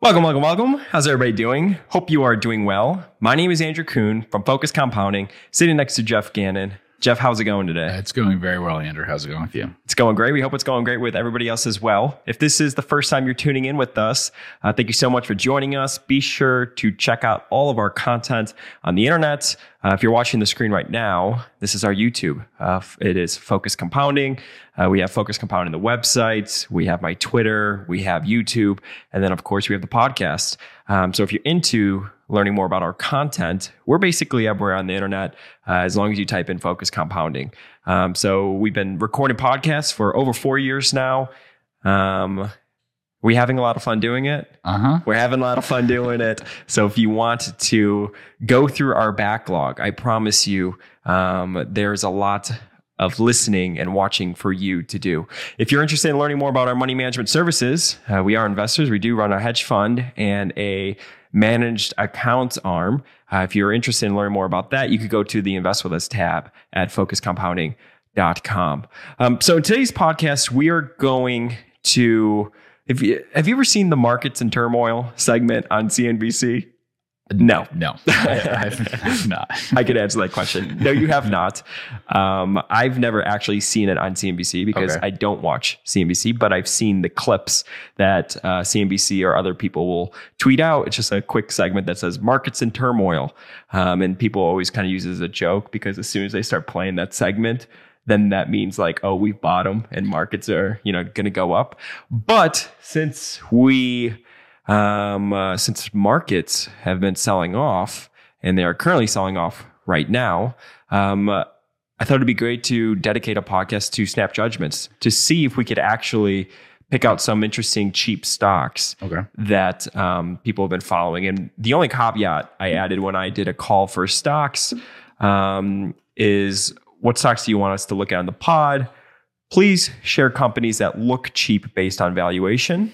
Welcome, welcome, welcome. How's everybody doing? Hope you are doing well. My name is Andrew Kuhn from Focus Compounding, sitting next to Geoff Gannon. Geoff, how's it going today? It's going very well, Andrew. How's it going with you? It's going great. We hope it's going great with everybody else as well. If this is the first time you're tuning in with us, uh, thank you so much for joining us. Be sure to check out all of our content on the internet. Uh, if you're watching the screen right now, this is our YouTube. Uh, it is Focus Compounding. Uh, we have Focus Compounding the website. We have my Twitter. We have YouTube. And then, of course, we have the podcast. Um, so if you're into learning more about our content, we're basically everywhere on the internet uh, as long as you type in Focus Compounding. Um, so we've been recording podcasts for over four years now. Um, we having a lot of fun doing it. Uh huh. We're having a lot of fun doing it. So if you want to go through our backlog, I promise you, um, there's a lot of listening and watching for you to do. If you're interested in learning more about our money management services, uh, we are investors. We do run a hedge fund and a managed accounts arm. Uh, if you're interested in learning more about that, you could go to the Invest With Us tab at focuscompounding.com. Um, so in today's podcast, we are going to. If you, have you ever seen the Markets in Turmoil segment on CNBC? No. No, I, have not. I could answer that question. No, you have not. Um, I've never actually seen it on CNBC because Okay. I don't watch CNBC, but I've seen the clips that uh, CNBC or other people will tweet out. It's just a quick segment that says markets in turmoil. Um, and people always kind of use it as a joke because as soon as they start playing that segment, then that means like, oh, we've bottom and markets are, you know, going to go up. But since we um, uh, since markets have been selling off and they are currently selling off right now, um, uh, I thought it'd be great to dedicate a podcast to snap judgments to see if we could actually pick out some interesting cheap stocks Okay. that um, people have been following. And the only caveat I added when I did a call for stocks um, is what stocks do you want us to look at on the pod? Please share companies that look cheap based on valuation.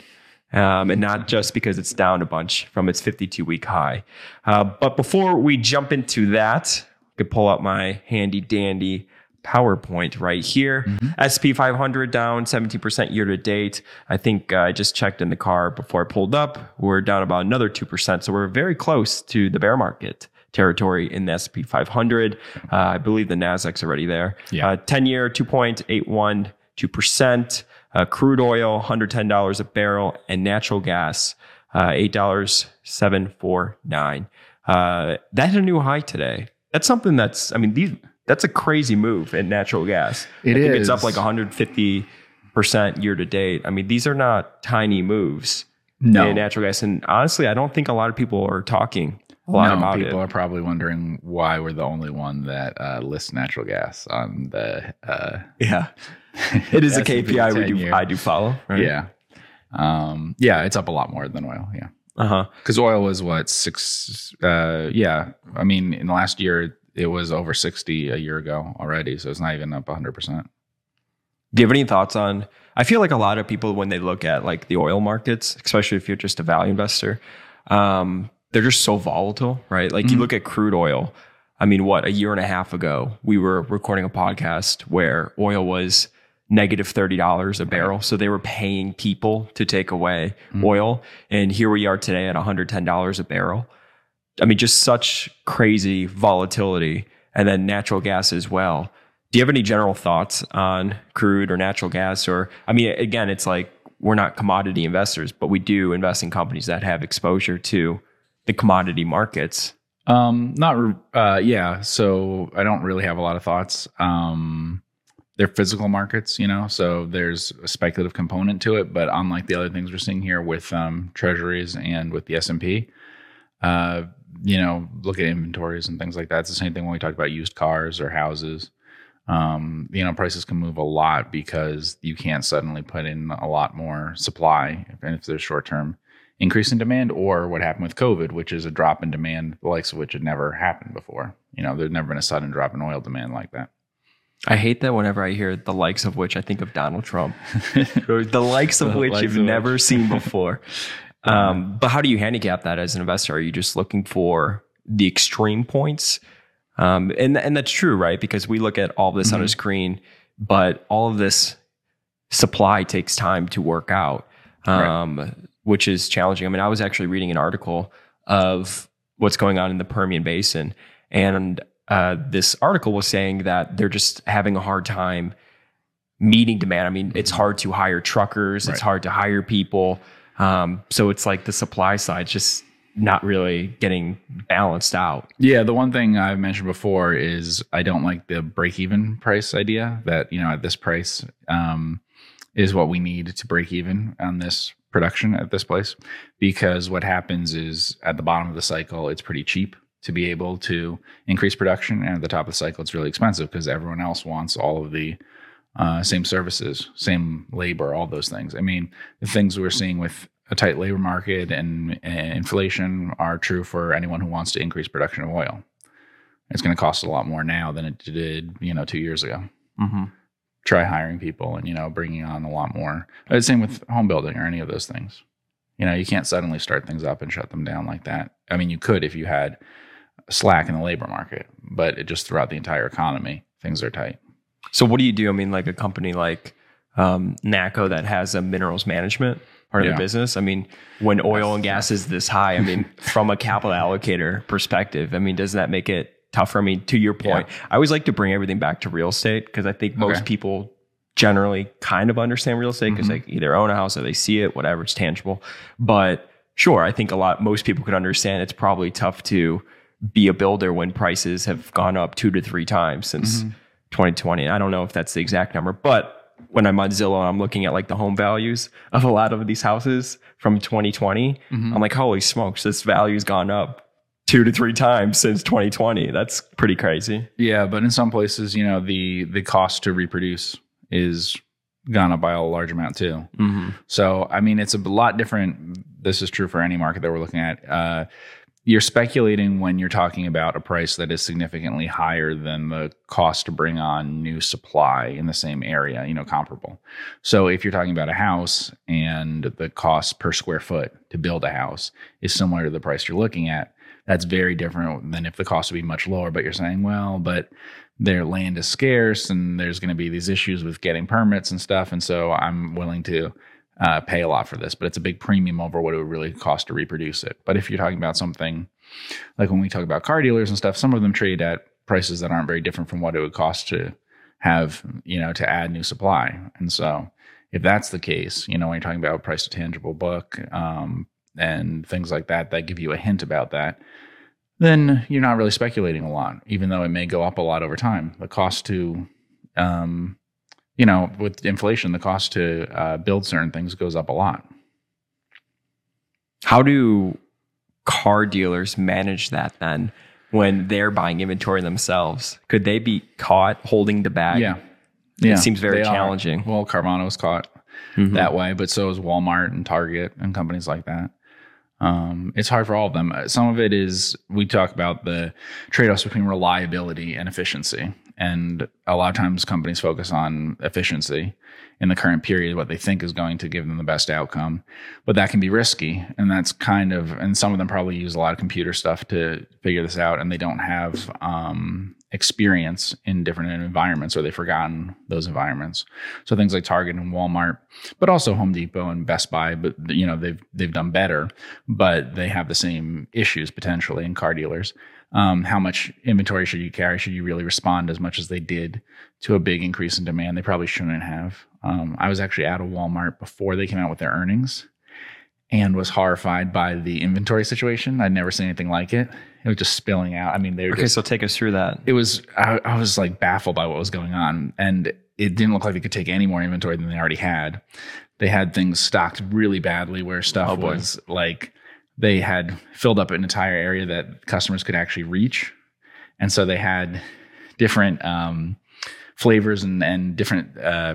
Um, and not just because it's down a bunch from its 52 week high. Uh, but before we jump into that, I could pull out my handy dandy PowerPoint right here. SP 500 down 17% year to date. I think uh, I just checked in the car before I pulled up. We're down about another 2%. So we're very close to the bear market territory in the SP 500. Uh, I believe the NASDAQ's already there. Yeah. Uh, 10 year, 2.812%. Uh, crude oil, $110 a barrel, and natural gas, uh, $8.749. Uh, that hit a new high today. That's something that's, I mean, these, that's a crazy move in natural gas. It I think It's up like 150% year to date. I mean, these are not tiny moves No. in natural gas. And honestly, I don't think a lot of people are talking a lot no, about people it. are probably wondering why we're the only one that uh, lists natural gas on the. Uh, yeah. It is a KPI we do, year. I do follow. Right? Yeah. Um, yeah, it's up a lot more than oil. Yeah. Uh huh. Because oil was what, six? Uh, yeah. I mean, in the last year, it was over 60 a year ago already. So it's not even up 100%. Do you have any thoughts on? I feel like a lot of people, when they look at like the oil markets, especially if you're just a value investor, um, they're just so volatile, right? Like you Mhm. look at crude oil. I mean, what a year and a half ago, we were recording a podcast where oil was negative negative thirty dollars a barrel, so they were paying people to take away Mhm. oil, and here we are today at one hundred ten dollars a barrel. I mean, just such crazy volatility, and then natural gas as well. Do you have any general thoughts on crude or natural gas? Or, I mean, again, it's like we're not commodity investors, but we do invest in companies that have exposure to the commodity markets. Um, not, uh, yeah. So I don't really have a lot of thoughts. Um, they're physical markets, you know, so there's a speculative component to it. But unlike the other things we're seeing here with um, treasuries and with the S and P, uh, you know, look at inventories and things like that. It's the same thing when we talk about used cars or houses. Um, you know, prices can move a lot because you can't suddenly put in a lot more supply, if, if there's short term increase in demand, or what happened with COVID, which is a drop in demand, the likes of which had never happened before. You know, there's never been a sudden drop in oil demand like that. I hate that whenever I hear the likes of which I think of Donald Trump. the likes of The which likes you've of never which. seen before. Um, but how do you handicap that as an investor? Are you just looking for the extreme points? Um, and and that's true, right? Because we look at all this on a Mhm. screen, but all of this supply takes time to work out. Right. Which is challenging. I mean, I was actually reading an article of what's going on in the Permian Basin, and uh, this article was saying that they're just having a hard time meeting demand. I mean, it's hard to hire truckers, it's hard to hire people. Um, so it's like the supply side just not really getting balanced out. Yeah, the one thing I've mentioned before is I don't like the break even price idea that, you know, at this price um, is what we need to break even on this production at this place. Because what happens is at the bottom of the cycle, it's pretty cheap to be able to increase production. And at the top of the cycle, it's really expensive because everyone else wants all of the uh, same services, same labor, all those things. I mean, the things we're seeing with a tight labor market and, and inflation are true for anyone who wants to increase production of oil. It's going to cost a lot more now than it did, you know, two years ago. Mm-hmm. Try hiring people and you know bringing on a lot more. Uh, Same with home building or any of those things. You know, you can't suddenly start things up and shut them down like that. I mean, you could if you had slack in the labor market, but it just throughout the entire economy, things are tight. So what do you do? I mean, like a company like um, NACCO that has a minerals management part of Yeah. the business. I mean, when oil and gas is this high, I mean, from a capital allocator perspective, I mean, doesn't that make it tougher? for me. to your point, I always like to bring everything back to real estate because I think most Okay. people generally kind of understand real estate because Mhm. they either own a house or they see it, whatever, it's tangible. But sure, I think a lot most people could understand it's probably tough to be a builder when prices have gone up two to three times since Mhm. 2020. I don't know if that's the exact number, but when I'm on Zillow, and I'm looking at like the home values of a lot of these houses from 2020. Mhm. I'm like, holy smokes, this value's gone up two to three times since 2020. That's pretty crazy. Yeah, but in some places, you know, the the cost to reproduce is gone up by a large amount too. Mm-hmm. So, I mean, it's a lot different. This is true for any market that we're looking at. Uh, you're speculating when you're talking about a price that is significantly higher than the cost to bring on new supply in the same area, you know, comparable. So, if you're talking about a house and the cost per square foot to build a house is similar to the price you're looking at, that's very different than if the cost would be much lower. But you're saying, well, but their land is scarce and there's going to be these issues with getting permits and stuff. And so I'm willing to uh, pay a lot for this, but it's a big premium over what it would really cost to reproduce it. But if you're talking about something like when we talk about car dealers and stuff, some of them trade at prices that aren't very different from what it would cost to have, you know, to add new supply. And so if that's the case, you know, when you're talking about price to tangible book um, and things like that, that give you a hint about that then you're not really speculating a lot, even though it may go up a lot over time. The cost to, um, you know, with inflation, the cost to uh, build certain things goes up a lot. How do car dealers manage that then when they're buying inventory themselves? Could they be caught holding the bag? yeah, yeah, seems very they are. challenging. Well, Carvana was caught Mhm. that way, but so is Walmart and Target and companies like that. Um, it's hard for all of them. Uh, Some of it is we talk about the trade offs between reliability and efficiency. And a lot of times companies focus on efficiency in the current period, what they think is going to give them the best outcome. But that can be risky. And that's kind of, and some of them probably use a lot of computer stuff to figure this out. And they don't have um, experience in different environments or they've forgotten those environments. So things like Target and Walmart, but also Home Depot and Best Buy, but you know, they've, they've done better, but they have the same issues potentially in car dealers. Um, how much inventory should you carry? Should you really respond as much as they did to a big increase in demand? They probably shouldn't have. Um, I was actually at a Walmart before they came out with their earnings and was horrified by the inventory situation. I'd never seen anything like it. It was just spilling out. I mean, they were Okay, just, so take us through that. it was, I, I was like baffled by what was going on. And it didn't look like they could take any more inventory than they already had. They had things stocked really badly where stuff Oh, was like they had filled up an entire area that customers could actually reach. And so they had different um, flavors and, and different, uh,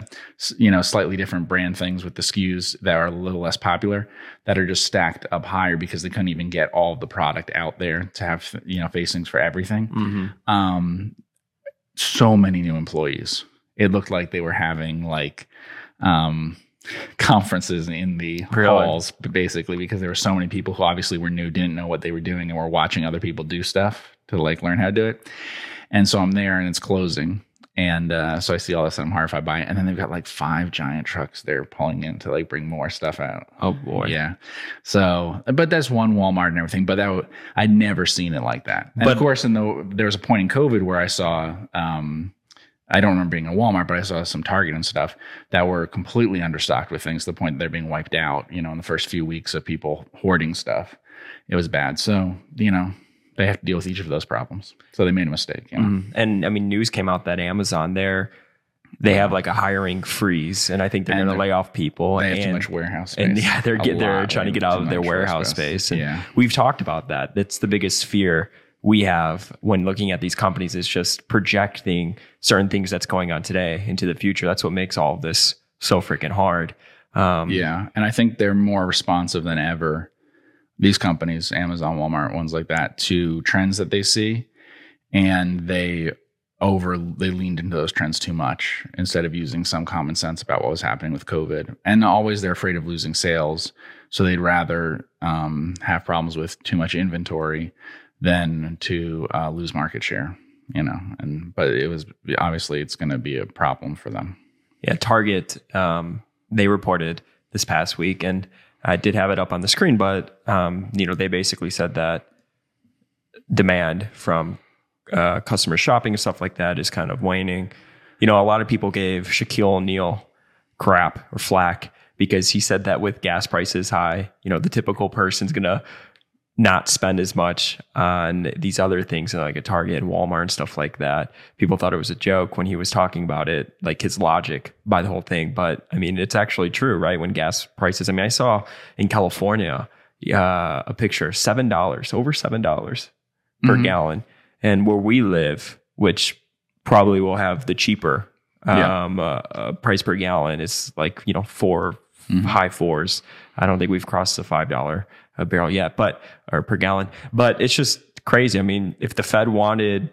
you know, slightly different brand things with the SKUs that are a little less popular that are just stacked up higher because they couldn't even get all the product out there to have, you know, facings for everything Mm-hmm. um, so many new employees. It looked like they were having like um, conferences in the Really? halls, basically, because there were so many people who obviously were new, didn't know what they were doing, and were watching other people do stuff to like learn how to do it. And so I'm there, and it's closing, And uh, so I see all this and I'm horrified by it. And then they've got like five giant trucks they're pulling in to like bring more stuff out. Oh boy. Yeah. So, but that's one Walmart and everything. But that w- I'd never seen it like that. And But- of course, in the there was a point in COVID where I saw. Um, I don't remember being a Walmart, but I saw some Target and stuff that were completely understocked with things to the point that they're being wiped out. You know, in the first few weeks of people hoarding stuff, it was bad. So you know, they have to deal with each of those problems. So they made a mistake. You know? Mhm. And I mean, news came out that Amazon there they have like a hiring freeze, and I think they're going to lay off people. They have and, too much warehouse space. and yeah, they're get, they're trying to get out of their warehouse space. And yeah. we've talked about that. That's the biggest fear we have when looking at these companies is just projecting certain things that's going on today into the future. That's what makes all of this so freaking hard. Um, Yeah, and I think they're more responsive than ever. These companies, Amazon, Walmart, ones like that, to trends that they see, and they over they leaned into those trends too much instead of using some common sense about what was happening with COVID. And always they're afraid of losing sales, so they'd rather um, have problems with too much inventory than to uh, lose market share. You know, and but it was obviously it's going to be a problem for them. yeah, Target, um, they reported this past week, and I did have it up on the screen, but um, you know, they basically said that demand from uh, customer shopping and stuff like that is kind of waning. You know, a lot of people gave Shaquille O'Neal crap or flack because he said that with gas prices high, you know, the typical person's gonna not spend as much on these other things like a Target and Walmart and stuff like that. People thought it was a joke when he was talking about it, like his logic by the whole thing. But I mean, it's actually true, right? When gas prices, I mean, I saw in California uh, a picture, seven dollars, over seven dollars per Mhm. gallon, and where we live, which probably will have the cheaper Yeah. um, uh, uh, price per gallon, is like you know 4 Mhm. high fours. I don't think we've crossed the five dollar a barrel yet, but or per gallon. But it's just crazy. I mean, if the Fed wanted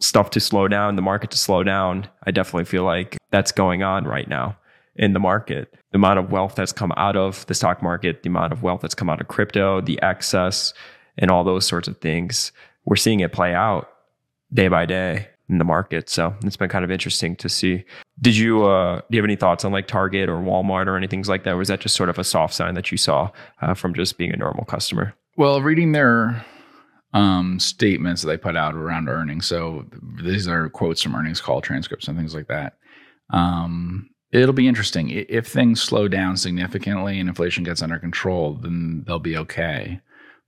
stuff to slow down, the market to slow down, I definitely feel like that's going on right now in the market. The amount of wealth that's come out of the stock market, the amount of wealth that's come out of crypto, the excess, and all those sorts of things, we're seeing it play out day by day in the market. So it's been kind of interesting to see. Did you uh, do you have any thoughts on like Target or Walmart or anything like that? Was that just sort of a soft sign that you saw uh, from just being a normal customer? Well, reading their um, statements that they put out around earnings, so these are quotes from earnings call transcripts and things like that. Um, it'll be interesting if things slow down significantly and inflation gets under control. Then they'll be okay,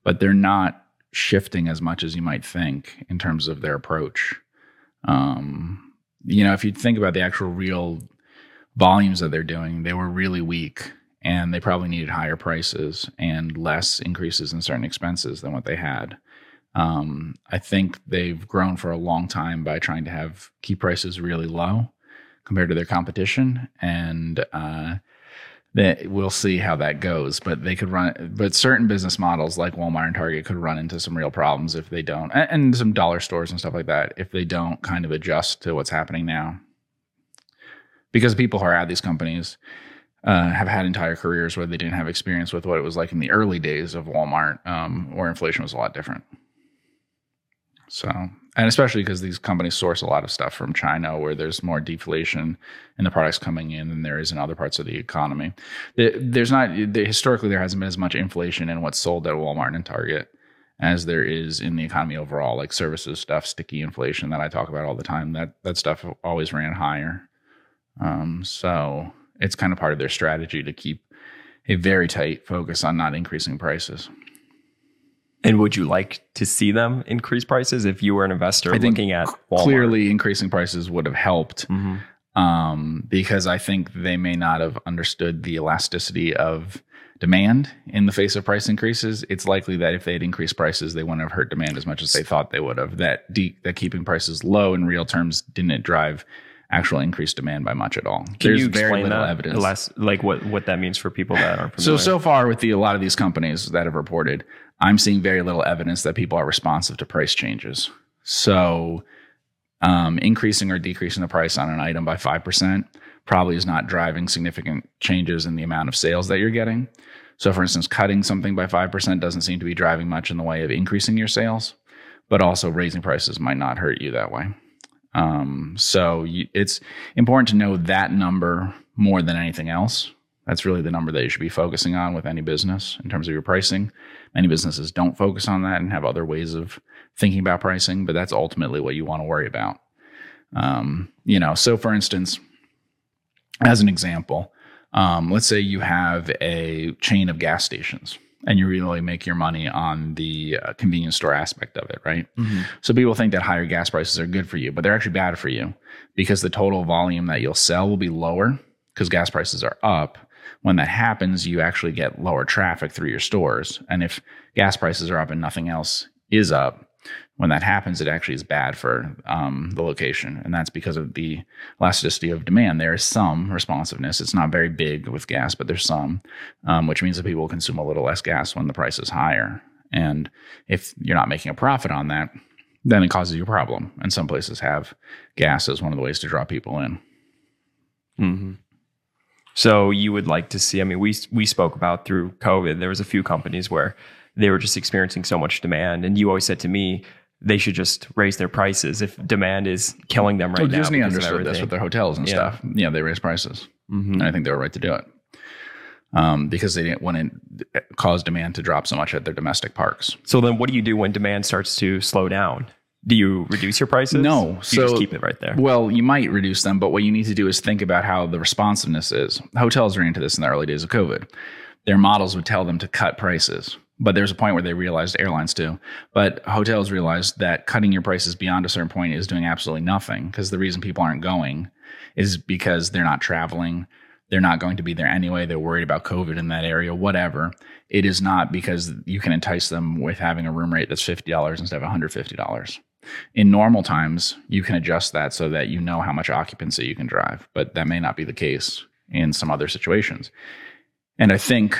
but they're not shifting as much as you might think in terms of their approach. Um, you know, if you think about the actual real volumes that they're doing, they were really weak and they probably needed higher prices and less increases in certain expenses than what they had. Um, I think they've grown for a long time by trying to have key prices really low compared to their competition, and uh, that we'll see how that goes. But they could run, but certain business models like Walmart and Target could run into some real problems if they don't, and, and some dollar stores and stuff like that if they don't kind of adjust to what's happening now. Because people who are at these companies uh, have had entire careers where they didn't have experience with what it was like in the early days of Walmart, um, where inflation was a lot different. So, and especially because these companies source a lot of stuff from China, where there's more deflation in the products coming in than there is in other parts of the economy. There's not historically there hasn't been as much inflation in what's sold at Walmart and Target as there is in the economy overall, like services stuff, sticky inflation that I talk about all the time. That that stuff always ran higher. Um, so it's kind of part of their strategy to keep a very tight focus on not increasing prices. And would you like to see them increase prices if you were an investor I think looking at Walmart? Clearly, increasing prices would have helped Mhm. um, because I think they may not have understood the elasticity of demand in the face of price increases. It's likely that if they had increased prices, they wouldn't have hurt demand as much as they thought they would have. That de- that keeping prices low in real terms didn't drive actual increased demand by much at all. Can There's you very explain little that? evidence. Less, like what, what that means for people that aren't So so far with the a lot of these companies that have reported, I'm seeing very little evidence that people are responsive to price changes. So um, increasing or decreasing the price on an item by five percent probably is not driving significant changes in the amount of sales that you're getting. So, for instance, cutting something by five percent doesn't seem to be driving much in the way of increasing your sales, but also raising prices might not hurt you that way. Um, so you, it's important to know that number more than anything else. That's really the number that you should be focusing on with any business in terms of your pricing. Many businesses don't focus on that and have other ways of thinking about pricing, but that's ultimately what you want to worry about. Um, you know, so for instance, as an example, um, let's say you have a chain of gas stations and you really make your money on the uh, convenience store aspect of it, right? Mm-hmm. So people think that higher gas prices are good for you, but they're actually bad for you because the total volume that you'll sell will be lower because gas prices are up. When that happens, you actually get lower traffic through your stores. And if gas prices are up and nothing else is up, when that happens, it actually is bad for um, the location. And that's because of the elasticity of demand. There is some responsiveness. It's not very big with gas, but there's some, um, which means that people consume a little less gas when the price is higher. And if you're not making a profit on that, then it causes you a problem. And some places have gas as one of the ways to draw people in. Mm-hmm. So you would like to see? I mean, we we spoke about through COVID. There was a few companies where they were just experiencing so much demand, and you always said to me they should just raise their prices if demand is killing them right well, now. Disney understood this with their hotels and Yeah. stuff. Yeah, they raised prices. Mhm. And I think they were right to do it. Um, because they didn't want to cause demand to drop so much at their domestic parks. So then, what do you do when demand starts to slow down? Do you reduce your prices? No, you so- just keep it right there. Well, you might reduce them, but what you need to do is think about how the responsiveness is. Hotels ran into this in the early days of COVID. Their models would tell them to cut prices, but there's a point where they realized airlines do. But hotels realized that cutting your prices beyond a certain point is doing absolutely nothing because the reason people aren't going is because they're not traveling. They're not going to be there anyway. They're worried about COVID in that area, whatever. It is not because you can entice them with having a room rate that's $50 instead of $150 in normal times you can adjust that so that you know how much occupancy you can drive but that may not be the case in some other situations. And i think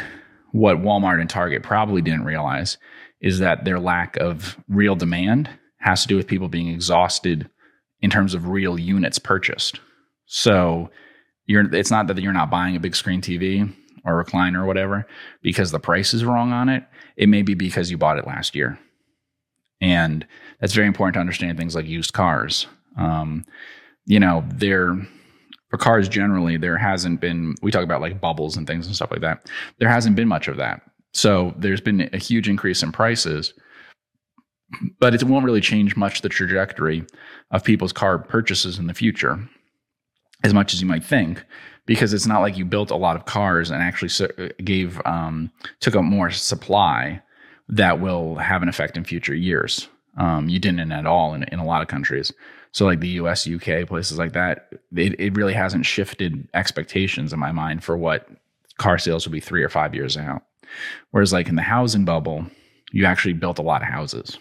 what walmart and target probably didn't realize is that their lack of real demand has to do with people being exhausted in terms of real units purchased. So it's not that you're not buying a big screen tv or recliner or whatever because the price is wrong on it. It may be because you bought it last year and that's very important to understand things like used cars. Um, you know, there for cars generally, there hasn't been. We talk about like bubbles and things and stuff like that. There hasn't been much of that. So there's been a huge increase in prices, but it won't really change much the trajectory of people's car purchases in the future, as much as you might think, because it's not like you built a lot of cars and actually gave um, took up more supply that will have an effect in future years. Um, you didn't at all in, in a lot of countries. So, like the US, UK, places like that, it, it really hasn't shifted expectations in my mind for what car sales will be three or five years out. Whereas, like in the housing bubble, you actually built a lot of houses.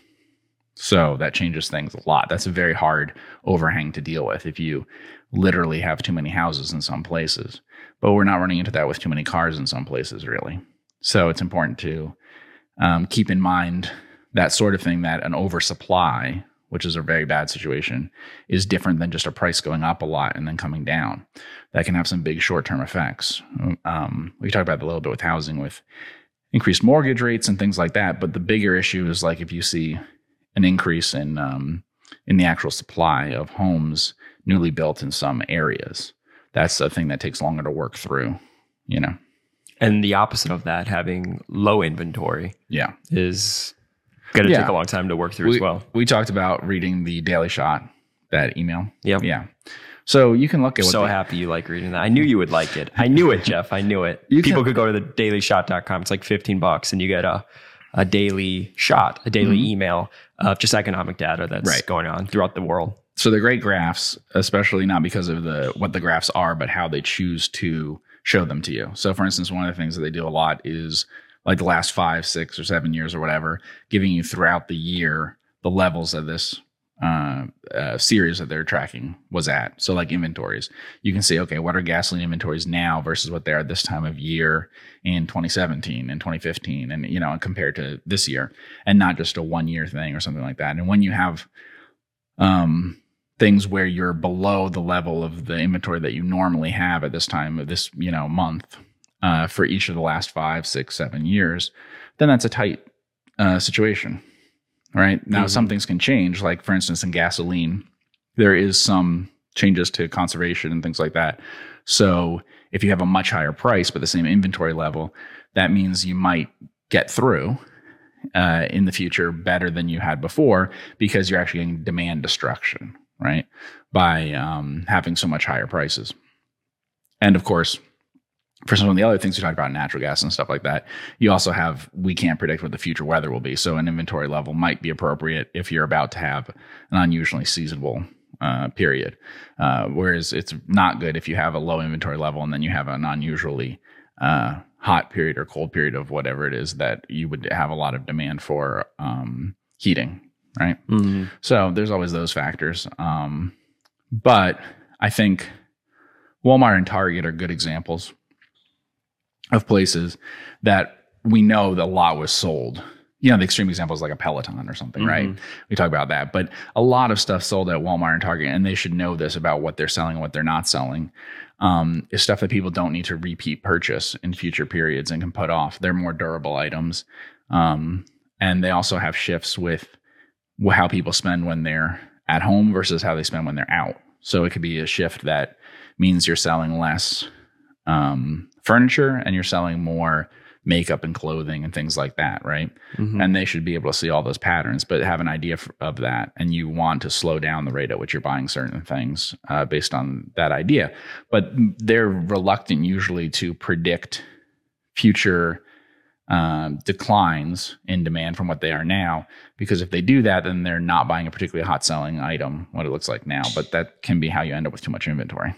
So that changes things a lot. That's a very hard overhang to deal with if you literally have too many houses in some places. But we're not running into that with too many cars in some places, really. So it's important to um, keep in mind that sort of thing that an oversupply, which is a very bad situation, is different than just a price going up a lot and then coming down. That can have some big short term effects. Um, we talked about a little bit with housing, with increased mortgage rates and things like that. But the bigger issue is like if you see an increase in um, in the actual supply of homes newly built in some areas, that's a thing that takes longer to work through. You know, and the opposite of that, having low inventory, yeah. is going to Yeah. take a long time to work through we, as well. We talked about reading the Daily Shot, that email. Yep. Yeah. So you can look at so they- happy you like reading that. I knew you would like it. I knew it, Geoff. I knew it. People can- could go to the dailyshot.com. It's like 15 bucks and you get a, a daily shot, a daily email of just economic data that's Mm-hmm. Right. going on throughout the world. so they're great graphs, especially not because of the what the graphs are, but how they choose to show them to you. So for instance, one of the things that they do a lot is like the last five, six, or seven years or whatever, giving you throughout the year the levels of this uh, uh, series that they're tracking was at. So like inventories, you can see okay, what are gasoline inventories now versus what they are this time of year in 2017 and 2015, and you know, compared to this year, and not just a one year thing or something like that. And when you have um, things where you're below the level of the inventory that you normally have at this time of this you know month uh, for each of the last five, six, seven years, then that's a tight uh, situation. Right now, Mhm. some things can change. Like for instance, in gasoline, there is some changes to conservation and things like that. So if you have a much higher price but the same inventory level, that means you might get through uh, in the future better than you had before because you're actually getting demand destruction, right? By um, having so much higher prices. And of course, for some of the other things we talked about, natural gas and stuff like that, you also have, we can't predict what the future weather will be. So an inventory level might be appropriate if you're about to have an unusually seasonable uh, period. Uh, whereas it's not good if you have a low inventory level and then you have an unusually uh, hot period or cold period of whatever it is that you would have a lot of demand for um, heating, right? Mm-hmm. So there's always those factors. Um, but I think Walmart and Target are good examples of places that we know the lot was sold. You know, the extreme example is like a Peloton or something, right? Mhm. We talk about that. But a lot of stuff sold at Walmart and Target, and they should know this about what they're selling and what they're not selling, um, is stuff that people don't need to repeat purchase in future periods and can put off. They're more durable items. Um, and they also have shifts with how people spend when they're at home versus how they spend when they're out. So it could be a shift that means you're selling less um, furniture and you're selling more makeup and clothing and things like that, right? Mhm. And they should be able to see all those patterns, but have an idea of that. And you want to slow down the rate at which you're buying certain things uh, based on that idea. But they're reluctant usually to predict future um, declines in demand from what they are now. Because if they do that, then they're not buying a particularly hot selling item, what it looks like now. But that can be how you end up with too much inventory.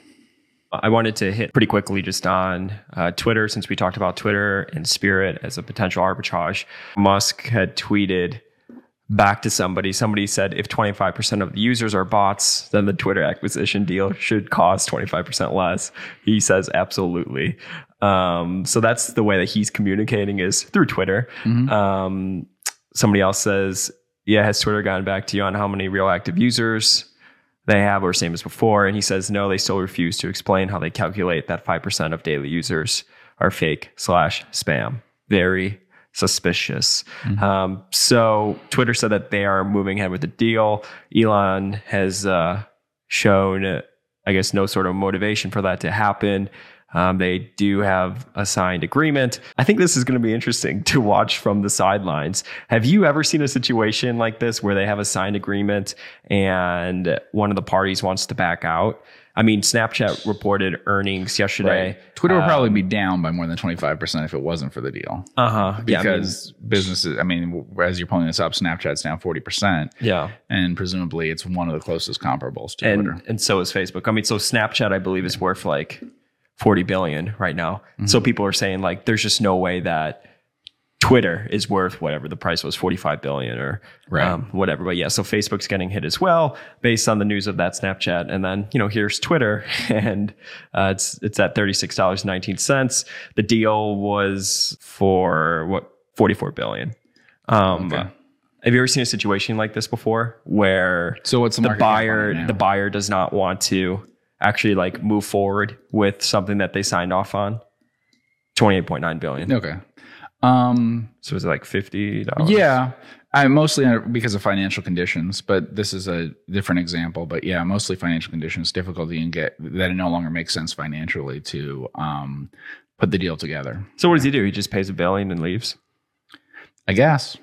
I wanted to hit pretty quickly just on uh, Twitter, since we talked about Twitter and Spirit as a potential arbitrage. Musk had tweeted back to somebody. Somebody said if 25% of the users are bots, then the Twitter acquisition deal should cost 25% less. He says absolutely. Um, so that's the way that he's communicating is through Twitter. Um, somebody else says, yeah, has Twitter gone back to you on how many real active users they have or same as before? And he says, no, they still refuse to explain how they calculate that 5% of daily users are fake slash spam. Very suspicious. Um, so Twitter said that they are moving ahead with the deal. Elon has uh, shown, uh, I guess, no sort of motivation for that to happen. Um, they do have a signed agreement. I think this is going to be interesting to watch from the sidelines. Have you ever seen a situation like this where they have a signed agreement and one of the parties wants to back out? I mean, Snapchat reported earnings yesterday. Twitter would probably be down by more than 25% if it wasn't for the deal. Uh huh. Because businesses, I mean, as you're pulling this up, Snapchat's down 40%. yeah. And presumably it's one of the closest comparables to and Twitter. and so is Facebook. I mean, so Snapchat, I believe, is worth like forty billion right now. Mm-hmm. So people are saying like, there's just no way that Twitter is worth whatever the price was, forty five billion or Right. um, whatever. But yeah, so Facebook's getting hit as well based on the news of that Snapchat. And then you know here's Twitter, and uh, it's it's at thirty six dollars nineteen cents. The deal was for what forty four billion. Um, Okay. Have you ever seen a situation like this before, where So what's the, the market cap on buyer the buyer does not want to actually like move forward with something that they signed off on 28.9 billion Okay. Um, so is it like 50 dollars yeah, I mostly uh, because of financial conditions, but this is a different example. But yeah, mostly financial conditions, difficulty and get that it no longer makes sense financially to um, put the deal together. so what does he do he just pays a billion and leaves I guess.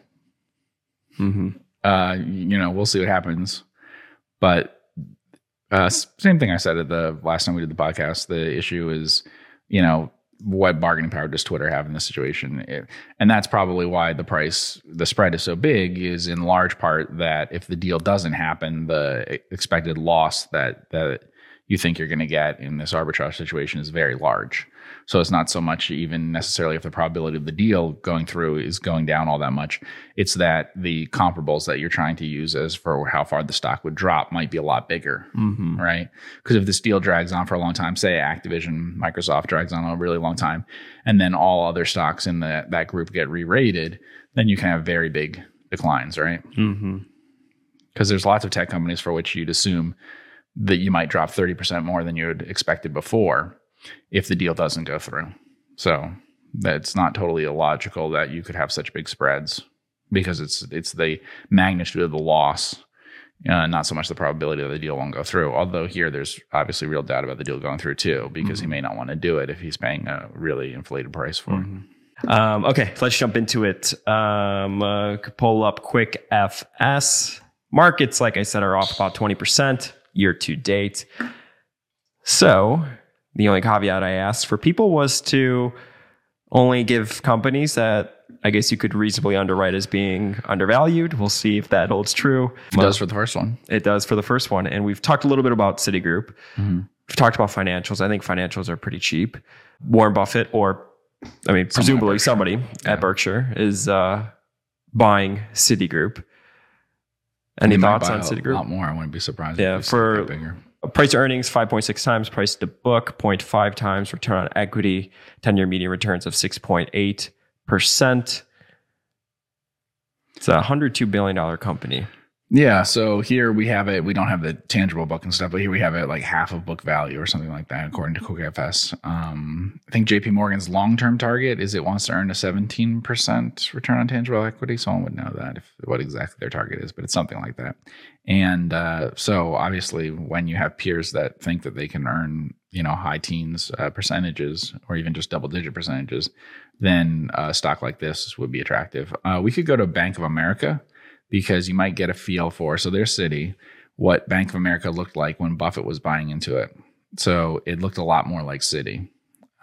mm-hmm. uh, you know, we'll see what happens. But uh, same thing I said at the last time we did the podcast. The issue is, you know, what bargaining power does Twitter have in this situation? It- and that's probably why the price, the spread is so big. Is in large part that if the deal doesn't happen, the expected loss that that you think you're going to get in this arbitrage situation is very large. So it's not so much even necessarily if the probability of the deal going through is going down all that much. It's that the comparables that you're trying to use as for how far the stock would drop might be a lot bigger, Mm-hmm. right? Because if this deal drags on for a long time, say Activision, Microsoft drags on a really long time, and then all other stocks in the, that group get re-rated, then you can have very big declines, right? Mm-hmm. because there's lots of tech companies for which you'd assume that you might drop 30% more than you had expected before if the deal doesn't go through. So that's not totally illogical that you could have such big spreads because it's it's the magnitude of the loss Uh, not so much the probability that the deal won't go through. Although here, there's obviously real doubt about the deal going through too, because he may not want to do it if he's paying a really inflated price for it. Um, okay, let's jump into it. Um, uh, pull up QuickFS markets. Like I said, are off about twenty percent year to date. So the only caveat I asked for people was to only give companies that I guess you could reasonably underwrite as being undervalued. We'll see if that holds true. It does for the first one. It does for the first one. And we've talked a little bit about Citigroup. We've talked about financials. I think financials are pretty cheap. Warren Buffett, or I mean, presumably Berkshire. somebody at Berkshire, is uh, buying Citigroup. Any thoughts on Citigroup? A lot more. I wouldn't be surprised. Yeah, if for-. Price earnings, 5.6 times. Price to book, 0.5 times. Return on equity, 10 year median returns of 6.8%. It's a $102 billion company. Yeah, so here we have it. We don't have the tangible book and stuff, but here we have it like half of book value or something like that, according to QuickFS. Um, I think JP Morgan's long term target is it wants to earn a 17% return on tangible equity. Someone would know that if what exactly their target is, but it's something like that. And uh, so obviously, when you have peers that think that they can earn, you know, high teens uh, percentages or even just double digit percentages, then a stock like this would be attractive. Uh, we could go to Bank of America because you might get a feel for so their city what Bank of America looked like when Buffett was buying into it. So it looked a lot more like Citi.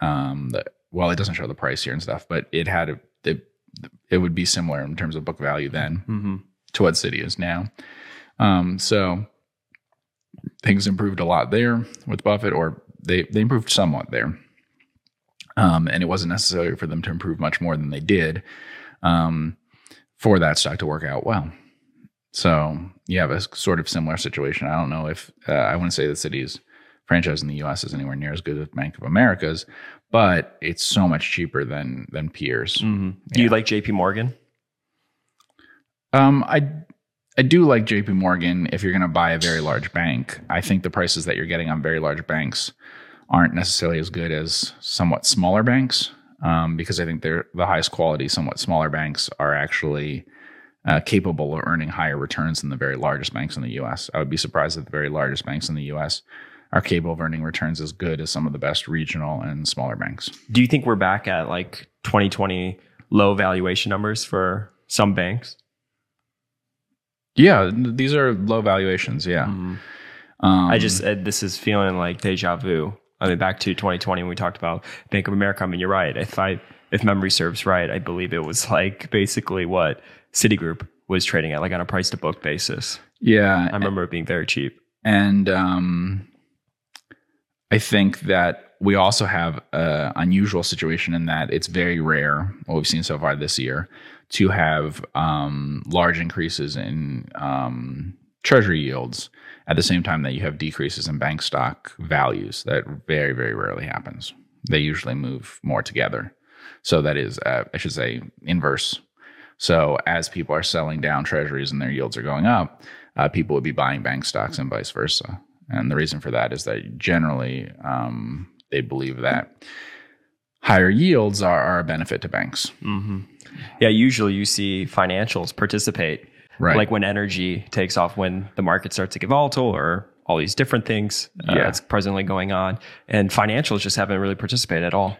Um, the, well, it doesn't show the price here and stuff, but it had a, it, it would be similar in terms of book value then Mm-hmm. to what Citi is now. Um, so things improved a lot there with Buffett, or they they improved somewhat there. Um, and it wasn't necessary for them to improve much more than they did um, for that stock to work out well. So you have a sort of similar situation. I don't know if uh, I wouldn't say the Citi's franchise in the U.S. is anywhere near as good as Bank of America's, but it's so much cheaper than than peers. Mm-hmm. Do you like JP Morgan? Um, I I do like J.P. Morgan if you're going to buy a very large bank. I think the prices that you're getting on very large banks aren't necessarily as good as somewhat smaller banks um, because I think they're the highest quality, somewhat smaller banks are actually uh, capable of earning higher returns than the very largest banks in the U.S. I would be surprised that the very largest banks in the U.S. are capable of earning returns as good as some of the best regional and smaller banks. Do you think we're back at like 2020 low valuation numbers for some banks? Yeah, these are low valuations. Yeah, um, I just uh, this is feeling like deja vu. I mean, back to 2020 when we talked about Bank of America. I mean, you're right. If I if memory serves right, I believe it was like basically what Citigroup was trading at, like on a price to book basis. yeah. I remember it being very cheap. And um, I think that we also have an unusual situation in that it's very rare, what we've seen so far this year, to have um, large increases in um, treasury yields at the same time that you have decreases in bank stock values. That very, very rarely happens. They usually move more together. So that is, uh, I should say, inverse. So as people are selling down treasuries and their yields are going up, uh, people would be buying bank stocks and vice versa. And the reason for that is that generally um, they believe that higher yields are, are a benefit to banks. hmm Yeah, usually you see financials participate, Right. like when energy takes off, when the market starts to get volatile, or all these different things uh, Yeah. that's presently going on, and financials just haven't really participated at all.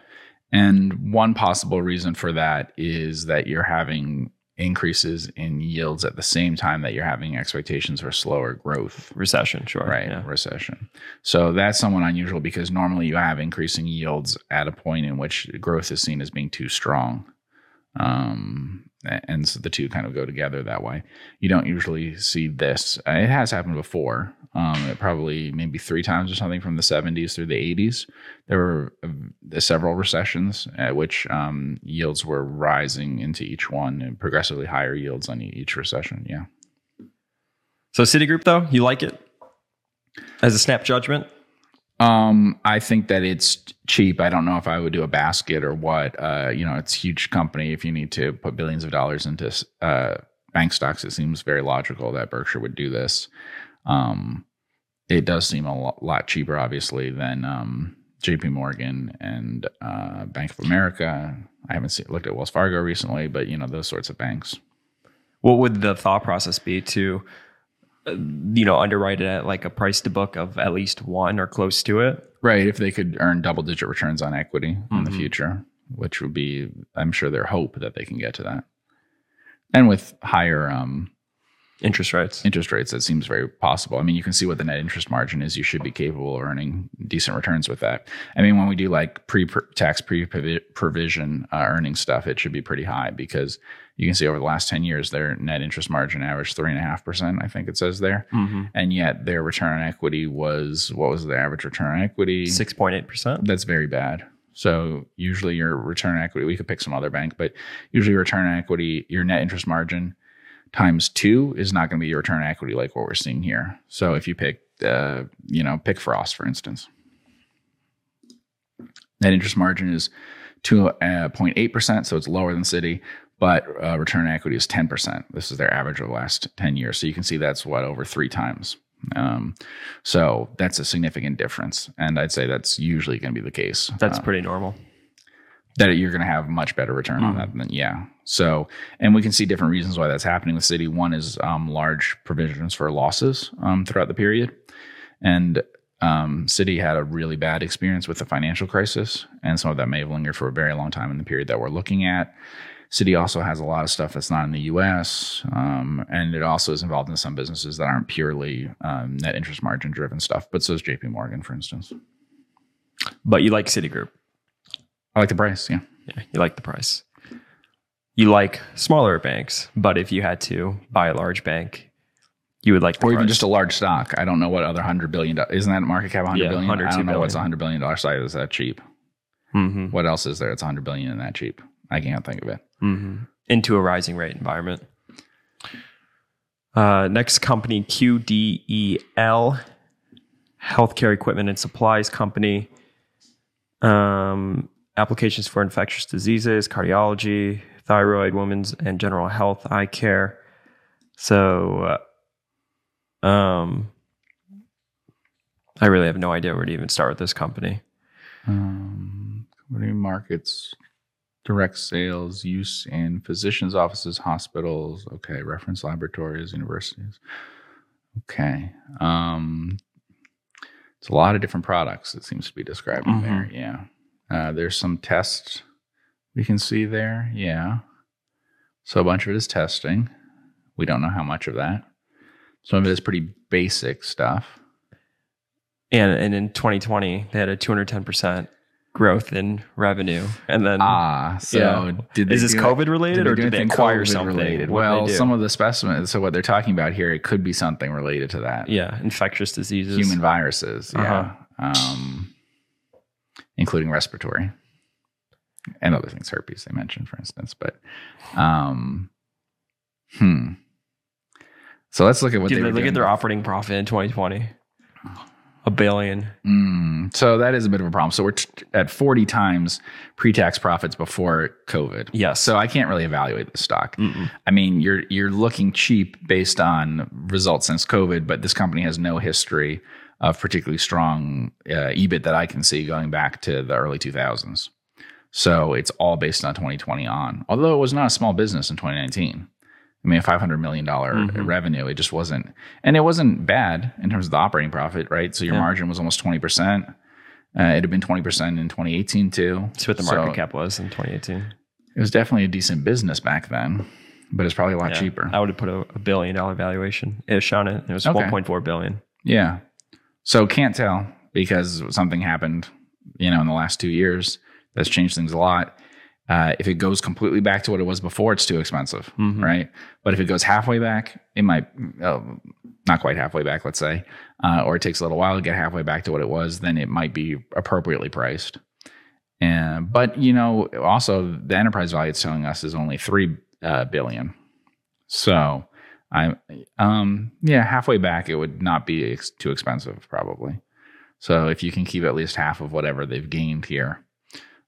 And one possible reason for that is that you're having increases in yields at the same time that you're having expectations for slower growth. Recession, sure, right Yeah. recession so that's somewhat unusual because normally you have increasing yields at a point in which growth is seen as being too strong um, and so the two kind of go together that way. You don't usually see this. Uh, it has happened before. Um, probably maybe three times or something from the 70s through the 80s there were uh, several recessions at which um, yields were rising into each one and progressively higher yields on each recession. Yeah. So Citigroup, though, you like it? As a snap judgment? Um, I think that it's cheap. I don't know if I would do a basket or what. Uh, you know, it's huge company. If you need to put billions of dollars into uh, bank stocks, it seems very logical that Berkshire would do this. Um, it does seem a lo- lot cheaper, obviously, than um, J.P. Morgan and uh, Bank of America. I haven't seen, looked at Wells Fargo recently, but you know those sorts of banks. What would the thought process be to you know, underwrite it at like a price to book of at least one or close to it. Right. If they could earn double digit returns on equity in the Mhm. future, which would be, I'm sure, their hope that they can get to that. And with higher um, Interest rates. interest rates, that seems very possible. I mean, you can see what the net interest margin is. You should be capable of earning decent returns with that. I mean, when we do like pre tax, pre provision uh, earning stuff, it should be pretty high because you can see over the last 10 years, their net interest margin averaged three and a half percent, I think it says there. Mm-hmm. And yet their return on equity was what was the average return on equity? Six point eight percent. That's very bad. So usually your return on equity, we could pick some other bank, but usually return on equity, your net interest margin times two is not going to be your return on equity like what we're seeing here. So if you pick, uh, you know, pick Frost for instance, net interest margin is two uh, point eight percent, so it's lower than Citi, but uh, return on equity is ten percent. This is their average of the last ten years. So you can see that's what over three times. Um, so that's a significant difference, and I'd say that's usually going to be the case. That's Uh, pretty normal. That you're going to have much better return on that than yeah. So, and we can see different reasons why that's happening with Citi. One is um, large provisions for losses um, throughout the period, and um, Citi had a really bad experience with the financial crisis, and some of that may have lingered for a very long time in the period that we're looking at. Citi also has a lot of stuff that's not in the U.S., um, and it also is involved in some businesses that aren't purely um, net interest margin driven stuff. But so is J.P. Morgan, for instance. But you like Citigroup. I like the price, yeah. Yeah, you like the price. You like smaller banks, but if you had to buy a large bank, you would like the or even just a large stock. I don't know what other hundred billion. Isn't that market cap hundred Yeah, billion? I don't know what's a hundred billion dollar stock that's that cheap. Mhm, What else is there? It's hundred billion and that cheap. I can't think of it. mhm. into a rising rate environment. Uh, next company, QDEL, Healthcare Equipment and Supplies Company. Um, applications for infectious diseases, cardiology, thyroid, women's and general health, eye care. So, uh, um, I really have no idea where to even start with this company. Um, company markets, direct sales, use in physicians' offices, hospitals. Okay, reference laboratories, universities. Okay. Um, it's a lot of different products. It seems to be describing Mhm. there. Yeah. Uh, there's some tests we can see there. Yeah. So a bunch of it is testing. We don't know how much of that. Some of it is pretty basic stuff. And and in 2020, they had a 210% growth in revenue. And then Ah, so Yeah. did they is this COVID related or did they acquire COVID something? related? Well, some of the specimens. So what they're talking about here, it could be something related to that. yeah, infectious diseases. Human viruses, yeah, Uh-huh. um, including respiratory and other things, herpes they mentioned, for instance. But, um, hmm. So let's look at what Dude, they look doing at their operating profit in 2020. A billion. Mm, so that is a bit of a problem. So we're t- at 40 times pre-tax profits before COVID. Yes. So I can't really evaluate the stock. Mm-mm. I mean, you're you're looking cheap based on results since COVID, but this company has no history of particularly strong uh, EBIT that I can see going back to the early 2000s. So it's all based on 2020 on. Although it was not a small business in 2019. I mean, a $500 million Mhm. revenue. It just wasn't, and it wasn't bad in terms of the operating profit, right? So your Yeah. margin was almost 20%. Uh, it had been 20% in 2018 too. That's what the So market cap was in 2018. It was definitely a decent business back then, but it's probably a lot Yeah. cheaper. I would have put a, a billion dollar valuation ish on it. It was Okay. 1.4 billion. Yeah. So can't tell because something happened, you know, in the last two years that's changed things a lot. Uh, if it goes completely back to what it was before, it's too expensive, Mhm. right? But if it goes halfway back, it might, uh, not quite halfway back, let's say, uh, or it takes a little while to get halfway back to what it was, then it might be appropriately priced. And but you know, also the enterprise value it's telling us is only three uh, billion. So I, um, yeah, halfway back it would not be ex- too expensive probably. So if you can keep at least half of whatever they've gained here,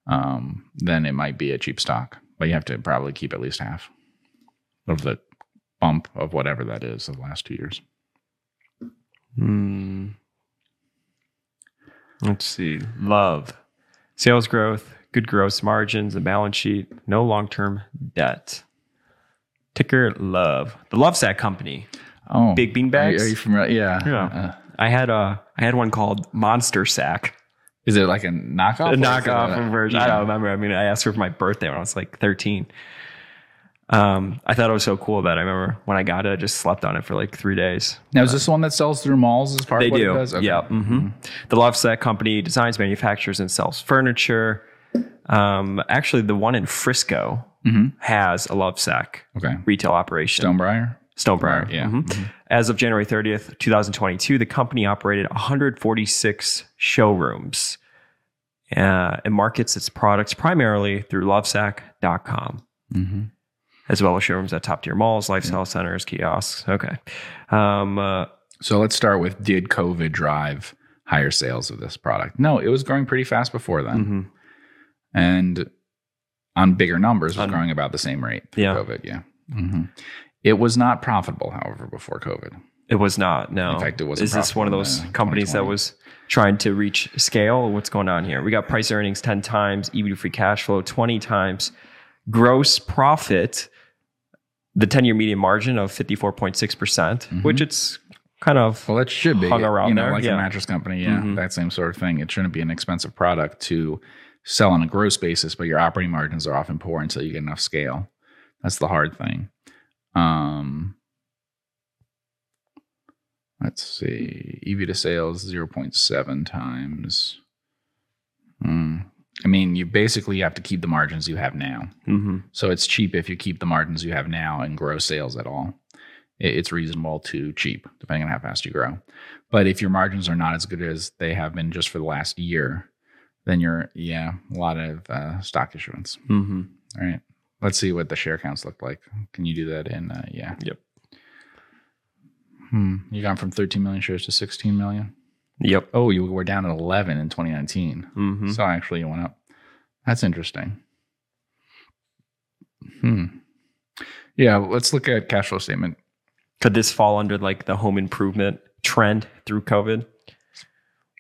um, then it might be a cheap stock. But you have to probably keep at least half of the bump of whatever that is of the last two years. Hmm. Let's see. Love. Sales growth, good gross margins, a balance sheet, no long term debt. Ticker Love. The Lovesac company. Oh, big bean Are, bags. you- are you familiar? Yeah. Yeah. Uh, I had a I had one called Monster Sack, is it like a knockoff? a or is it knockoff a- version. I don't remember. I mean, I asked her for my birthday when I was like 13. Um, I thought it was so cool that I remember when I got it, I just slept on it for like three days. Now, is this the one that sells through malls as part They of what do. it does? Okay. Yeah. hmm The Lovesac company designs, manufactures, and sells furniture. Um, actually, the one in Frisco Mhm. has a Lovesac Okay. retail operation. Stonebriar? Stonebriar. Yeah. Mhm. As of January 30th, 2022, the company operated 146 showrooms uh, and markets its products primarily through lovesac.com, Mm-hmm. as well as showrooms at top tier malls, lifestyle centers, kiosks. Okay. Um, uh, So let's start with did COVID drive higher sales of this product? No, it was growing pretty fast before then. mhm. And on bigger numbers was On- growing about the same rate Yeah. COVID. Yeah. hmm It was not profitable, however, before COVID. It was not. No. In fact, it wasn't Is this one of those uh, companies that was trying to reach scale? What's going on here? We got price earnings 10 times, to free cash flow 20 times, gross profit, the 10 year median margin of 54.6%, Mm-hmm. which it's kind of. Well, it should be Hung around you know, there, like yeah. a mattress company. Yeah, Mhm. that same sort of thing. It shouldn't be an expensive product to sell on a gross basis, but your operating margins are often poor until you get enough scale. That's the hard thing. Um, let's see, EV to sales zero point seven times. Hmm. I mean, you basically have to keep the margins you have now. Mhm. So it's cheap if you keep the margins you have now and grow sales at all. It's reasonable to cheap, depending on how fast you grow. But if your margins are not as good as they have been just for the last year, then you're, yeah, a lot of uh, stock issuance. Mhm. All right. Let's see what the share counts look like. Can you do that in, uh, yeah. Yep. Hmm. You gone from 13 million shares to 16 million? Yep. Oh, you were down at 11 in 2019. Mhm. So actually, you went up. That's interesting. Hmm. Yeah, let's look at cash flow statement. Could this fall under like the home improvement trend through COVID?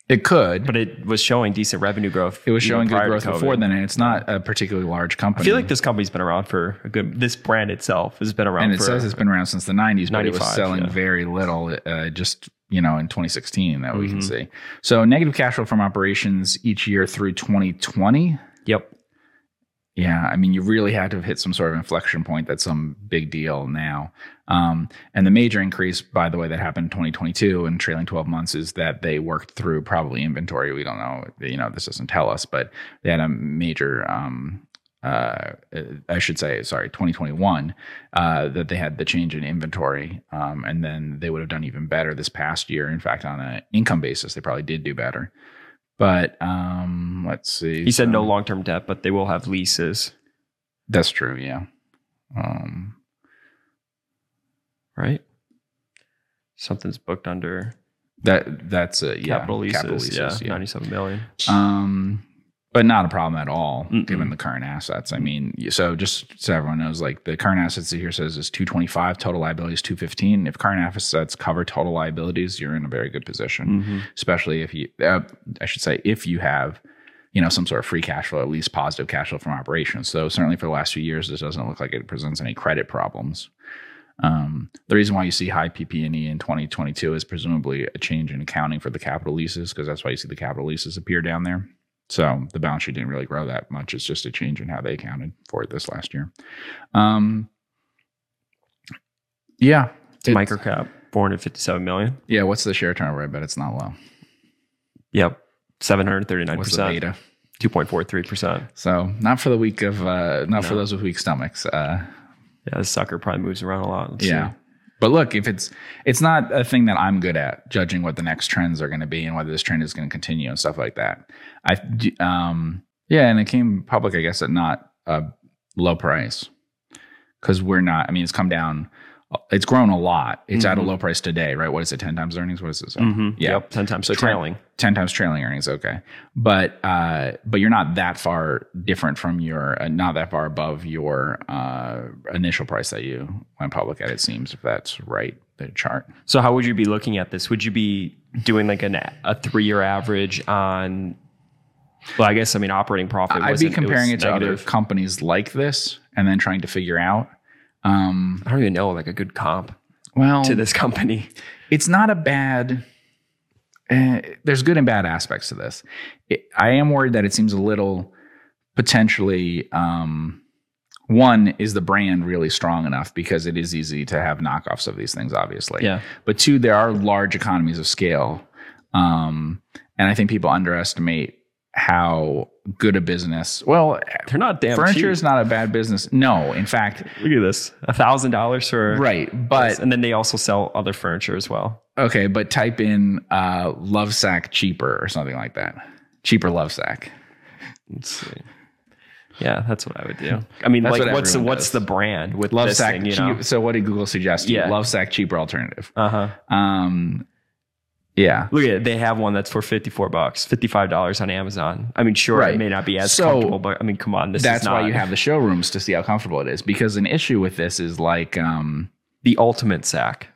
It could, But it was showing decent revenue growth. it was showing good growth before then, and it's not a particularly large company. I feel like this company's been around for a good. This brand itself has been around and it for. says it's been around since the 90s, but it was selling yeah. very little. Uh, just you know, in 2016 that we can Mhm. see. So negative cash flow from operations each year through 2020. Yep. Yeah, I mean, you really had to have hit some sort of inflection point. That's some big deal now. Um, and the major increase, by the way, that happened in 2022 and trailing 12 months is that they worked through probably inventory. We don't know. You know, this doesn't tell us, but they had a major. Um, uh, I should say, sorry, 2021, uh, that they had the change in inventory, um, and then they would have done even better this past year. In fact, on an income basis, they probably did do better. But um, let's see. He said So- no long term debt, but they will have leases, that's true. Yeah. Um, right? Something's booked under that that's a yeah, capital leases. yeah, ninety-seven million. Um, but not a problem at all Mm-mm. given the current assets. I mean, so just so everyone knows, like the current assets here says is two twenty five, total liabilities two fifteen. If current assets cover total liabilities, you're in a very good position. Mhm. Especially if you, uh, I should say, if you have. You know, some sort of free cash flow, at least positive cash flow from operations. So certainly for the last few years, this doesn't look like it presents any credit problems. Um, the reason why you see high PP&E in 2022 is presumably a change in accounting for the capital leases, because that's why you see the capital leases appear down there. So the balance sheet didn't really grow that much. It's just a change in how they accounted for it this last year. Um, yeah, It's microcap, four hundred fifty-seven million. Yeah, what's the share turnover? I bet it's not low. Yep, seven hundred thirty-nine What's the percent, beta? two point four three percent. So not for the week of, uh, not for those with weak stomachs. Uh, Yeah, this sucker probably moves around a lot. Let's yeah. see. But look, if it's it's not a thing that I'm good at judging what the next trends are going to be and whether this trend is going to continue and stuff like that. I um yeah, and it came public, I guess, at not a low price because we're not. I mean, it's come down. It's grown a lot. It's at a Mhm. low price today, right? What is it? Ten times earnings? What is it? Mhm. Yeah. Yep, ten times. So Tra- trailing. 10 times trailing earnings okay but uh but you're not that far different from your uh, not that far above your uh initial price that you went public at it seems if that's right the chart So how would you be looking at this? Would you be doing like an, a three-year average on? Well, I guess I mean operating profit. i'd be comparing it, was to other companies like this and then trying to figure out um I don't even know like a good comp. well, to this company. it's not a bad. Uh, there's good and bad aspects to this. It, I am worried that it seems a little potentially. Um, one is the brand really strong enough because it is easy to have knockoffs of these things, obviously. Yeah. But two, there are large economies of scale, um, and I think people underestimate how good a business. Well, They're not damn furniture cheap. is not a bad business. No, in fact, Look at this, a thousand dollars for right. But and then they also sell other furniture as well. Okay, but type in uh, love sack cheaper or something like that. Cheaper love sack. Let's see. Yeah, that's what I would do. I mean, That's like, what what's everyone what's the brand with Love this sack thing? You know? So what did Google suggest? Yeah. Love sack cheaper alternative. Uh huh. Um, yeah. Look at it. They have one that's for fifty four bucks, fifty five dollars on Amazon. I mean, sure, Right. it may not be as So, comfortable, but I mean, come on, this That's is not That's why you have the showrooms to see how comfortable it is. Because an issue with this is like, um, the ultimate sack.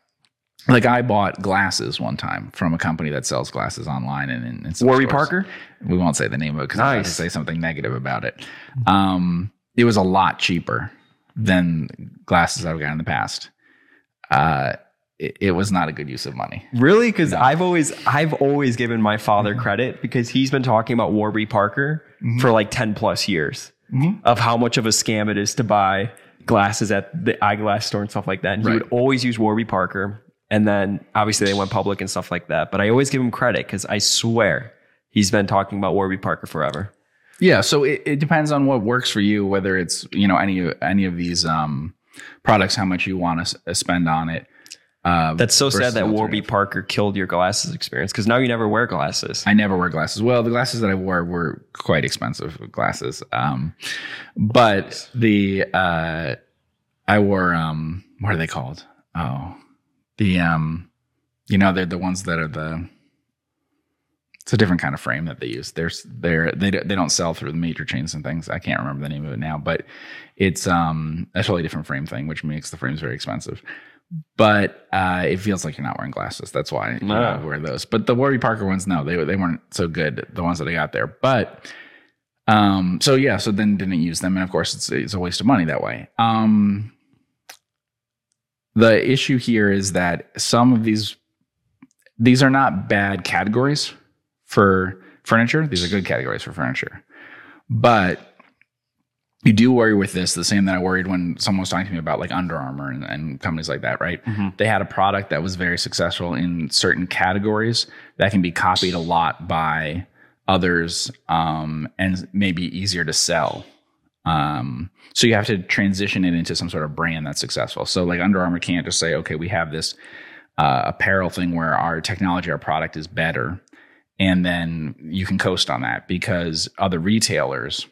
like I bought glasses one time from a company that sells glasses online and in, in Warby stores. Parker. We won't say the name of it because I'm to say something negative about it. Um, it was a lot cheaper than glasses I've got in the past. Uh, it, it was not a good use of money. Really? Because I've always I've always given my father mm-hmm. credit because he's been talking about Warby Parker mm-hmm. for like ten plus years mm-hmm. of how much of a scam it is to buy glasses at the eyeglass store and stuff like that. And he Right. would always use Warby Parker, and then obviously they went public and stuff like that. But I always give him credit because I swear he's been talking about Warby Parker forever. Yeah, so it, it depends on what works for you, whether it's you know any any of these um, products, how much you want to spend on it. Uh, That's so sad that Warby. Parker killed your glasses experience because now you never wear glasses. I never wear glasses. Well, the glasses that I wore were quite expensive glasses. Um, but the uh, I wore um, what are they called? Oh, the um, you know they're the ones that are the. It's a different kind of frame that they use. There's they're they don't- they don't sell through the major chains and things. I can't remember the name of it now, but it's um a totally different frame thing, which makes the frames very expensive. But uh, it feels like you're not wearing glasses. That's why you No. know, wear those. But the Warby Parker ones, no, they they weren't so good. The ones that I got there, but um, so yeah, so then didn't use them, and of course it's it's a waste of money that way. Um, the issue here is that some of these these are not bad categories for furniture. These are good categories for furniture, but you do worry with this the same that I worried when someone was talking to me about like Under Armour and, and companies like that, right? Mhm. They had a product that was very successful in certain categories that can be copied a lot by others um, and maybe easier to sell. Um, so you have to transition it into some sort of brand that's successful. So like Under Armour can't just say, okay, we have this uh, apparel thing where our technology, our product is better, and then you can coast on that because other retailers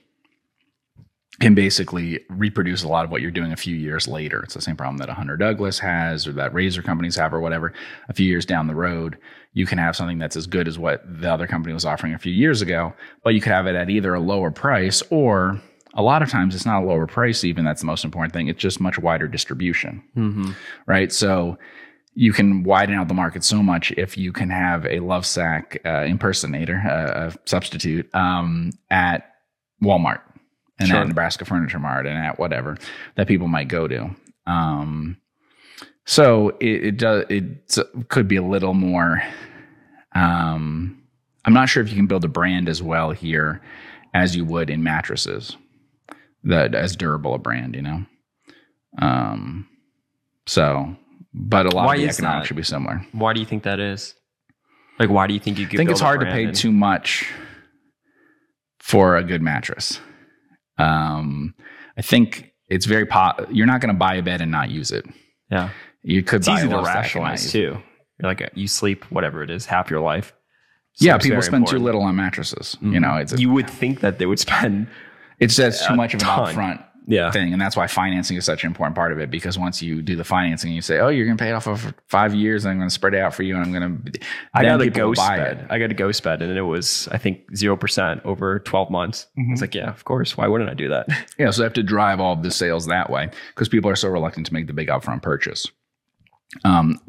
can basically reproduce a lot of what you're doing a few years later. It's the same problem that a Hunter Douglas has or that razor companies have or whatever. A few years down the road, you can have something that's as good as what the other company was offering a few years ago, but you could have it at either a lower price or a lot of times it's not a lower price even that's the most important thing. It's just much wider distribution Mm-hmm. right? So you can widen out the market so much if you can have a Lovesac uh, impersonator, uh, a substitute um, at Walmart and Sure. at Nebraska Furniture Mart and at whatever that people might go to. Um, so it, it does it could be a little more. Um, I'm not sure if you can build a brand as well here as you would in mattresses, that as durable a brand, you know. Um, so, but a lot Why of the economics that? should be similar. Why do you think that is? Like, why do you think you could? I think it's hard to pay too much for a good mattress. Um, I think it's very po- You're not going to buy a bed and not use it. Yeah, You could it's buy easy a to Lovesac and not rationalize too. You're like you sleep whatever it is half your life. So Yeah, people spend too little on mattresses. You Mhm. know, it's a, you would think that they would spend. it's just too much of an upfront Yeah, thing, and that's why financing is such an important part of it. Because once you do the financing, you say, "Oh, you're going to pay it off over five years, and I'm going to spread it out for you, and I'm going to." I got a GhostBed. it. I got a GhostBed, and it was I think zero percent over twelve months. Mm-hmm. It's like, yeah, of course. Why wouldn't I do that? Yeah, so I have to drive all of the sales that way because people are so reluctant to make the big upfront purchase. Um,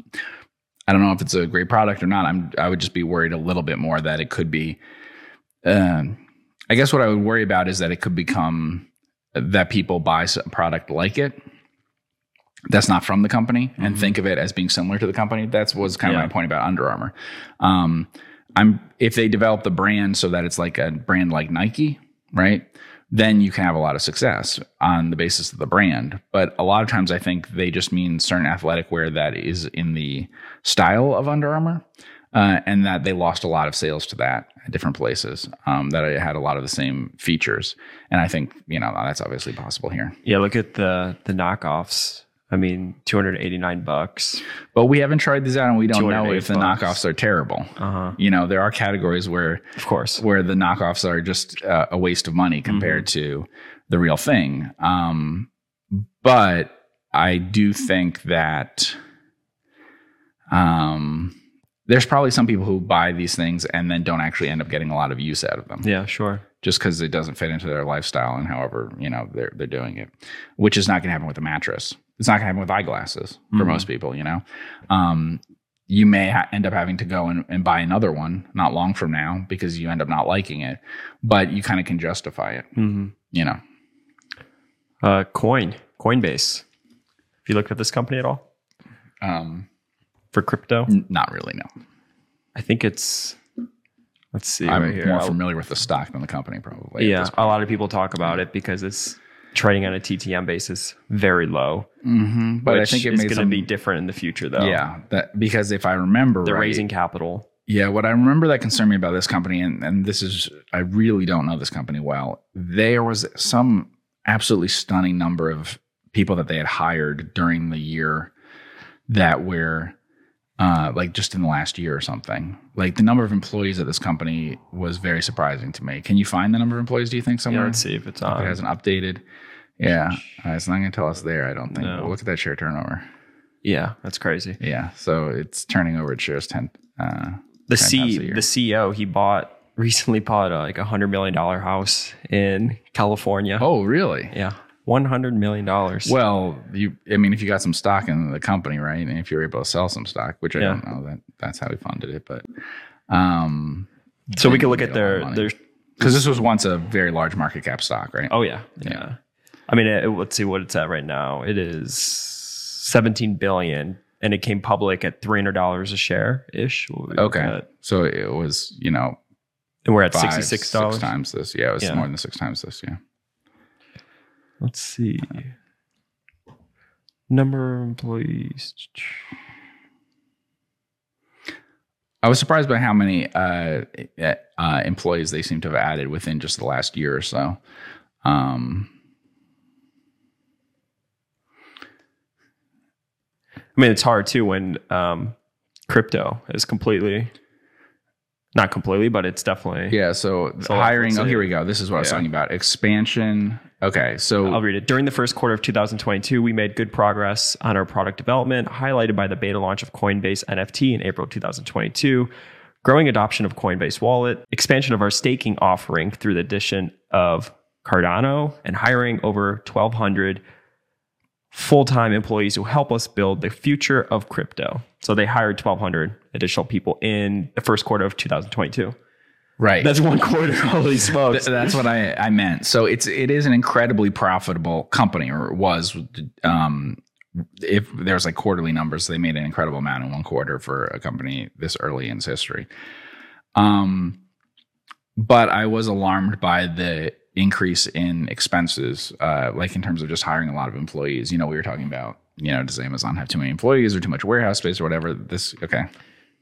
I don't know if it's a great product or not. I'm I would just be worried a little bit more that it could be. Um, I guess what I would worry about is that it could become that people buy a product like it, that's not from the company and think of it as being similar to the company. That's was kind of Yeah. my point about Under Armour. Um, I'm if they develop the brand so that it's like a brand like Nike, right? Then you can have a lot of success on the basis of the brand. But a lot of times, I think they just mean certain athletic wear that is in the style of Under Armour, uh, and that they lost a lot of sales to that at different places. Um, that it had a lot of the same features, and I think you know that's obviously possible here. Yeah, look at the the knockoffs. I mean, 289 bucks. But we haven't tried these out, and we don't know 208 if the bucks. knockoffs are terrible. Uh-huh. You know, there are categories where Of course. where the knockoffs are just uh, a waste of money compared to the real thing. Um, but I do think that um, there's probably some people who buy these things and then don't actually end up getting a lot of use out of them Yeah, sure. just because it doesn't fit into their lifestyle and however you know they're they're doing it, which is not going to happen with a mattress. It's not going to happen with eyeglasses for Mhm. most people. You know, um, you may ha- end up having to go and, and buy another one not long from now because you end up not liking it, but you kind of can justify it. hmm You know, Uh, Coin, Coinbase. Have you looked at this company at all um, for crypto? n- not really. No, I think it's. Let's see I'm right more I'll- familiar with the stock than the company probably. yeah, a lot of people talk about it because it's trading on a TTM basis very low. hmm But I think it made going to be different in the future, though. yeah, that because if I remember, they're right, raising capital. Yeah, what I remember that concerned me about this company, and, and this is, I really don't know this company well. There was some absolutely stunning number of people that they had hired during the year that were, uh, like just in the last year or something. Like the number of employees at this company was very surprising to me. Can you find the number of employees? Do you think Yeah, somewhere? let's see if it's If on. it hasn't updated. Yeah, uh, it's not going to tell us there. I don't think. No. Well, look at that share turnover. yeah, that's crazy. Yeah, so it's turning over. It shares ten. Uh, The 10 C, times a year. the CEO, he bought recently bought a, like a hundred million dollar house in California. oh, really? Yeah, one hundred million dollars. Well, you, I mean, if you got some stock in the company, right, and if you're able to sell some stock, which I Yeah. don't know, that that's how he funded it, but um, so we can look at a lot of their their. because this was once a very large market cap stock, right? Oh yeah, yeah. I mean, it, let's see what it's at right now. It is seventeen billion, and it came public at three hundred dollars a share ish. okay, so it was you know and we're at sixty six six dollars. times this. Yeah, it was Yeah. more than six times this. Yeah. Let's see. Number of employees. I was surprised by how many uh, uh, employees they seem to have added within just the last year or so. Um, I mean, it's hard too when um, crypto is completely, not completely, but it's definitely. yeah, so hiring. Oh, here we go. This is what I was talking about. Expansion. Okay, so I'll read it. During the first quarter of 2022, we made good progress on our product development, highlighted by the beta launch of Coinbase NFT in April 2022, growing adoption of Coinbase Wallet, expansion of our staking offering through the addition of Cardano, and hiring over 1,200 full time employees who help us build the future of crypto. So they hired 1,200 additional people in the first quarter of 2022. Right. That's one quarter. Holy smokes. That's what I, I meant. So it's it is an incredibly profitable company, or it was. Um, if there's like quarterly numbers, they made an incredible amount in one quarter for a company this early in its history. Um, but I was alarmed by the increase in expenses, uh, like in terms of just hiring a lot of employees. You know, we were talking about, you know, does Amazon have too many employees or too much warehouse space or whatever? This okay.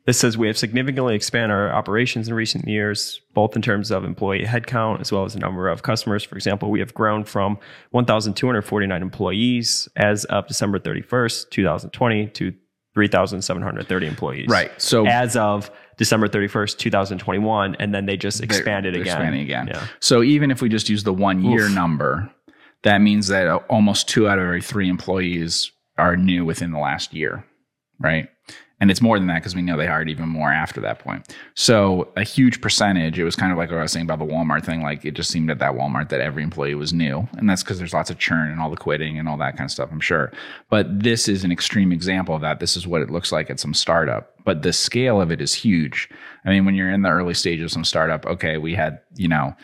This says we have significantly expanded our operations in recent years, both in terms of employee headcount as well as the number of customers. For example, we have grown from 1,249 employees as of December 31st, 2020 to 3,730 employees. Right. So As of December 31st, 2021. And then they just They're- expanded they're again. expanding again. Yeah. So even if we just use the one year Oof. number, that means that almost two out of every three employees are new within the last year, right? And it's more than that because we know they hired even more after that point. So a huge percentage, it was kind of like what I was saying about the Walmart thing. Like it just seemed at that Walmart that every employee was new. And that's because there's lots of churn and all the quitting and all that kind of stuff, I'm sure. But this is an extreme example of that. This is what it looks like at some startup. But the scale of it is huge. I mean, when you're in the early stages of some startup, okay, we had, you know,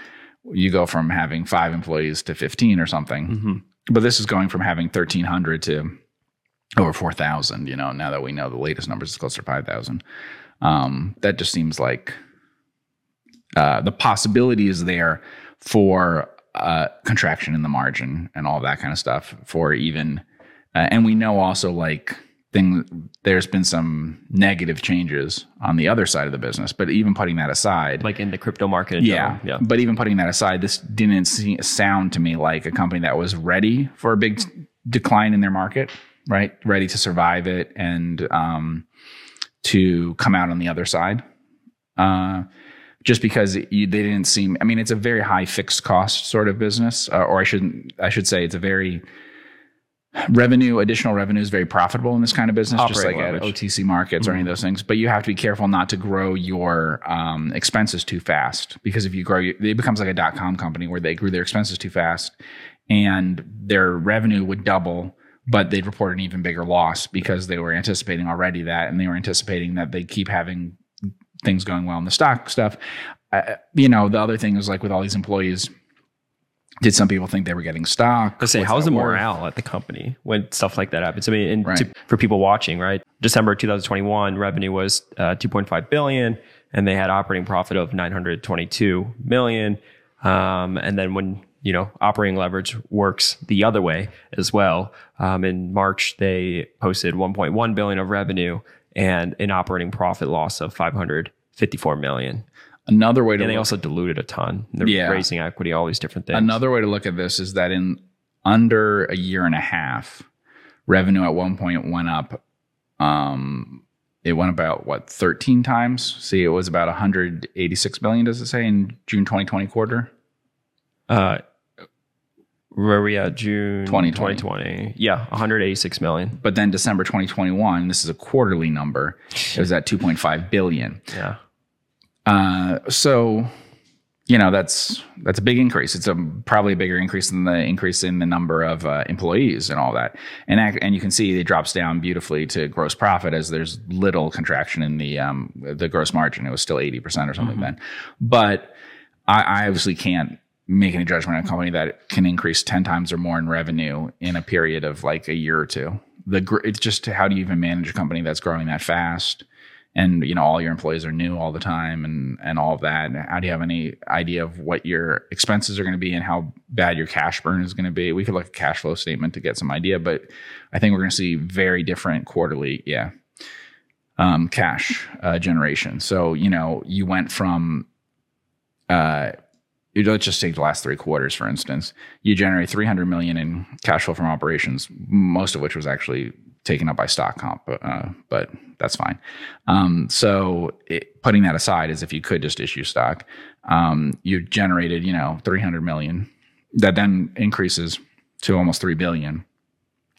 you go from having five employees to 15 or something. Mhm. But this is going from having 1,300 to over 4,000, you know, now that we know the latest numbers is closer to 5,000. Um, that just seems like uh, the possibility is there for uh, contraction in the margin and all that kind of stuff for even, uh, and we know also like thing there's been some negative changes on the other side of the business but even putting that aside like in the crypto market. yeah, general. yeah. but even putting that aside this didn't sound to me like a company that was ready for a big decline in their market right ready to survive it and um, to come out on the other side. Uh, just because you, they didn't seem i mean it's a very high fixed cost sort of business uh, or i shouldn't i should say it's a very revenue additional revenue is very profitable in this kind of business just like Operating at otc markets or any of those things. But you have to be careful not to grow your um, expenses too fast because if you grow it becomes like a dot-com company where they grew their expenses too fast and their revenue would double but they'd report an even bigger loss because they were anticipating already that and they were anticipating that they'd keep having things going well in the stock stuff uh, you know the other thing is like with all these employees did some people think they were getting stock I say, how's the worth? morale at the company when stuff like that happens? I mean, and to, for people watching, right? December 2021 revenue was uh, 2.5 billion, and they had operating profit of 922 million. Um, and then when you know operating leverage works the other way as well, um, in March they posted 1.1 billion of revenue and an operating profit loss of 554 million. another way to And they look- also diluted a ton. They're Yeah. raising equity, all these different things. Another way to look at this is that in under a year and a half, revenue at one point went up. Um, it went about what 13 times. See, it was about 186 million. Does it say in June 2020 quarter? Uh, where are we at? June 2020. 2020. Yeah, 186 million. But then December 2021, this is a quarterly number. It was at 2.5 billion. Yeah. Uh, so, you know, that's that's a big increase. It's a probably a bigger increase than the increase in the number of uh, employees and all that. And ac- and you can see it drops down beautifully to gross profit as there's little contraction in the um, the gross margin. It was still eighty percent or something then. But I, I obviously can't make any judgment on a company that can increase ten times or more in revenue in a period of like a year or two. The gr- it's just how do you even manage a company that's growing that fast? and you know all your employees are new all the time and and all of that And how do you have any idea of what your expenses are going to be and how bad your cash burn is going to be we could look at a cash flow statement to get some idea but i think we're going to see very different quarterly yeah um, cash uh, generation so you know you went from uh, you- let's just take the last three quarters for instance. You generate 300 million in cash flow from operations most of which was actually taken up by stock comp uh, but that's fine. Um, so it, putting that aside as if you could just issue stock um, you generated you know 300 million. That then increases to almost 3 billion.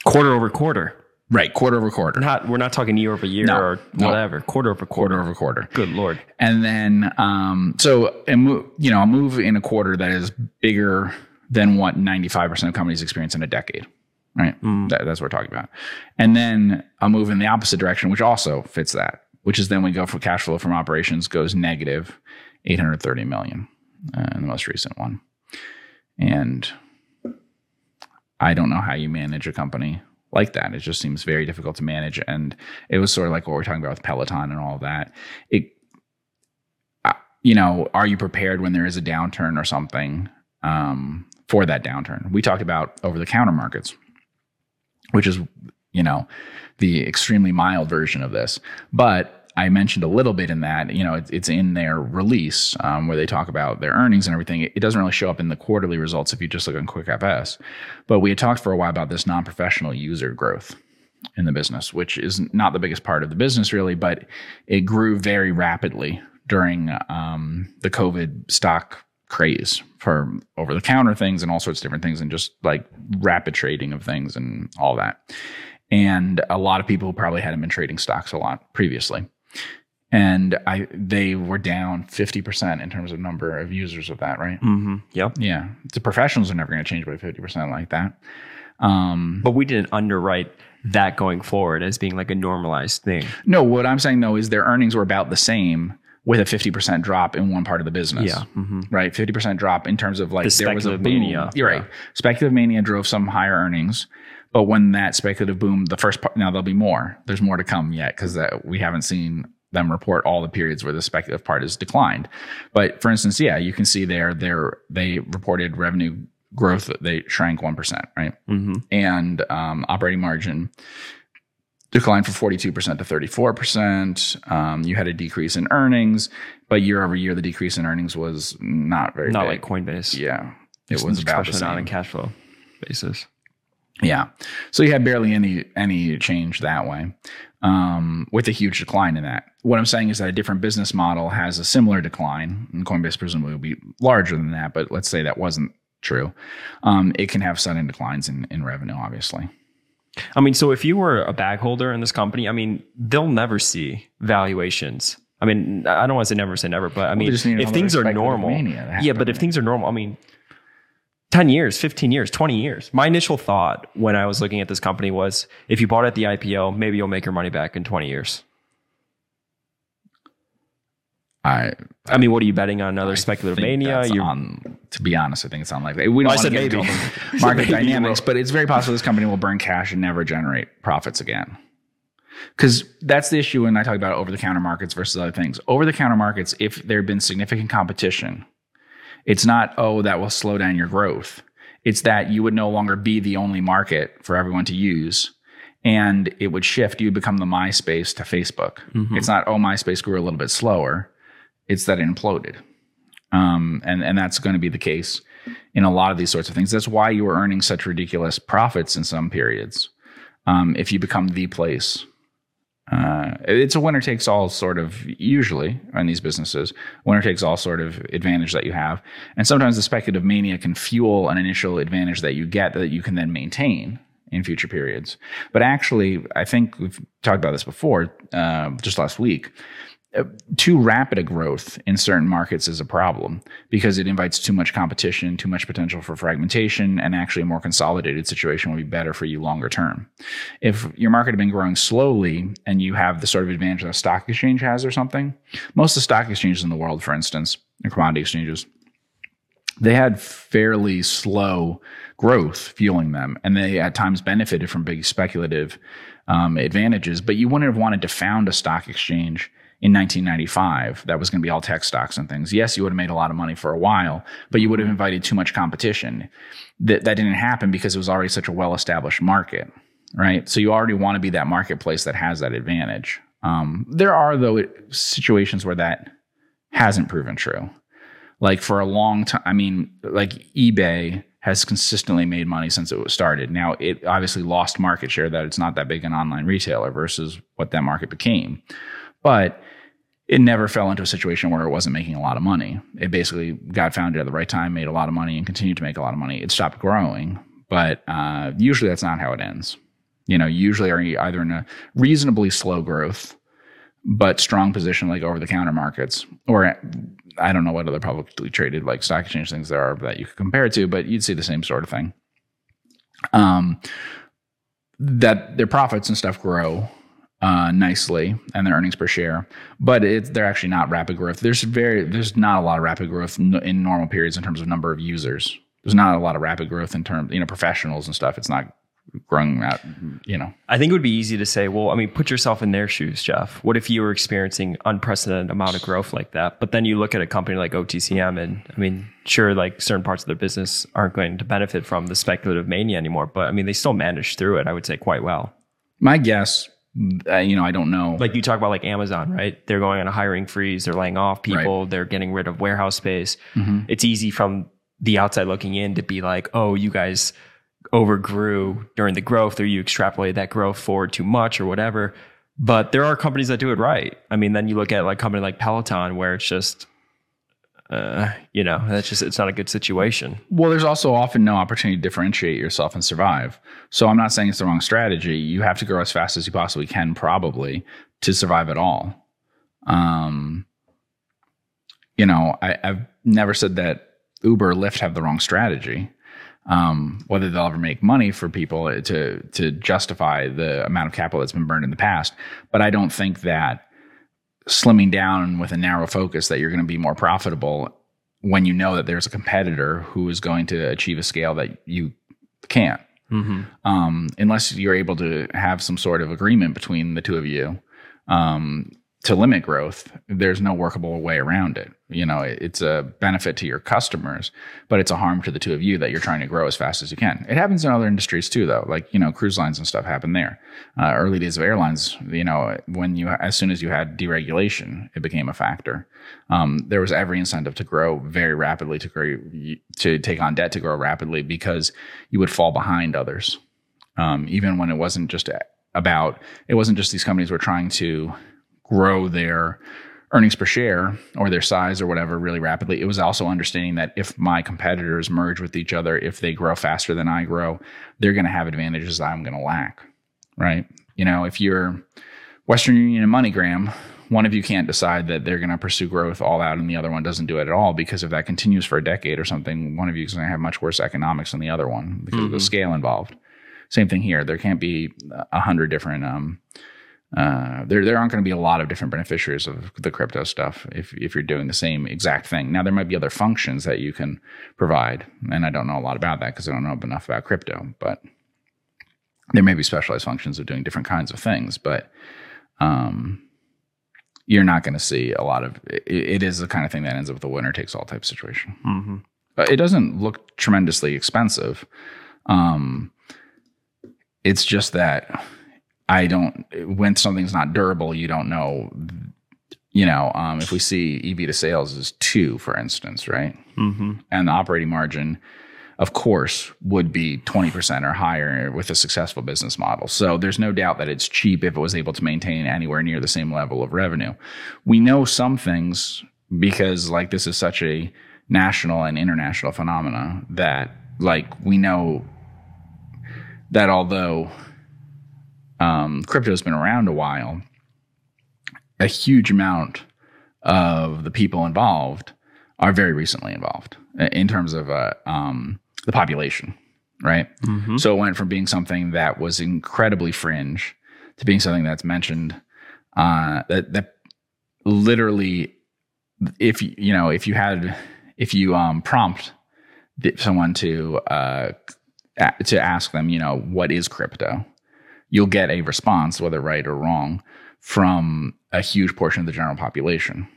Quarter over quarter. Right quarter over quarter Not we're not talking year over year No, or no. whatever. Quarter over quarter. quarter over quarter Good lord. and then um, so a move, you know, a move in a quarter that is bigger than what 95% of companies experience in a decade. Right. That, that's what we're talking about. And then a move in the opposite direction, which also fits that, which is then we go for cash flow from operations goes negative 830 million uh, in the most recent one. And I don't know how you manage a company like that. It just seems very difficult to manage. And it was sort of like what we're talking about with Peloton and all of that. It, you know, are you prepared when there is a downturn or something um, for that downturn? We talked about over the counter markets, which is, you know, the extremely mild version of this. But I mentioned a little bit in that, you know, it's, it's in their release um, where they talk about their earnings and everything. It, it doesn't really show up in the quarterly results if you just look on QuickFS. But we had talked for a while about this non professional user growth in the business, which is not the biggest part of the business really, but it grew very rapidly during um, the COVID stock craze for over the counter things and all sorts of different things and just like rapid trading of things and all that. And a lot of people probably hadn't been trading stocks a lot previously. And I they were down 50% in terms of number of users of that, right? Mm-hmm. Yep. Yeah. The professionals are never going to change by 50% like that. Um, But we didn't underwrite that going forward as being like a normalized thing. no, what I'm saying though is their earnings were about the same with a 50% drop in one part of the business. Yeah. Mm-hmm. Right. 50% drop in terms of like The there was a boom. mania. You're right. Yeah. Speculative mania drove some higher earnings, But when that speculative boom, the first part, now there'll be more. There's more to come yet because we haven't seen them report all the periods where the speculative part has declined. But for instance, yeah, you can see there, there they reported revenue growth they shrank one percent, right? Mm-hmm. And um, operating margin declined from 42% to 34%. Um, you had a decrease in earnings, but year over year, the decrease in earnings was not very Not big. like Coinbase. yeah, it was about the Especially not same. in cash flow basis. Yeah. So you had barely any any change that way, um, with a huge decline in that. What I'm saying is that a different business model has a similar decline, and Coinbase presumably will be larger than that. But let's say that wasn't true. Um, it can have sudden declines in, in revenue, obviously. I mean, so if you were a bag holder in this company, I mean, they'll never see valuations. I mean, I don't want to say never say never, but I mean, need if things are normal, yeah, but if things are normal, I mean, 10 years, 15 years, 20 years. My initial thought when I was looking at this company was if you bought at the IPO, maybe you'll make your money back in 20 years. I I mean, what are you betting on another I speculative mania? on, to be honest, I think it's unlikely. We don't I want to said get maybe. into all I the said market dynamics, but it's very possible this company will burn cash and never generate profits again. Because that's the issue when I talk about over the counter markets versus other things. Over the counter markets, if there had been significant competition, it's not, oh, that will slow down your growth. It's that you would no longer be the only market for everyone to use. And it would shift. You become the MySpace to Facebook. Mhm. It's not, oh, MySpace grew a little bit slower. It's that it imploded. Um, and, and that's going to be the case in a lot of these sorts of things. That's why you were earning such ridiculous profits in some periods. Um, if you become the place, uh, it's a winner takes all sort of usually in these businesses, winner takes all sort of advantage that you have. And sometimes the speculative mania can fuel an initial advantage that you get that you can then maintain in future periods. But actually, I think we've talked about this before, uh, just last week uh, too rapid a growth in certain markets is a problem because it invites too much competition, too much potential for fragmentation, and actually a more consolidated situation will be better for you longer term. If your market had been growing slowly and you have the sort of advantage that a stock exchange has or something, most of the stock exchanges in the world, for instance, and commodity exchanges, they had fairly slow growth fueling them, and they at times benefited from big speculative um, advantages. But you wouldn't have wanted to found a stock exchange in 1995 that was going to be all tech stocks and things. Yes, you would have made a lot of money for a while, but you would have invited too much competition. That that didn't happen because it was already such a well-established market, right? So you already want to be that marketplace that has that advantage. Um, there are though situations where that hasn't proven true like for a long time i mean like ebay has consistently made money since it was started now it obviously lost market share that it's not that big an online retailer versus what that market became but it never fell into a situation where it wasn't making a lot of money. It basically got founded at the right time made a lot of money and continued to make a lot of money. It stopped growing but uh, usually that's not how it ends. You know usually are either in a reasonably slow growth but strong position like over the counter markets or I don't know what other publicly traded like stock exchange things there are that you could compare it to, but you'd see the same sort of thing. Um, that their profits and stuff grow uh, nicely and their earnings per share, but it, they're actually not rapid growth. There's very there's not a lot of rapid growth in, in normal periods in terms of number of users. There's not a lot of rapid growth in terms you know professionals and stuff. It's not growing out you know I think it would be easy to say, well, I mean, put yourself in their shoes, Geoff. What if you were experiencing unprecedented amount of growth like that? But then you look at a company like OTCM, and I mean, sure, like certain parts of their business aren't going to benefit from the speculative mania anymore, but I mean, they still managed through it. I would say quite well. my guess. Uh, you know, I don't know. Like you talk about, like Amazon, right? They're going on a hiring freeze. They're laying off people. They're getting rid of warehouse space. Mhm. It's easy from the outside looking in to be like, oh, you guys overgrew during the growth or you extrapolated that growth forward too much or whatever. But there are companies that do it right. I mean, then you look at like a company like Peloton where it's just, uh, you know, that's just, it's not a good situation. Well, there's also often no opportunity to differentiate yourself and survive. So I'm not saying it's the wrong strategy. You have to grow as fast as you possibly can, probably, to survive at all. Um, you know, I, I've never said that Uber, Lyft have the wrong strategy. Um, whether they'll ever make money for people to to justify the amount of capital that's been burned in the past, but I don't think that slimming down with a narrow focus that you're going to be more profitable when you know that there's a competitor who is going to achieve a scale that you can't. Mm-hmm. um, unless you're able to have some sort of agreement between the two of you um, to limit growth. There's no workable way around it. You know, it- it's a benefit to your customers, but it's a harm to the two of you that you're trying to grow as fast as you can. It happens in other industries too, though. Like you know, cruise lines and stuff happen there. Uh, early days of airlines, you know, when you as soon as you had deregulation, it became a factor. Um, there was every incentive to grow very rapidly, to grow, to take on debt to grow rapidly because you would fall behind others. Um, even when it wasn't just about, it wasn't just these companies were trying to grow their earnings per share or their size or whatever really rapidly. It was also understanding that if my competitors merge with each other, if they grow faster than I grow, they're going to have advantages that I'm going to lack. Right. You know, if you're Western Union and MoneyGram, one of you can't decide that they're going to pursue growth all out and the other one doesn't do it at all because if that continues for a decade or something, one of you is going to have much worse economics than the other one because of the Mhm. scale involved. Same thing here. There can't be a hundred different. Um, uh, there there aren't going to be a lot of different beneficiaries of the crypto stuff if if you're doing the same exact thing. Now there might be other functions that you can provide, and I don't know a lot about that because I don't know enough about crypto, but there may be specialized functions of doing different kinds of things, but um, you're not going to see a lot of it, it is the kind of thing that ends up with a winner takes all type situation. Mm-hmm. It doesn't look tremendously expensive. Um, it's just that I don't when something's not durable, you don't know. You know, um, if we see EV to sales is two, for instance, right, Mm-hmm. and the operating margin, of course, would be twenty percent or higher with a successful business model. So there's no doubt that it's cheap if it was able to maintain anywhere near the same level of revenue. We know some things because, like, this is such a national and international phenomena that, like, we know that although um, crypto has been around a while, a huge amount of the people involved are very recently involved in terms of uh, um, the population, right? Mm-hmm. So it went from being something that was incredibly fringe to being something that's mentioned uh, that that literally, if you you know if you had if you um, prompt someone to uh, to ask them, you know, what is crypto, you'll get a response, whether right or wrong, from a huge portion of the general population,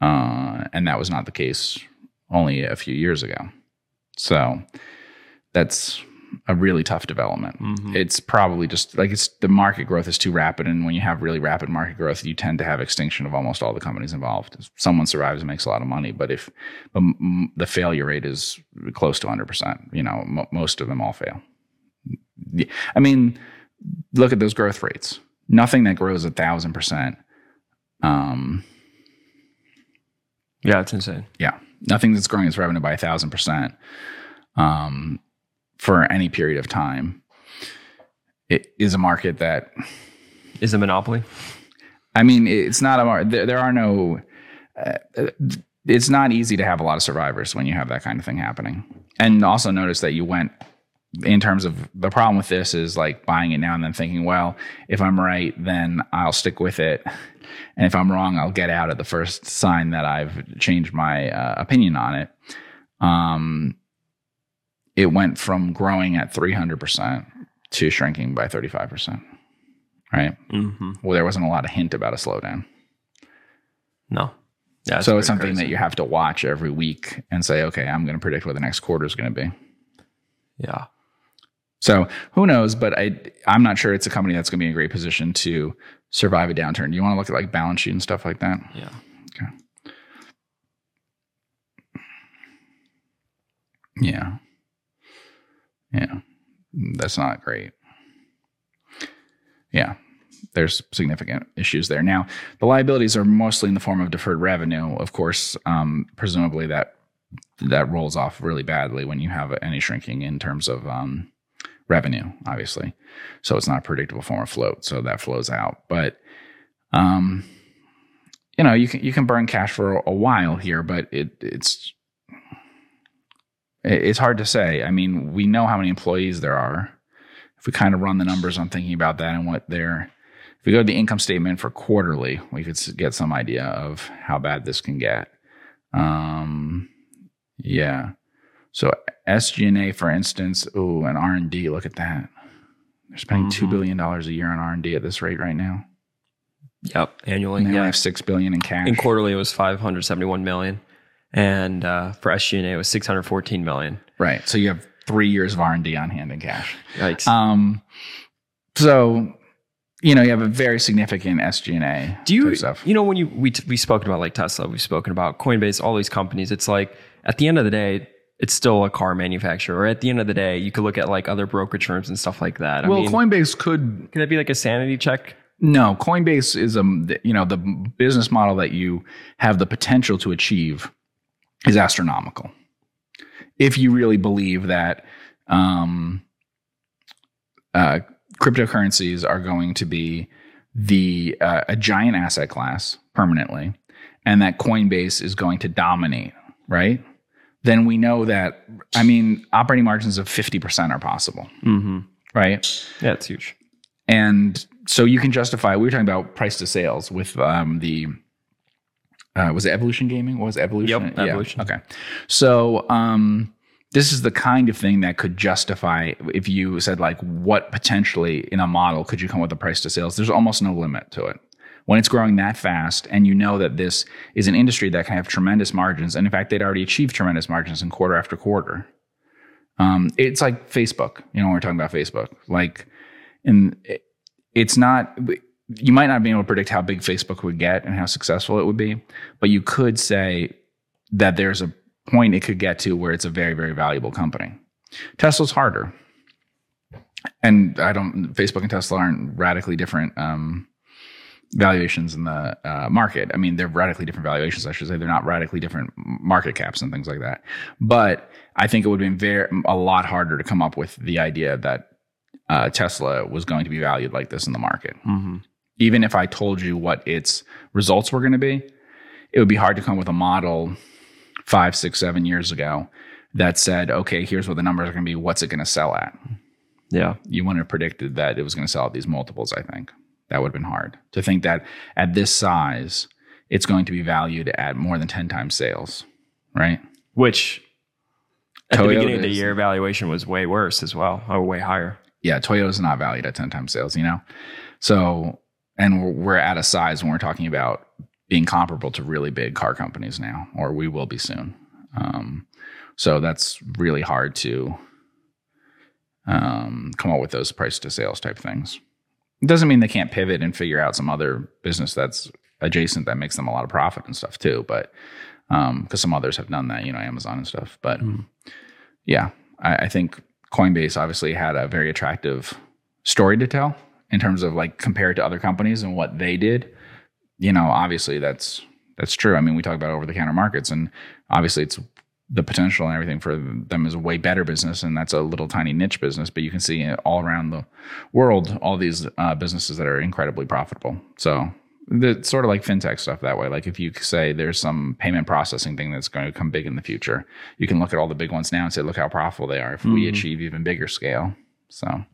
uh, and that was not the case only a few years ago. So that's a really tough development. Mhm. It's probably just like it's the market growth is too rapid, and when you have really rapid market growth, you tend to have extinction of almost all the companies involved. If someone survives and makes a lot of money, but if but m- the failure rate is close to 100 percent, you know, mo most of them all fail. I mean, look at those growth rates. Nothing that grows a thousand percent. Um, Yeah, it's insane. yeah, nothing that's growing its revenue by a thousand percent um, for any period of time. It is a market that Is a monopoly? I mean, it's not a mar- there, there are no. Uh, it's not easy to have a lot of survivors when you have that kind of thing happening. And also notice that you went in terms of the problem with this is like buying it now and then thinking, well, if I'm right, then I'll stick with it, and if I'm wrong, I'll get out at the first sign that I've changed my uh, opinion on it. Um, it went from growing at 300 percent to shrinking by 35 percent. Right Mm-hmm. well, there wasn't a lot of hint about a slowdown. No. Yeah. so it's something crazy. that you have to watch every week and say, okay, I'm going to predict what the next quarter is going to be. Yeah. So who knows? But I, I'm not sure it's a company that's going to be in a great position to survive a downturn. Do you want to look at like balance sheet and stuff like that. Yeah. Yeah, yeah, that's not great. Yeah, there's significant issues there. Now, the liabilities are mostly in the form of deferred revenue. Of course, um, presumably that that rolls off really badly when you have any shrinking in terms of um, revenue, obviously. So it's not a predictable form of float, so that flows out. But um, you know, you can you can burn cash for a while here, but it it's it's hard to say. I mean, we know how many employees there are. If we kind of run the numbers on thinking about that and what they're, if we go to the income statement for quarterly, we could get some idea of how bad this can get. Um, yeah. So SG&A, for instance, oh, and R&D. Look at that. They're spending two Mhm. billion dollars a year on R&D at this rate right now. Yep, annually. And they only Yeah. have six billion in cash. In quarterly, it was 571 million, and uh, for SG&A, it was 614 million. right. So you have three years of R&D on hand in cash. Yikes. Um, so you know you have a very significant SG&A. Do you, stuff. you know, when you we we spoken about like Tesla, we've spoken about Coinbase, all these companies. It's like at the end of the day, it's still a car manufacturer. Or at the end of the day, you could look at like other brokerage firms and stuff like that. I well, mean, Coinbase could can that be like a sanity check? No, Coinbase is a you know the business model that you have the potential to achieve is astronomical. If you really believe that um, uh, cryptocurrencies are going to be the uh, a giant asset class permanently, and that Coinbase is going to dominate, right? Then we know that I mean operating margins of fifty percent are possible, Mm-hmm. right? Yeah, it's huge. and so you can justify we were talking about price to sales with um, the uh, was it evolution gaming what was evolution Yep, Yeah, Evolution. okay so um, this is the kind of thing that could justify if you said like what potentially in a model could you come with a price to sales there's almost no limit to it when it's growing that fast and you know that this is an industry that can have tremendous margins and in fact they'd already achieved tremendous margins in quarter after quarter. Um, it's like facebook you know when we're talking about facebook like and it- it's not you might not be able to predict how big facebook would get and how successful it would be but you could say that there's a point it could get to where it's a very very valuable company. Tesla's harder. And i don't facebook and tesla aren't radically different um, valuations in the uh, market i mean they're radically different valuations i should say they're not radically different market caps and things like that but i think it would have been very a lot harder to come up with the idea that uh, Tesla was going to be valued like this in the market. Mm-hmm. Even if I told you what its results were going to be, it would be hard to come up with a model five, six, seven years ago that said, okay, here's what the numbers are going to be. What's it going to sell at? Yeah. You wouldn't have predicted that it was going to sell at these multiples, I think. That would have been hard to think that at this size, it's going to be valued at more than 10 times sales, right? Which at the beginning of the year, valuation was way worse as well, or way higher. yeah, Toyota's not valued at 10 times sales, you know? So, and we're, we're at a size when we're talking about being comparable to really big car companies now, or we will be soon. Um, so that's really hard to um, come up with those price to sales type things. It doesn't mean they can't pivot and figure out some other business that's adjacent that makes them a lot of profit and stuff too. But um, because some others have done that, you know, Amazon and stuff. But hmm. yeah, I, I think Coinbase obviously had a very attractive story to tell in terms of like compared to other companies and what they did. You know, obviously that's that's true. I mean, we talk about over the counter markets, and obviously it's the potential and everything for them is a way better business, and that's a little tiny niche business. But you can see all around the world all these uh, businesses that are incredibly profitable. So it's sort of like fintech stuff that way. Like if you say there's some payment processing thing that's going to come big in the future, you can look at all the big ones now and say, look how profitable they are if we Mhm. achieve even bigger scale. So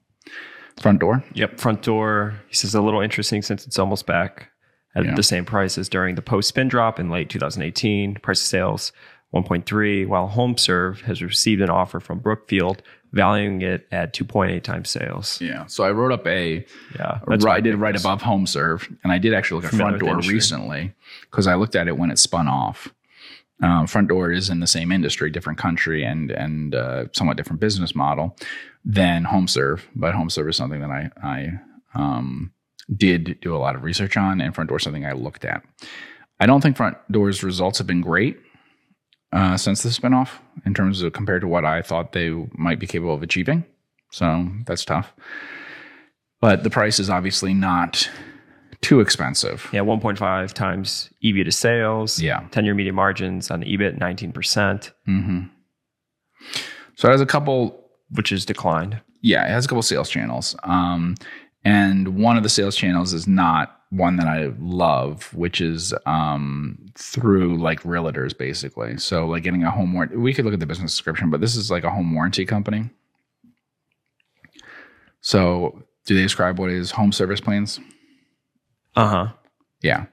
Frontdoor. Yep. Frontdoor. He says a little interesting since it's almost back at Yeah. the same price as during the post spin drop in late 2018. Price of sales 1.3, while HomeServe has received an offer from Brookfield valuing it at 2.8 times sales. Yeah. So I wrote up a Yeah. right, I did right above HomeServe, and I did actually look at Frontdoor recently because I looked at it when it spun off. Um, Frontdoor is in the same industry, different country, and and uh, somewhat different business model than HomeServe. But HomeServe is something that I I um, did do a lot of research on, and Frontdoor is something I looked at. I don't think front door's results have been great uh, since the spinoff in terms of compared to what I thought they might be capable of achieving. So that's tough. But the price is obviously not too expensive. Yeah, 1.5 times EV to sales. Yeah. 10 year median margins on the EBIT, 19%, hmm So it has a couple, which has declined. yeah, it has a couple sales channels. Um, and one of the sales channels is not one that I love, which is um, through like realtors, basically. So like getting a home warranty. We could look at the business description, but this is like a home warranty company. So do they describe what is home service plans? Uh huh. Yeah.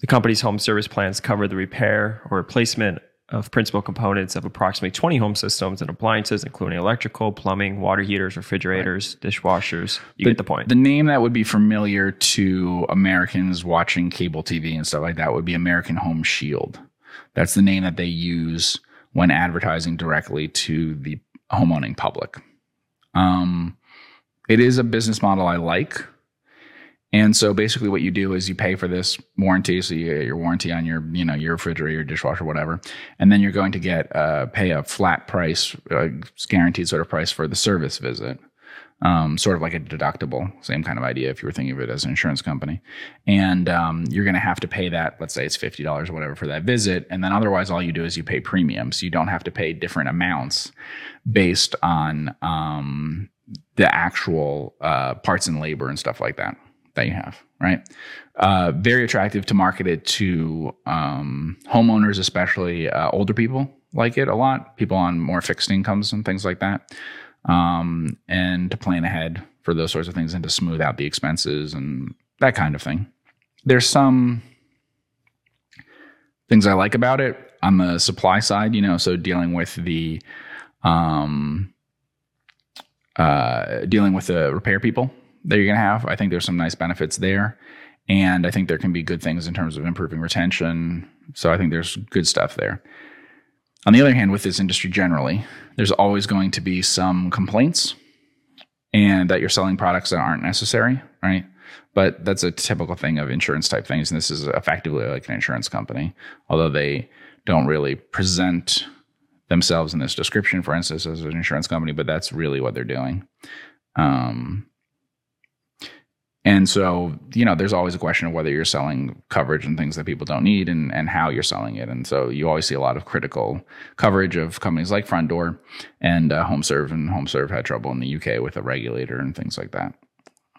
The company's home service plans cover the repair or replacement of principal components of approximately 20 home systems and appliances, including electrical, plumbing, water heaters, refrigerators, dishwashers. You get the point. The name that would be familiar to Americans watching cable TV and stuff like that would be American Home Shield. That's the name that they use when advertising directly to the homeowning public. Um, it is a business model I like. And so basically what you do is you pay for this warranty. So you get your warranty on your, you know, your refrigerator, your dishwasher, whatever. And then you're going to get, uh, pay a flat price, guaranteed sort of price for the service visit. Um, sort of like a deductible, same kind of idea if you were thinking of it as an insurance company. And um, you're going to have to pay that, let's say it's $50 or whatever for that visit. And then otherwise, all you do is you pay premiums. You don't have to pay different amounts based on um, the actual uh, parts and labor and stuff like that that you have, right? Uh, very attractive to market it to um, homeowners, especially uh, older people like it a lot, people on more fixed incomes and things like that, um, and to plan ahead for those sorts of things and to smooth out the expenses and that kind of thing. There's some things I like about it on the supply side, you know, so dealing with the um, uh, dealing with the repair people that you're going to have. I think there's some nice benefits there. And I think there can be good things in terms of improving retention. So I think there's good stuff there. On the other hand, with this industry generally, there's always going to be some complaints and that you're selling products that aren't necessary, right? But that's a typical thing of insurance type things. And this is effectively like an insurance company, although they don't really present themselves in this description, for instance, as an insurance company, but that's really what they're doing. Um, and so, you know, there's always a question of whether you're selling coverage and things that people don't need and, and how you're selling it. And so you always see a lot of critical coverage of companies like Frontdoor and uh, HomeServe. And HomeServe had trouble in the UK with a regulator and things like that.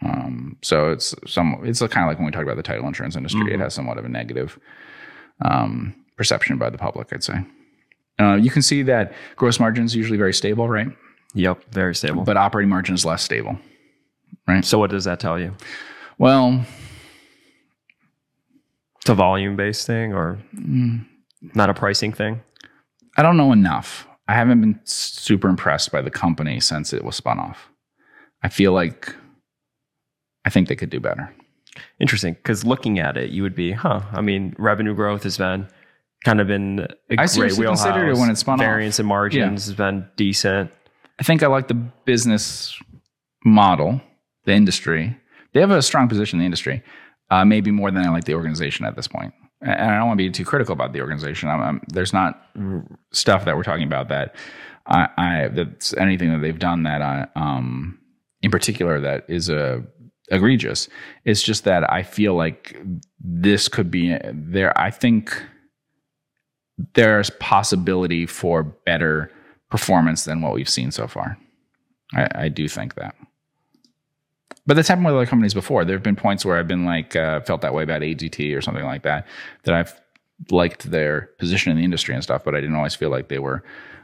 Um, so it's some, it's kind of like when we talk about the title insurance industry, mm-hmm. it has somewhat of a negative um, perception by the public, I'd say. Uh, you can see that gross margin is usually very stable, right? Yep, very stable. But operating margin is less stable right? So what does that tell you? Well, it's a volume based thing or mm, not a pricing thing? I don't know enough. I haven't been super impressed by the company since it was spun off. I feel like I think they could do better. Interesting, because looking at it, you would be, huh? I mean, revenue growth has been kind of in a I great wheelhouse. considered it when it spun off. Variance off. in margins yeah. has been decent. I think I like the business model the industry. They have a strong position in the industry, uh, maybe more than I like the organization at this point. And I don't want to be too critical about the organization. I'm, I'm, there's not stuff that we're talking about that I, I that's anything that they've done that I, um, in particular that is a uh, egregious. It's just that I feel like this could be there. I think there's possibility for better performance than what we've seen so far. I, I do think that. But that's happened with other companies before. There have been points where I've been like uh, felt that way about AGT or something like that. That I've liked their position in the industry and stuff, but I didn't always feel like they were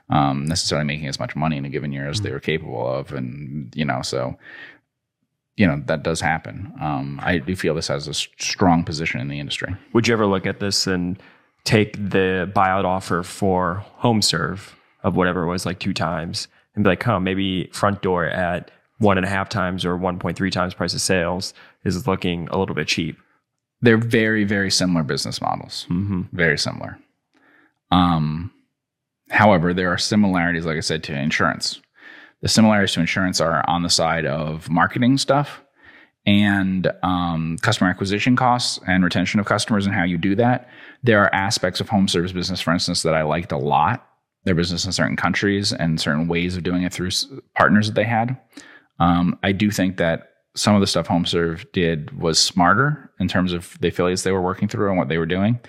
um, necessarily making as much money in a given year as they were capable of. And you know, so you know that does happen. Um, I do feel this has a strong position in the industry. Would you ever look at this and take the buyout offer for HomeServe of whatever it was, like two times, and be like, "Huh, maybe Frontdoor at." One and a half times or 1.3 times price of sales is looking a little bit cheap. They're very, very similar business models. Mm-hmm. Very similar. Um, however, there are similarities, like I said, to insurance. The similarities to insurance are on the side of marketing stuff and um, customer acquisition costs and retention of customers and how you do that. There are aspects of home service business, for instance, that I liked a lot. Their business in certain countries and certain ways of doing it through partners that they had. Um, I do think that some of the stuff HomeServe did was smarter in terms of the affiliates they were working through and what they were doing.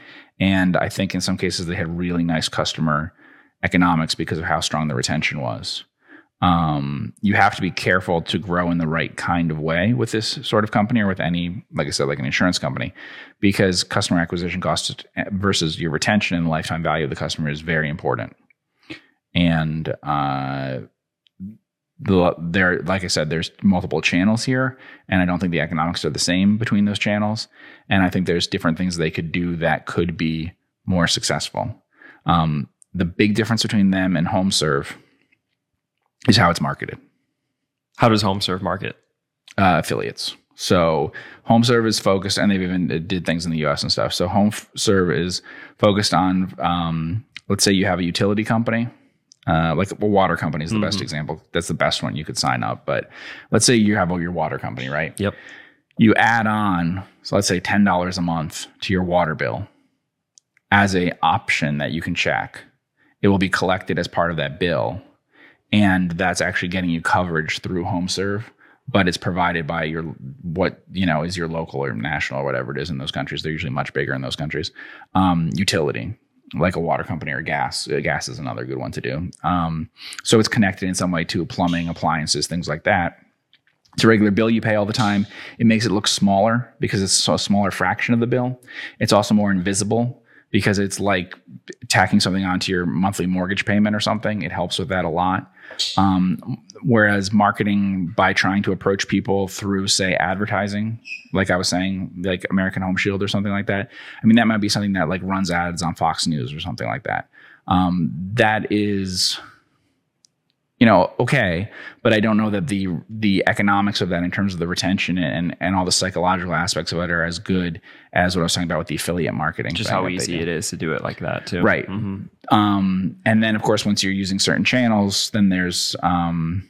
And I think in some cases they had really nice customer economics because of how strong the retention was. Um, you have to be careful to grow in the right kind of way with this sort of company or with any, like I said, like an insurance company, because customer acquisition costs versus your retention and lifetime value of the customer is very important. And uh, the there like i said there's multiple channels here and i don't think the economics are the same between those channels and i think there's different things they could do that could be more successful um, the big difference between them and HomeServe is how it's marketed. How does HomeServe market? Uh, affiliates. So HomeServe is focused, and they've even did things in the U.S. and stuff. So HomeServe is focused on, um, let's say you have a utility company, uh, like a water company is the best example. That's the best one you could sign up. But let's say you have your water company, right? Yep. You add on, so let's say ten dollars a month to your water bill as a option that you can check. It will be collected as part of that bill, and that's actually getting you coverage through HomeServe. But it's provided by your what you know is your local or national or whatever it is in those countries. They're usually much bigger in those countries. Um, utility, like a water company or gas. Uh, gas is another good one to do. Um, so it's connected in some way to plumbing, appliances, things like that. It's a regular bill you pay all the time. It makes it look smaller because it's a smaller fraction of the bill. It's also more invisible because it's like tacking something onto your monthly mortgage payment or something. It helps with that a lot. Um, whereas marketing by trying to approach people through, say, advertising, like I was saying, like American Home Shield or something like that. I mean, that might be something that like runs ads on Fox News or something like that. Um, that is you know, okay, but I don't know that the the economics of that in terms of the retention and and all the psychological aspects of it are as good as what I was talking about with the affiliate marketing. Just how easy it is to do it like that too. Right. Mhm. Um, and then of course, once you're using certain channels, then there's um,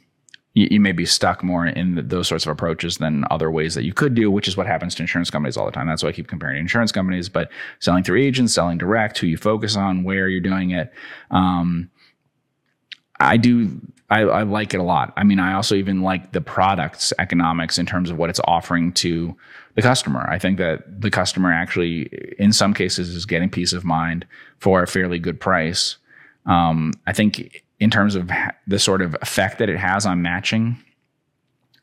you, you may be stuck more in the, those sorts of approaches than other ways that you could do, which is what happens to insurance companies all the time. That's why I keep comparing to insurance companies, but selling through agents, selling direct, who you focus on, where you're doing it. Um, I do. I, I like it a lot. I mean, I also even like the product's economics in terms of what it's offering to the customer. I think that the customer actually, in some cases, is getting peace of mind for a fairly good price. Um, I think in terms of the sort of effect that it has on matching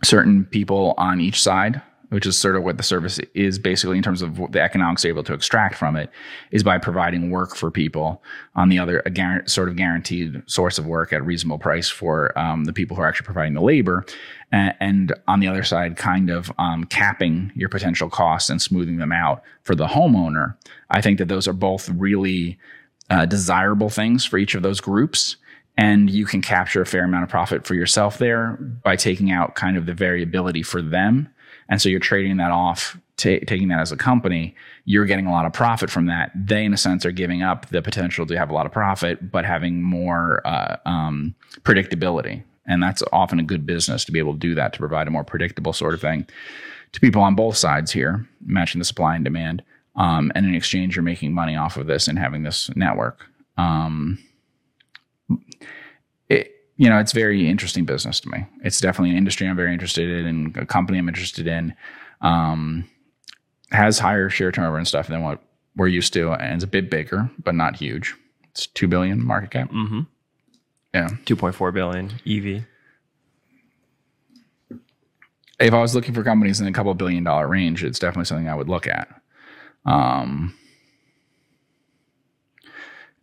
certain people on each side, which is sort of what the service is basically in terms of the economics they're able to extract from it, is by providing work for people on the other, a sort of guaranteed source of work at a reasonable price for um, the people who are actually providing the labor. And, and on the other side, kind of um, capping your potential costs and smoothing them out for the homeowner. I think that those are both really uh, desirable things for each of those groups. And you can capture a fair amount of profit for yourself there by taking out kind of the variability for them. And so you're trading that off, ta taking that as a company. You're getting a lot of profit from that. They, in a sense, are giving up the potential to have a lot of profit, but having more uh, um, predictability. And that's often a good business to be able to do that, to provide a more predictable sort of thing to people on both sides here, matching the supply and demand. Um, and in exchange, you're making money off of this and having this network. Um, you know, it's very interesting business to me. It's definitely an industry I'm very interested in, and a company I'm interested in. Um, has higher share turnover and stuff than what we're used to, and it's a bit bigger, but not huge. It's two billion market cap. Mm-hmm. Yeah. 2.4 billion EV. if I was looking for companies in a couple billion dollar range, it's definitely something I would look at. Um,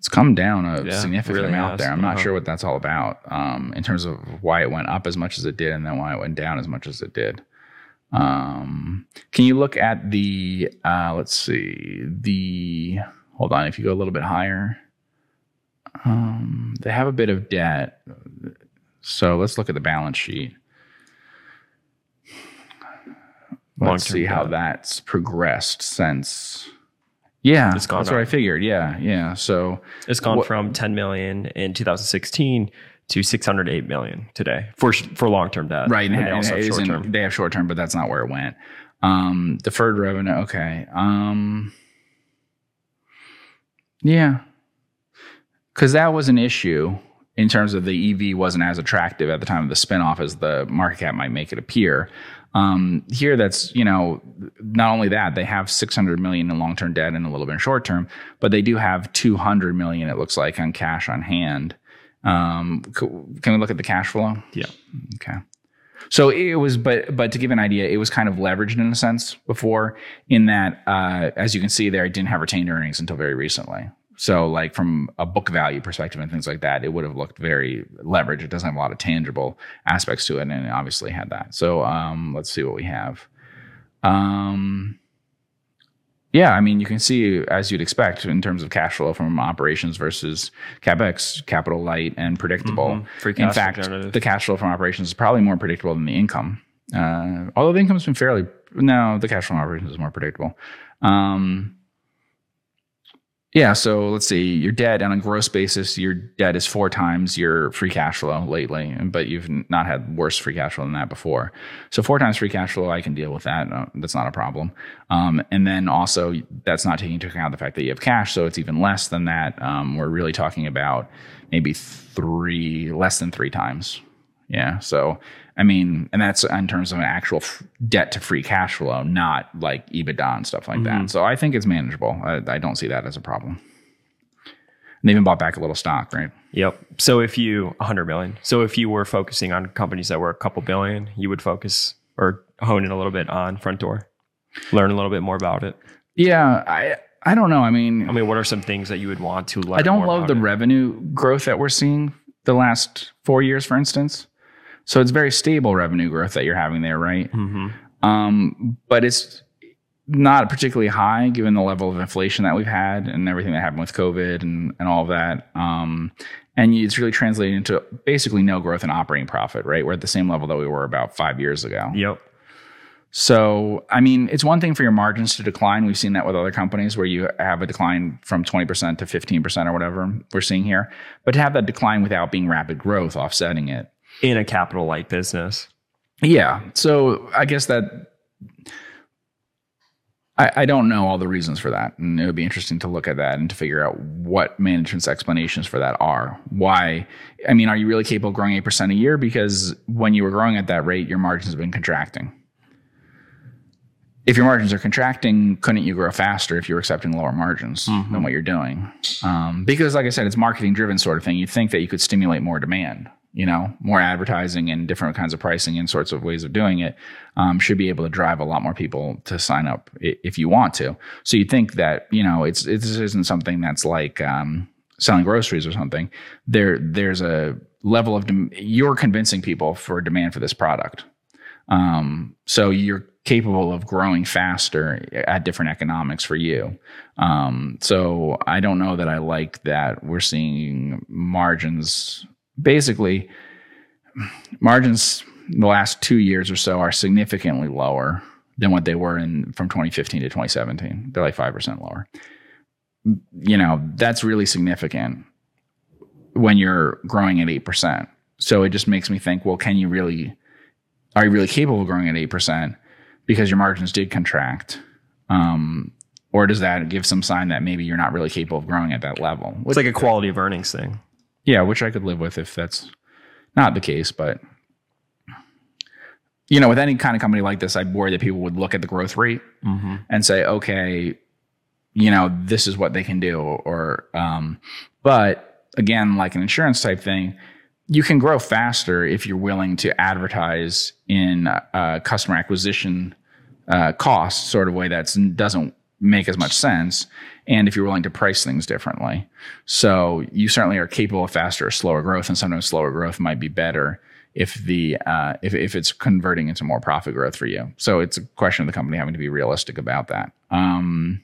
it's come down a Yeah, significant really amount has. there. I'm not Uh-huh. sure what that's all about um, in terms of why it went up as much as it did and then why it went down as much as it did. Um, can you look at the, uh, let's see, the, hold on, if you go a little bit higher, um, they have a bit of debt. So let's look at the balance sheet. Let's Long-term see how debt. that's progressed since. Yeah, that's what I figured. Yeah, yeah. So It's gone What- from 10 million in 2016 to 608 million today for for long term debt. right, and, and they also have short term. they have short term, but that's not where it went. Um, deferred revenue. Okay. Um, yeah, because that was an issue in terms of the EV wasn't as attractive at the time of the spinoff as the market cap might make it appear. Um, here, that's you know, not only that they have 600 million in long term debt and a little bit in short term, but they do have 200 million. It looks like on cash on hand. Um, can we look at the cash flow? Yeah. Okay. So it was, but but to give an idea, it was kind of leveraged in a sense before, in that uh, as you can see there, it didn't have retained earnings until very recently. So like from a book value perspective and things like that, it would have looked very leveraged. It doesn't have a lot of tangible aspects to it, and it obviously had that. So um, let's see what we have. Um, Yeah, I mean, you can see as you'd expect in terms of cash flow from operations versus capex, capital light and predictable. Mhm. In fact, generative. the cash flow from operations is probably more predictable than the income. Uh, although the income's been fairly no, the cash flow from operations is more predictable. Um, yeah, so let's see. Your debt on a gross basis, your debt is four times your free cash flow lately, but you've not had worse free cash flow than that before. So four times free cash flow, I can deal with that. Uh, that's not a problem. Um, and then also, that's not taking into account the fact that you have cash, so it's even less than that. Um, we're really talking about maybe three, less than three times. Yeah. So, I mean, and that's in terms of an actual f- debt to free cash flow, not like EBITDA and stuff like that. Mm-hmm. So I think it's manageable. I, I don't see that as a problem. And they even bought back a little stock, right? Yep. So if you 100 million. So if you were focusing on companies that were a couple billion, you would focus or hone in a little bit on Frontdoor. Learn a little bit more about it. Yeah. I, I don't know. I mean, I mean, what are some things that you would want to learn? I don't love the it? revenue growth that we're seeing the last four years, for instance. So it's very stable revenue growth that you're having there, right? Mhm. Um, but it's not particularly high given the level of inflation that we've had and everything that happened with COVID and, and all of that. Um, and it's really translating into basically no growth in operating profit, right? We're at the same level that we were about five years ago. Yep. So, I mean, it's one thing for your margins to decline. We've seen that with other companies where you have a decline from 20% to 15% or whatever we're seeing here. But to have that decline without being rapid growth offsetting it. In a capital light business. Yeah. So I guess that I, I don't know all the reasons for that. And it would be interesting to look at that and to figure out what management's explanations for that are. Why? I mean, are you really capable of growing 8% a year? Because when you were growing at that rate, your margins have been contracting. If your margins are contracting, couldn't you grow faster if you were accepting lower margins than what you're doing? Um, because, like I said, it's marketing driven sort of thing. You'd think that you could stimulate more demand, you know, more advertising and different kinds of pricing and sorts of ways of doing it um, should be able to drive a lot more people to sign up if you want to. So you'd think that, you know, it's, it, this isn't something that's like um, selling groceries or something. There, there's a level of, you're convincing people for demand for this product. Um, so you're capable of growing faster at different economics for you. Um, so I don't know that I like that we're seeing margins basically margins in the last two years or so are significantly lower than what they were in from 2015 to 2017. They're like 5% lower. You know, that's really significant when you're growing at 8%. So it just makes me think, well, can you really are you really capable of growing at 8% because your margins did contract? Um, or does that give some sign that maybe you're not really capable of growing at that level? It's like a quality of earnings thing. Yeah, which I could live with if that's not the case, but you know, with any kind of company like this, I worry that people would look at the growth rate Mm-hmm. and say, okay, you know, this is what they can do. Or, um, but again, like an insurance type thing, you can grow faster if you're willing to advertise in uh, customer acquisition uh, cost sort of way that doesn't make as much sense. And if you're willing to price things differently. So you certainly are capable of faster or slower growth. And sometimes slower growth might be better if the uh, if, if it's converting into more profit growth for you. So it's a question of the company having to be realistic about that. Um,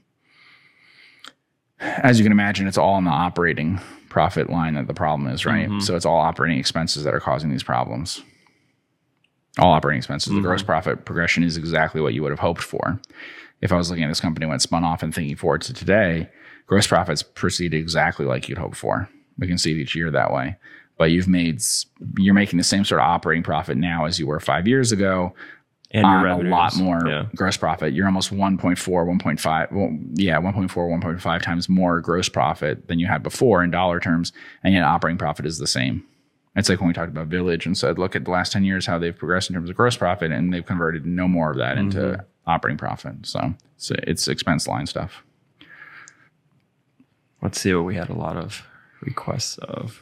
as you can imagine, it's all in the operating profit line that the problem is, right? So it's all operating expenses that are causing these problems. All operating expenses. The gross profit progression is exactly what you would have hoped for. If I was looking at this company when it spun off and thinking forward to today, gross profits proceed exactly like you'd hope for. We can see it each year that way. But you've made you're making the same sort of operating profit now as you were five years ago And on a lot more Yeah. gross profit. You're almost 1.4, 1.5, well, yeah, 1.4, 1.5 times more gross profit than you had before in dollar terms, and yet operating profit is the same. It's like when we talked about Village and said, look at the last 10 years, how they've progressed in terms of gross profit, and they've converted no more of that into Mm-hmm. Operating profit. So it's, it's expense line stuff. Let's see what we had a lot of requests of.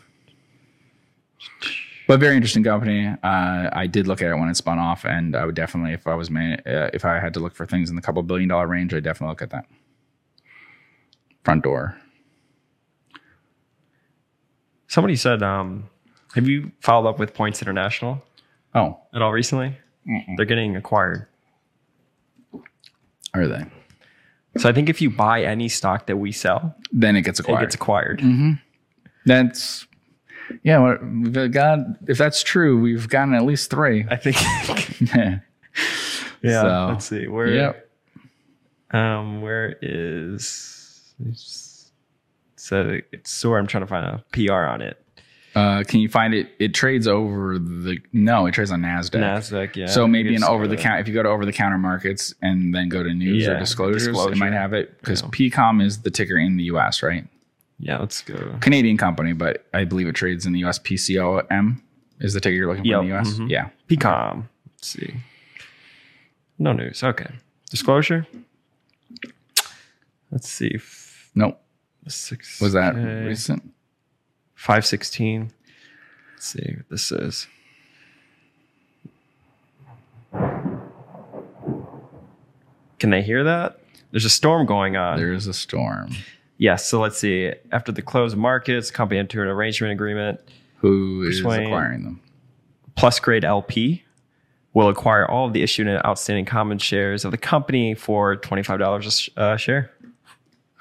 But very interesting company. Uh, I did look at it when it spun off, and I would definitely, if I was man, uh, if I had to look for things in the couple billion dollar range, I'd definitely look at that. Frontdoor. Somebody said, um, have you followed up with Points International Oh, at all recently? They're getting acquired. Are they? So I think if you buy any stock that we sell, Then it gets acquired. it gets acquired. That's yeah. Got if that's true, we've gotten at least three. I think. yeah. yeah. So, let's see. Where? Yep. Um. Where is? So it's so I'm trying to find a PR on it. Uh, can you find it? It trades over the no, it trades on Nasdaq. Nasdaq. Yeah. So maybe an over the uh, counter. If you go to over the counter markets and then go to news or Yeah, disclosures, it might have it because Yeah. PCOM is the ticker in the U.S. Right? Yeah. Let's go. Canadian company, but I believe it trades in the U.S. PCOM is the ticker you're looking for in the Yep, U.S. mhm. Yeah. PCOM. Let's see. No news. Okay. Disclosure. Let's see. F- Nope. Six. Was that recent? 516. Let's see what this is. Can they hear that? There's a storm going on. There is a storm. yes. So let's see. After the close of markets, company entered an arrangement agreement. Who is acquiring them? Plusgrade LP will acquire all of the issued and outstanding common shares of the company for $25 a sh- uh, share.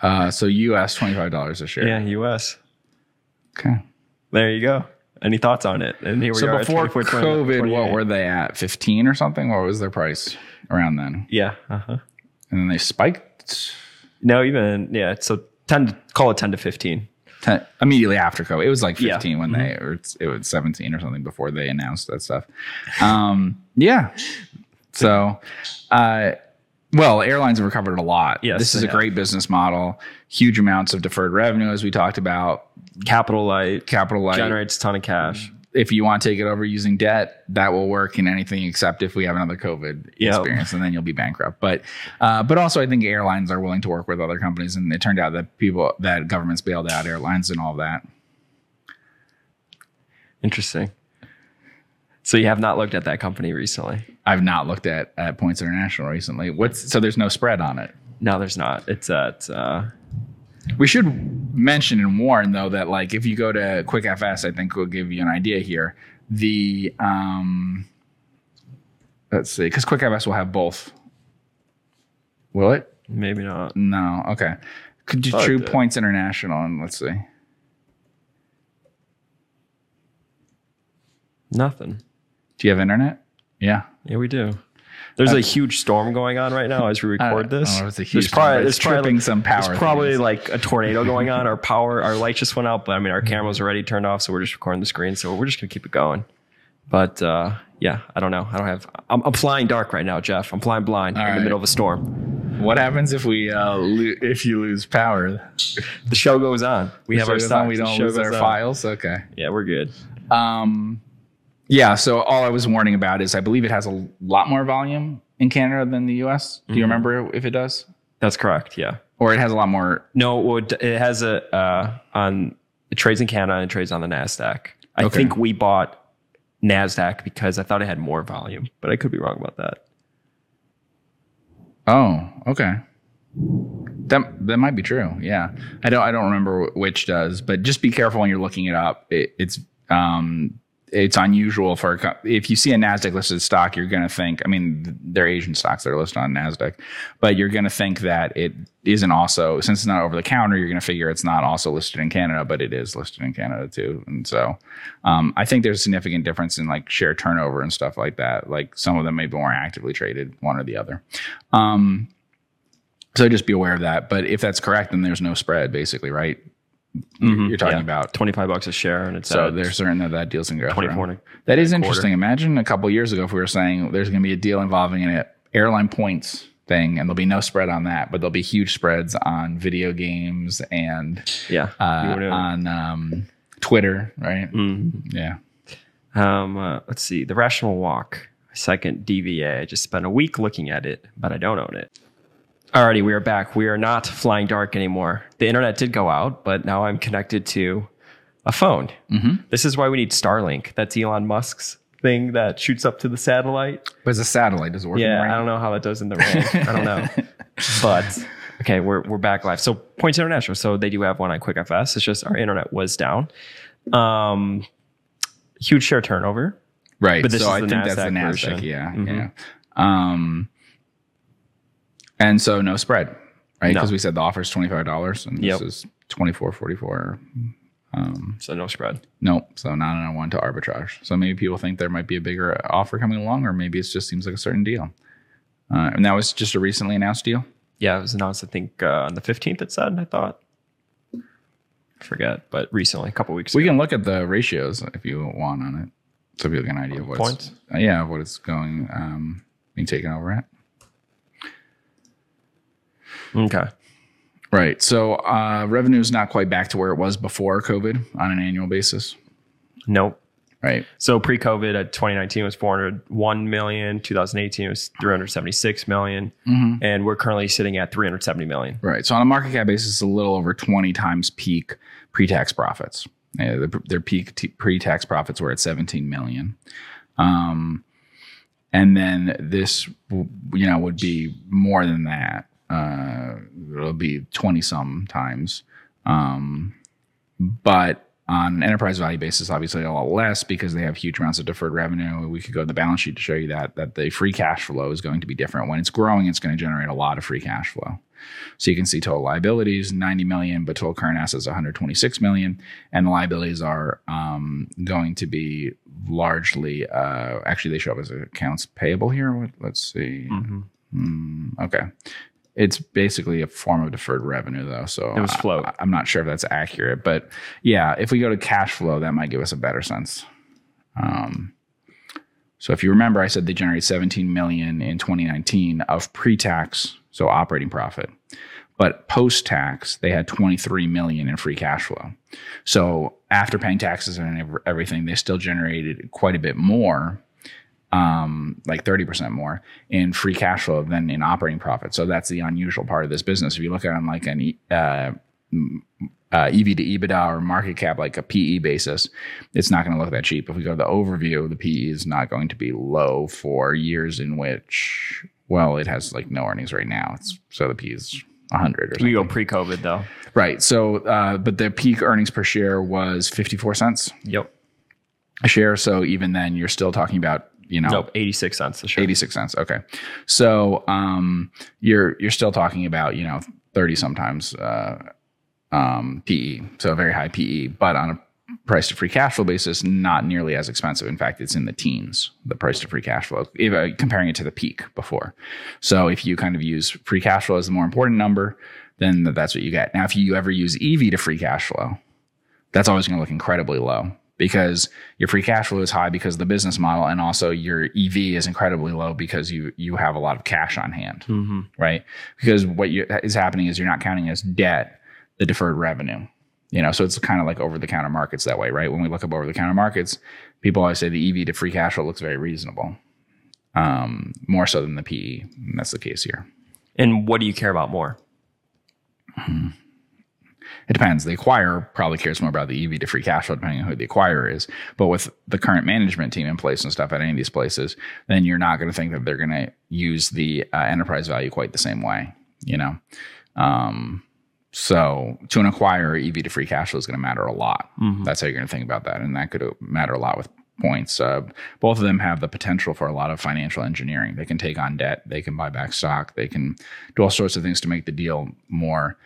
Uh, so U.S. twenty five dollars a share. Yeah, US. Okay. There you go. Any thoughts on it? And here we So are. at before 24, 20, COVID, what were they at? Fifteen or something? What was their price around then? Yeah. Uh-huh. And then they spiked. No, even yeah. So ten, to, call it ten to fifteen. 10, immediately after COVID. It was like Yeah. 15 when they, or it's, it was 17 or something before they announced that stuff. Um, yeah. So, uh, well, airlines have recovered a lot. Yes, this is a have. great business model. Huge amounts of deferred revenue, as we talked about. Capital light Capital light. generates a ton of cash. If you want to take it over using debt, that will work in anything except if we have another COVID Yep. experience, and then you'll be bankrupt. But, uh, but also, I think airlines are willing to work with other companies, and it turned out that people that governments bailed out airlines and all that. Interesting. So you have not looked at that company recently? I've not looked at at Points International recently. What's so there's no spread on it. No, there's not. It's at uh, We should mention and warn though that like if you go to QuickFS, I think we'll give you an idea here. The um, let's see, because QuickFS will have both. Will it? maybe not. No. Okay. Could you True. Points International and let's see. Nothing. Do you have internet? Yeah. Yeah, we do. There's a huge storm going on right now as we record Uh, this. oh, it's a huge there's storm, probably there's it's tripping some power There's probably things. like a tornado going on. Our power, our light just went out, but I mean our cameras already turned off, so we're just recording the screen. So we're just gonna keep it going. But uh, yeah, I don't know. I don't have. I'm, I'm flying dark right now, Geoff. I'm flying blind in All the middle of a storm. What happens if we uh, lo- if you lose power? The show goes on. We have our stocks. we don't lose our on. files. Okay. Yeah, we're good. Um, yeah. So all I was warning about is I believe it has a lot more volume in Canada than the U.S. Do you Mm-hmm. remember if it does, That's correct. Yeah. or it has a lot more? No, it it has a uh, on it trades in Canada and it trades on the Nasdaq. I Okay. think we bought Nasdaq because I thought it had more volume, but I could be wrong about that. Oh, okay. That that might be true. Yeah, I don't I don't remember which does, but just be careful when you're looking it up. It, it's um it's unusual for if you see a Nasdaq listed stock, you're going to think. I mean, they're Asian stocks that are listed on Nasdaq, but you're going to think that it isn't also since it's not over the counter. You're going to figure it's not also listed in Canada, but it is listed in Canada too. And so, um, I think there's a significant difference in like share turnover and stuff like that. Like some of them may be more actively traded, one or the other. Um, so just be aware of that. But if that's correct, then there's no spread, basically, right? You're talking Yeah. about. Twenty five bucks a share, and it's So they're certain that that deal's going to go 24 through. That is interesting. Imagine a couple years ago if we were saying there's going to be a deal involving an airline points thing, and there'll be no spread on that, but there'll be huge spreads on video games and yeah. uh, on um, Twitter, right? Mhm. Yeah. Um, uh, let's see. The Rational Walk, second DVA. I just spent a week looking at it, but I don't own it. Alrighty, we are back. We are not flying dark anymore. The internet did go out, but now I'm connected to a phone. Mhm. This is why we need Starlink. That's Elon Musk's thing that shoots up to the satellite. But it's a satellite. Does it work? Yeah? I don't know how that does in the rain. I don't know. But okay, we're we're back live. So Points International. So they do have one on QuickFS. It's just our internet was down. Um, huge share turnover. Right. But this so is I the think that's the NASDAQ Nasdaq. version. Yeah. Mhm. Yeah. Um, and so no spread. right? No. Because we said the offer is twenty five dollars, and Yep. this is twenty four forty four. Um, So no spread. nope, so nine and a one to arbitrage. So maybe people think there might be a bigger offer coming along, or maybe it just seems like a certain deal. Uh, and that was just a recently announced deal. Yeah, it was announced. I think uh, on the fifteenth. It said. I thought. I forget, but recently, a couple weeks ago. We ago. can look at the ratios if you want on it, so people get an idea of what's uh, yeah, what it's going um, being taken over at. Okay. Right. So uh, revenue is not quite back to where it was before COVID on an annual basis. Nope. Right. So pre-COVID at 2019 was 401 million. 2018 was 376 million, Mm-hmm. and we're currently sitting at 370 million. Right. So on a market cap basis, it's a little over 20 times peak pre-tax profits. Yeah, the, their peak t- pre-tax profits were at 17 million. Um, and then this, you know, would be more than that. Uh, it'll be 20 some times. Um, but on an enterprise value basis, obviously a lot less because they have huge amounts of deferred revenue. We could go to the balance sheet to show you that that the free cash flow is going to be different. When it's growing, it's going to generate a lot of free cash flow. So you can see total liabilities 90 million, but total current assets 126 million, and the liabilities are um, going to be largely uh, actually they show up as accounts payable here. Let's see. Mm-hmm. Hmm, okay. It's basically a form of deferred revenue, though. So It was float. I, am not sure if that's accurate, but yeah, if we go to cash flow, that might give us a better sense. Um, so if you remember, I said they generated 17 million in 2019 of pre-tax, so operating profit, but post-tax they had 23 million in free cash flow. So after paying taxes and everything, they still generated quite a bit more um, like 30% more in free cash flow than in operating profit. So that's the unusual part of this business. If you look at it on like an uh, uh, EV to EBITDA or market cap, like a PE basis, it's not going to look that cheap. If we go to the overview, the PE is not going to be low for years in which, well, it has like no earnings right now. It's so the PE is 100 or We go pre-COVID though. Right. So, uh, but the peak earnings per share was 54 cents Yep. a share. So even then, you're still talking about, you know, Nope. 86 cents a share. 86 cents. Okay. So um you're you're still talking about, you know, 30 sometimes uh um PE. So a very high PE, but on a price to free cash flow basis, not nearly as expensive. In fact, it's in the teens, the price to free cash flow, if, uh, comparing it to the peak before. So if you kind of use free cash flow as the more important number, then that's what you get. Now, if you ever use EV to free cash flow, that's always going to look incredibly low because your free cash flow is high because of the business model and also your EV is incredibly low because you you have a lot of cash on hand, Mm-hmm. right? Because what you, is happening is you're not counting as debt the deferred revenue. You know, so it's kind of like over the counter markets that way, right? When we look up over the counter markets, people always say the EV to free cash flow looks very reasonable. Um, more so than the PE. And that's the case here. And what do you care about more? It depends. The acquirer probably cares more about the EV to free cash flow, depending on who the acquirer is. But with the current management team in place and stuff at any of these places, then you're not going to think that they're going to use the uh, enterprise value quite the same way. You know, um, so to an acquirer, EV to free cash flow is going to matter a lot. That's how you're going to think about that, and that could matter a lot with points. Uh, both of them have the potential for a lot of financial engineering. They can take on debt, they can buy back stock, they can do all sorts of things to make the deal more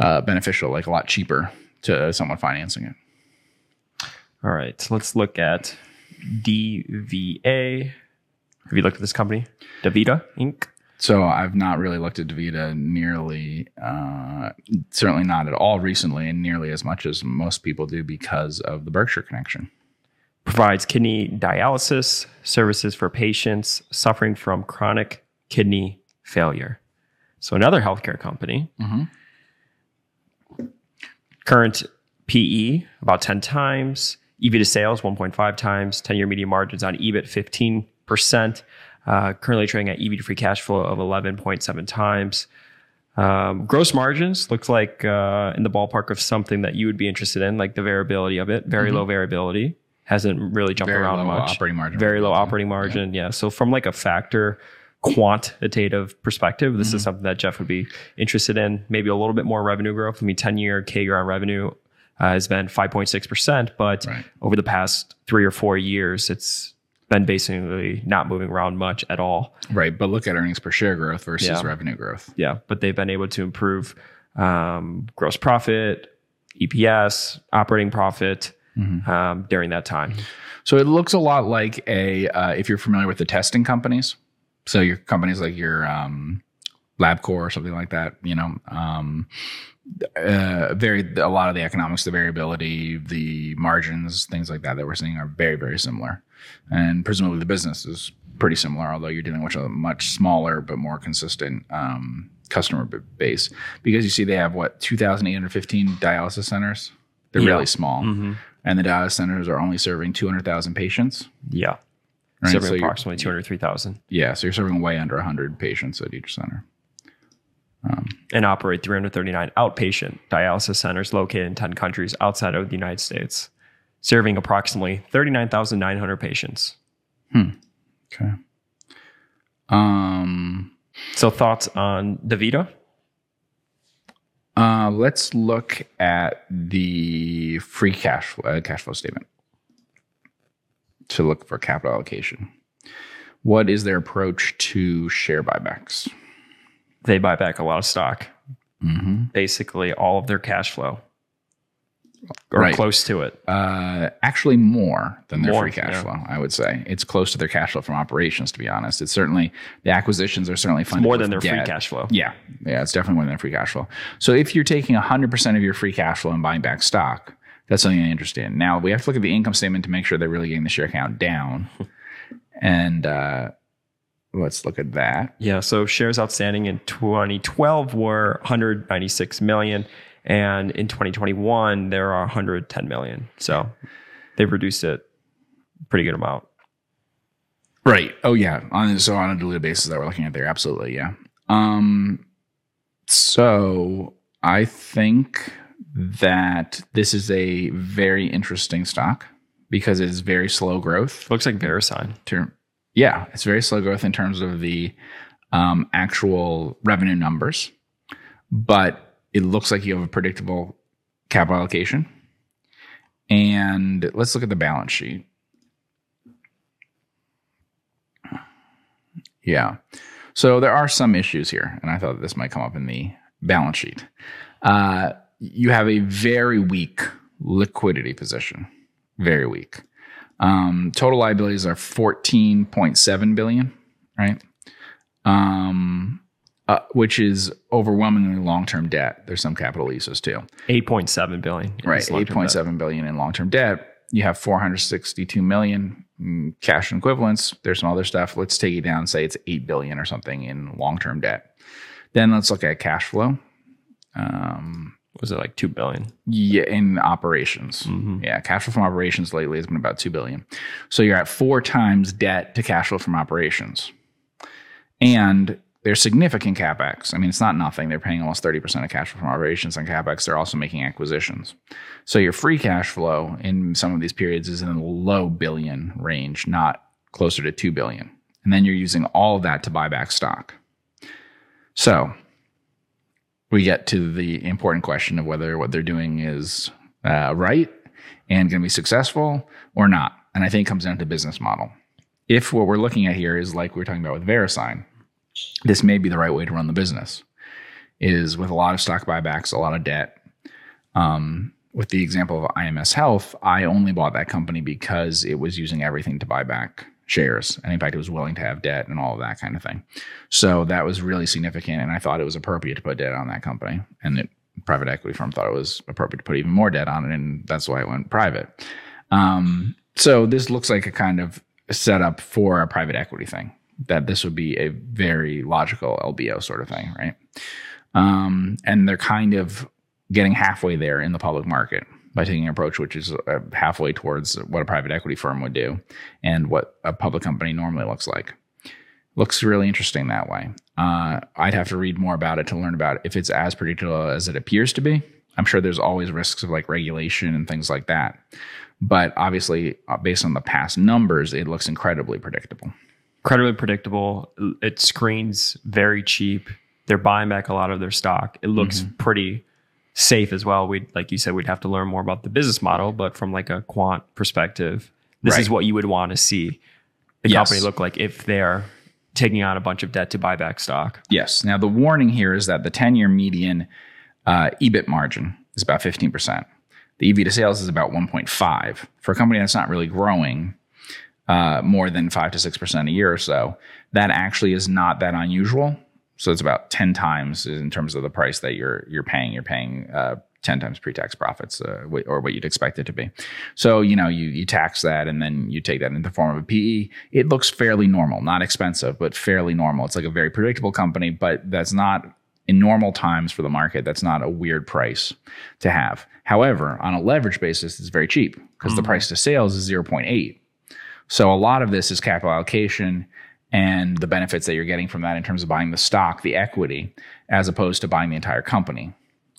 uh, beneficial, like a lot cheaper to someone financing it. All right. So let's look at DVA. Have you looked at this company? DaVita Inc. So I've not really looked at DaVita nearly, uh, certainly not at all recently, and nearly as much as most people do because of the Berkshire connection. provides kidney dialysis services for patients suffering from chronic kidney failure. So another healthcare company. Mhm. Current PE about 10 times, EV to sales 1.5 times, 10 year median margins on EBIT 15%. Uh, currently trading at EV to free cash flow of 11.7 times. Um, gross margins looks like uh, in the ballpark of something that you would be interested in, like the variability of it. Very low variability, hasn't really jumped Very around low much. operating margin. Very low operating margin, yeah. So from like a factor quantitative perspective, this is something that Geoff would be interested in. Maybe a little bit more revenue growth. I mean, ten year CAGR on revenue uh, has been five point six percent, but Right. over the past three or four years, it's been basically not moving around much at all. Right. But look at earnings per share growth versus Yeah. revenue growth. Yeah, but they've been able to improve um, gross profit, EPS, operating profit um, during that time. So it looks a lot like a, uh, if you're familiar with the testing companies. So your companies like your um, LabCorp or something like that, you know, um, uh, very, a lot of the economics, the variability, the margins, things like that that we're seeing are very, very similar. And presumably the business is pretty similar, although you're dealing with a much smaller but more consistent um, customer b- base. Because you see, they have what, 2,815 dialysis centers? They're Yeah. really small. Mm-hmm. And the dialysis centers are only serving 200,000 patients. Yeah, Right, serving so approximately two hundred three thousand, Yeah, so you're serving way under 100 patients at each center. and operate three hundred thirty nine outpatient dialysis centers located in ten countries outside of the United States, serving approximately thirty nine thousand nine hundred patients. Okay. Um, So, thoughts on DaVita? uh, let's look at the free cash uh, cash flow statement to look for capital allocation. What is their approach to share buybacks? They buy back a lot of stock, Mm-hmm. basically all of their cash flow, or Right. close to it. Uh, actually, more than their More, free cash yeah. flow. I would say it's close to their cash flow from operations. To be honest, it's certainly the acquisitions are certainly funded More than their free cash flow. Yeah, yeah, it's definitely more than their free cash flow. So if you're taking 100% of your free cash flow and buying back stock, that's something interested in. Now we have to look at the income statement to make sure they're really getting the share count down. and uh, let's look at that. Yeah, so shares outstanding in 2012 were 196 million, and in 2021 there are 110 million. So they've reduced it a pretty good amount. Right. Oh yeah. On so on a diluted basis that we're looking at there, absolutely. Yeah. Um. So I think that this is a very interesting stock because it is very slow growth. Looks like VeriSign. term yeah it's very slow growth in terms of the um, actual revenue numbers but it looks like you have a predictable capital allocation and let's look at the balance sheet yeah so there are some issues here and i thought this might come up in the balance sheet uh, you have a very weak liquidity position very weak um, total liabilities are 14.7 billion, right? Um, uh, which is overwhelmingly long-term debt. There's some capital leases too, 8.7 billion. right? 8.7 billion in long-term debt. You have 462 million in cash and equivalents. There's some other stuff. Let's take it down. Say it's 8 billion or something in long-term debt. Then let's look at cash flow. Um, Was it like 2 billion? yeah, in operations. Mhm. Yeah, cash flow from operations lately has been about two billion. So you're at four times debt to cash flow from operations, and there's significant capex. I mean, it's not nothing. They're paying almost thirty percent of cash flow from operations on capex. They're also making acquisitions. So your free cash flow in some of these periods is in the low billion range, not closer to two billion. And then you're using all of that to buy back stock. So we get to the important question of whether what they're doing is uh, right and going to be successful or not. And I think it comes down to business model. If what we're looking at here is like we were talking about with VeriSign, this may be the right way to run the business. Is with a lot of stock buybacks, a lot of debt. Um, with the example of IMS Health, I only bought that company because it was using everything to buy back shares. And in fact, it was willing to have debt and all of that kind of thing. So that was really significant. And I thought it was appropriate to put debt on that company. And the private equity firm thought it was appropriate to put even more debt on it. And that's why it went private. Um, so this looks like a kind of setup for a private equity thing, that this would be a very logical LBO sort of thing, right? Um, and they're kind of getting halfway there in the public market by taking an approach which is uh, halfway towards what a private equity firm would do and what a public company normally looks like. Looks really interesting that way. Uh, I'd have to read more about it to learn about it. if it's as predictable as it appears to be. I'm sure there's always risks of like regulation and things like that. But obviously, uh, based on the past numbers, it looks incredibly predictable. Incredibly predictable. It screens very cheap. They're buying back a lot of their stock. It looks pretty safe as well. We'd like you said, we'd have to learn more about the business model, but from like a quant perspective, this is what you would want to see. the Yes. company look like if they're taking on a bunch of debt to buy back stock? Yes. Now, the warning here is that the 10 year median uh, EBIT margin is about 15%. The EV to sales is about 1.5. For a company that's not really growing uh, more than 5 to 6% a year or so, that actually is not that unusual. So it's about 10 times in terms of the price that you're you're paying. You're paying uh, 10 times pre-tax profits uh, or what you'd expect it to be. So, you know, you, you tax that and then you take that in the form of a PE. It looks fairly normal, not expensive, but fairly normal. It's like a very predictable company, but that's not in normal times for the market. That's not a weird price to have. However, on a leverage basis, it's very cheap because the price to sales is 0.8. So a lot of this is capital allocation and the benefits that you're getting from that in terms of buying the stock, the equity, as opposed to buying the entire company.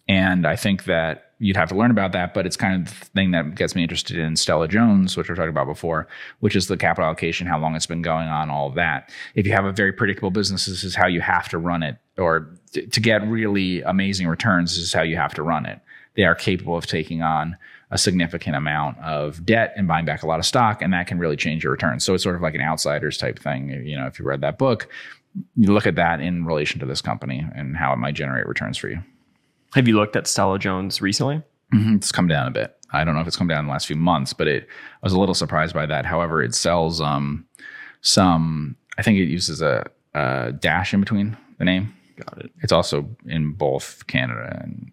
And I think that you'd have to learn about that, but it's kind of the thing that gets me interested in Stella Jones, which we are talking about before, which is the capital allocation, how long it's been going on, all of that. If you have a very predictable business, this is how you have to run it, or to get really amazing returns, this is how you have to run it. They are capable of taking on a significant amount of debt and buying back a lot of stock, and that can really change your returns. So it's sort of like an outsiders type thing. You know, if you read that book, you look at that in relation to this company and how it might generate returns for you. Have you looked at Stella Jones recently? Mhm, It's come down a bit. I don't know if it's come down in the last few months, but it I was a little surprised by that. However, it sells um some. I think it uses a, a dash in between the name. Got it. It's also in both Canada and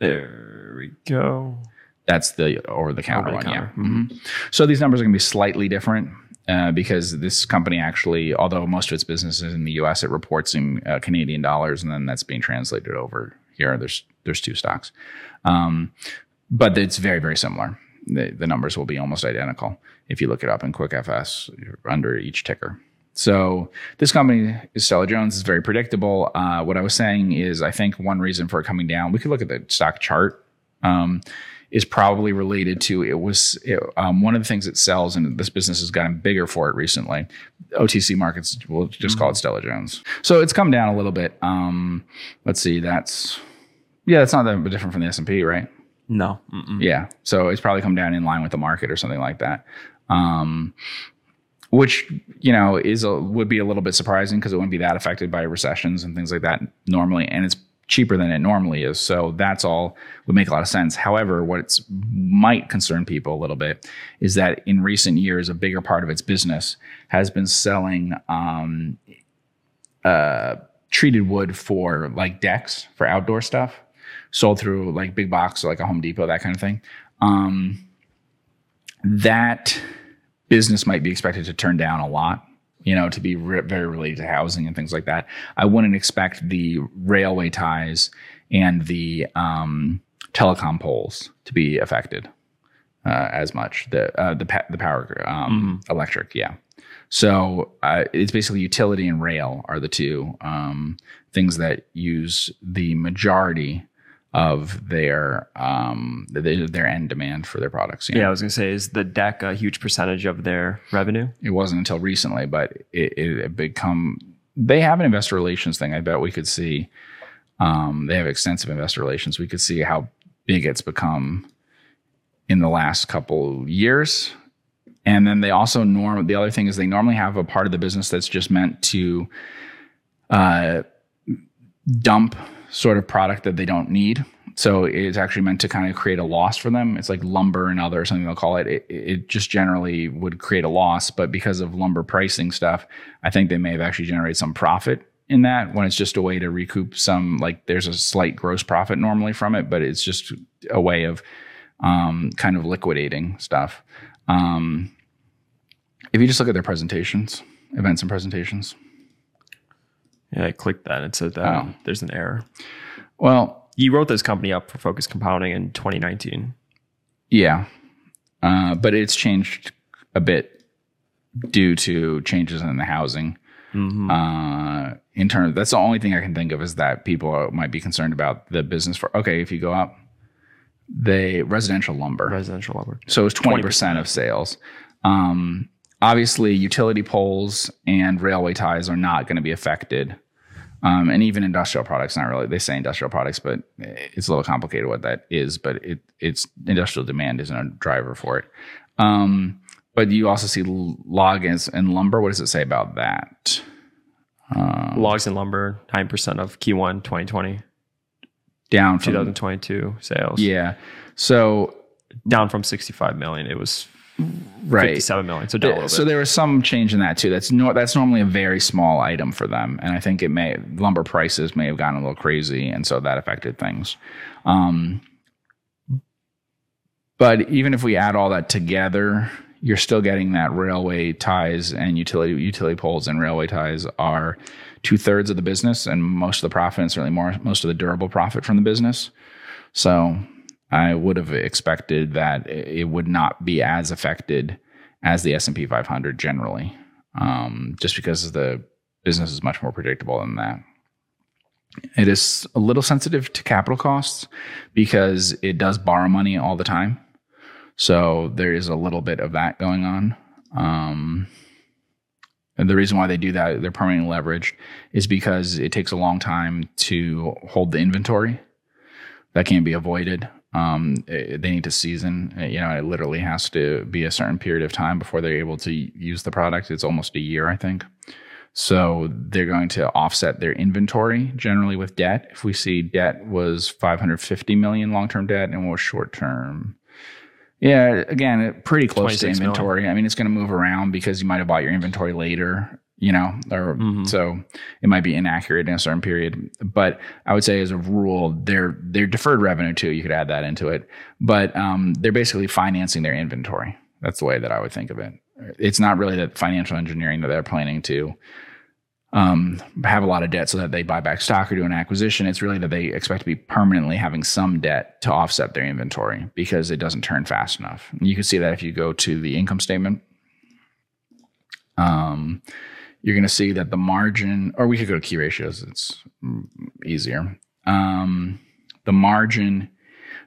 There we go. that's the over the counter one. Yeah. Mhm. So these numbers are going to be slightly different. Uh, because this company actually, although most of its business is in the U.S., it reports in uh, Canadian dollars, and then that's being translated over here. There's there's two stocks, um, but it's very very similar. The, the numbers will be almost identical if you look it up in QuickFS under each ticker. So this company is Stella Jones is very predictable. Uh, what I was saying is, I think one reason for it coming down, we could look at the stock chart. Um, is probably related to it was it, um, one of the things it sells, and this business has gotten bigger for it recently. OTC markets, we'll just call it Stella Jones. So it's come down a little bit. Um, let's see, that's yeah, that's not that different from the S and P, right? No. Mm-mm. Yeah, so it's probably come down in line with the market or something like that. Um, which you know is a, would be a little bit surprising because it wouldn't be that affected by recessions and things like that normally, and it's cheaper than it normally is. So that's all would make a lot of sense. However, what might concern people a little bit is that in recent years, a bigger part of its business has been selling um, uh, treated wood for like decks for outdoor stuff, sold through like big box, like a Home Depot, that kind of thing. Um, that business might be expected to turn down a lot you know, to be re- very related to housing and things like that. I wouldn't expect the railway ties and the um, telecom poles to be affected uh, as much. The uh, the pa- the power um, electric, yeah. So uh, it's basically utility and rail are the two um, things that use the majority of their um, their, their end demand for their products. you know? Yeah, I was gonna say, is the deck a huge percentage of their revenue? it wasn't until recently, but it, it become. They have an investor relations thing. I bet we could see. Um, they have extensive investor relations. We could see how big it's become in the last couple years. And then they also norm. The other thing is they normally have a part of the business that's just meant to uh, dump sort of product that they don't need. So it's actually meant to kind of create a loss for them. It's like lumber and other something they'll call it. It, it just generally would create a loss, but because of lumber pricing stuff, I think they may have actually generated some profit in that when it's just a way to recoup some like there's a slight gross profit normally from it, but it's just a way of um, kind of liquidating stuff. Um, if you just look at their presentations, events and presentations, Yeah, I clicked that. It said that Oh. there's an error. well, You wrote this company up for Focus Compounding in 2019. Yeah. Uh, but it's changed a bit due to changes in the housing. Uh, in terms, that's the only thing I can think of is that people are, might be concerned about the business for. Okay, if you go up, the residential lumber. Residential lumber. So it's 20% of sales. Um, obviously, utility poles and railway ties are not going to be affected. Um, and even industrial products, not really. They say industrial products, but it's a little complicated what that is. But it, it's industrial demand isn't a driver for it. Um, but you also see logs and, lumber. What does it say about that? Um, Logs and lumber, nine percent of Q1 2020, down from 2022 sales. Yeah, so down from 65 million. It was right 57 million. So down So there was some change in that too. That's no, that's normally a very small item for them, and I think it may lumber prices may have gotten a little crazy, and so that affected things. Um, but even if we add all that together, you're still getting that railway ties and utility utility poles and railway ties are two thirds of the business and most of the profit and certainly more most of the durable profit from the business. So I would have expected that it would not be as affected as the S and P 500 generally, um, just because the business is much more predictable than that. It is a little sensitive to capital costs because it does borrow money all the time. So there is a little bit of that going on. Um, and the reason why they do that, they're permanently leveraged, is because it takes a long time to hold the inventory. That can't be avoided. Um, it, they need to season. You know, it literally has to be a certain period of time before they're able to use the product. It's almost a year, I think. So they're going to offset their inventory generally with debt. If we see debt was 550 million long term debt and was short term yeah, again, pretty close to inventory. Million. I mean, it's going to move around because you might have bought your inventory later, you know, or mm-hmm. so it might be inaccurate in a certain period. But I would say, as a rule, they're they're deferred revenue too. You could add that into it, but um, they're basically financing their inventory. That's the way that I would think of it. It's not really that financial engineering that they're planning to um, have a lot of debt so that they buy back stock or do an acquisition. It's really that they expect to be permanently having some debt to offset their inventory because it doesn't turn fast enough. And you can see that if you go to the income statement. Um, you're going to see that the margin, or we could go to key ratios. It's easier. Um, the margin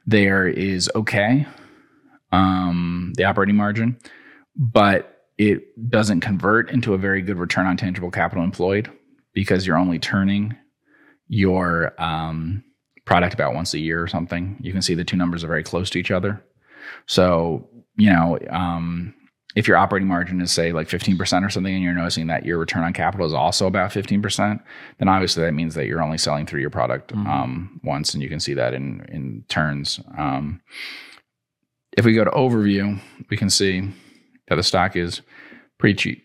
there is okay, um, the operating margin, but it doesn't convert into a very good return on tangible capital employed because you're only turning your um, product about once a year or something. You can see the two numbers are very close to each other. So, you know, um, if your operating margin is say like 15% or something and you're noticing that your return on capital is also about 15% then obviously that means that you're only selling through your product mm-hmm. um, once and you can see that in in turns um, if we go to overview we can see that the stock is pretty cheap.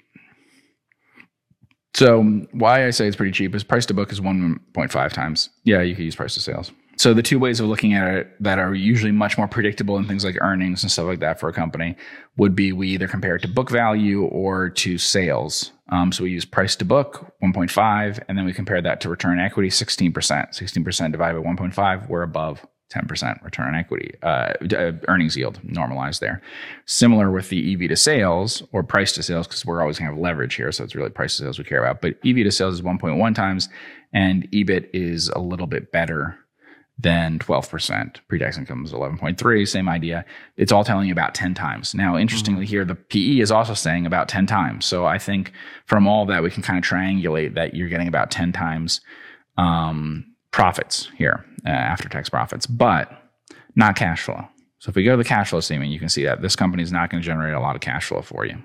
So why I say it's pretty cheap is price to book is 1.5 times. Yeah, you could use price to sales. So the two ways of looking at it that are usually much more predictable in things like earnings and stuff like that for a company would be we either compare it to book value or to sales. Um, so we use price to book 1.5, and then we compare that to return equity 16%. 16% divided by 1.5, we're above 10% return on equity, uh, uh, earnings yield normalized there. Similar with the EV to sales or price to sales, because we're always going to have leverage here. So it's really price to sales we care about. But EV to sales is 1.1 times, and EBIT is a little bit better than 12%. Pre-tax income is 11.3, same idea. It's all telling you about 10 times. Now, interestingly mm-hmm. here, the PE is also saying about 10 times. So I think from all that, we can kind of triangulate that you're getting about 10 times um, profits here, uh, after tax profits, but not cash flow. So if we go to the cash flow statement, you can see that this company is not going to generate a lot of cash flow for you.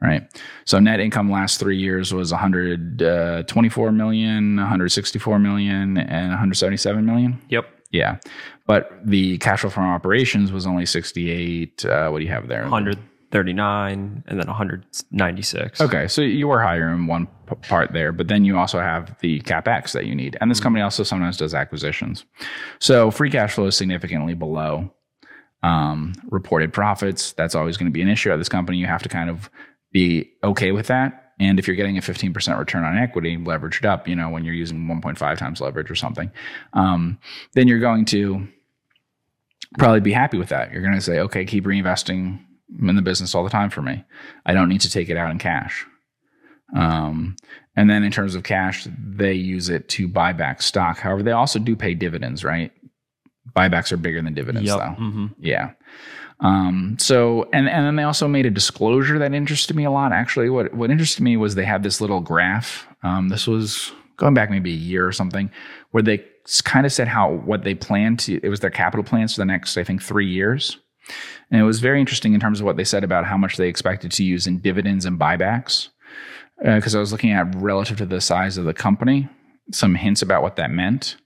Right. So net income last three years was 124 uh, million, 164 million, and 177 million. Yep. Yeah. But the cash flow from operations was only 68. Uh, what do you have there? 139, and then 196. Okay, so you were higher in one p- part there, but then you also have the capex that you need, and this mm-hmm. company also sometimes does acquisitions. So free cash flow is significantly below um, reported profits. That's always going to be an issue at this company. You have to kind of be okay with that. And if you're getting a 15% return on equity leveraged up, you know, when you're using 1.5 times leverage or something, um, then you're going to probably be happy with that. You're going to say, okay, keep reinvesting in the business all the time for me. I don't need to take it out in cash. Um, and then in terms of cash, they use it to buy back stock. However, they also do pay dividends, right? Buybacks are bigger than dividends, yep. though. Mm-hmm. Yeah. Um, so and and then they also made a disclosure that interested me a lot. Actually, what what interested me was they had this little graph. Um, this was going back maybe a year or something, where they kind of said how what they planned to. It was their capital plans for the next, I think, three years And it was very interesting in terms of what they said about how much they expected to use in dividends and buybacks. Because uh, I was looking at relative to the size of the company, some hints about what that meant.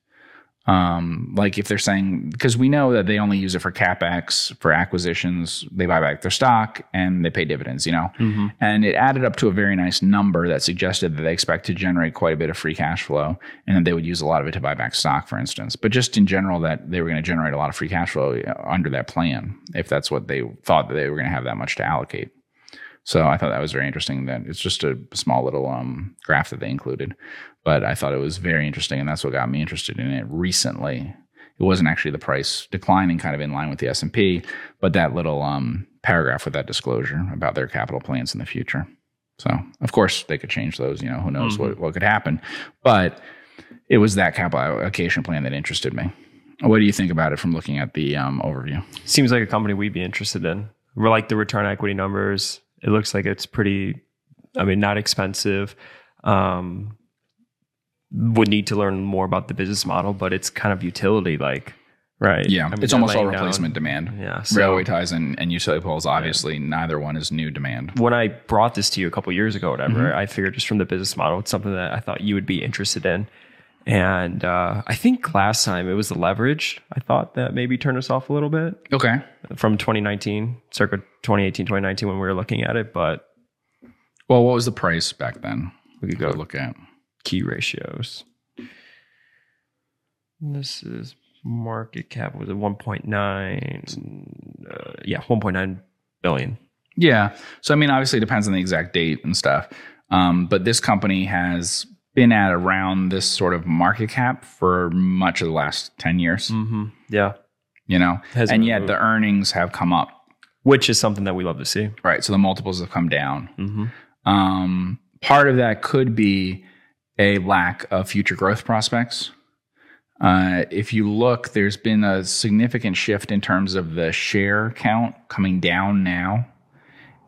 Um, like if they're saying, because we know that they only use it for capex, for acquisitions, they buy back their stock and they pay dividends, you know? Mm-hmm. And it added up to a very nice number that suggested that they expect to generate quite a bit of free cash flow and that they would use a lot of it to buy back stock, for instance. But just in general, that they were going to generate a lot of free cash flow under that plan, if that's what they thought that they were going to have that much to allocate. So I thought that was very interesting. That it's just a small little um, graph that they included, but I thought it was very interesting, and that's what got me interested in it recently. It wasn't actually the price declining, kind of in line with the S and P, but that little um, paragraph with that disclosure about their capital plans in the future. So of course they could change those. You know, who knows mm-hmm. what what could happen, but it was that capital allocation plan that interested me. What do you think about it from looking at the um, overview? Seems like a company we'd be interested in. We like the return equity numbers. It looks like it's pretty, I mean, not expensive. Um, would need to learn more about the business model, but it's kind of utility like, right? Yeah, I mean, it's almost all replacement down. demand. Yeah, so, railway ties and, and utility poles. Obviously, yeah. neither one is new demand. When I brought this to you a couple years ago, whatever, mm-hmm. I figured just from the business model, it's something that I thought you would be interested in. And uh, I think last time it was the leverage. I thought that maybe turned us off a little bit. Okay. From 2019, circa 2018, 2019, when we were looking at it. But well, what was the price back then? We could go look at key ratios. This is market cap was at 1.9. Uh, yeah, 1.9 billion. Yeah. So I mean, obviously, it depends on the exact date and stuff. Um, but this company has been at around this sort of market cap for much of the last 10 years. Mm-hmm. Yeah. You know, Hasn't and yet moved. the earnings have come up. Which is something that we love to see. Right. So the multiples have come down. Mm-hmm. Um, part of that could be a lack of future growth prospects. Uh, if you look, there's been a significant shift in terms of the share count coming down now.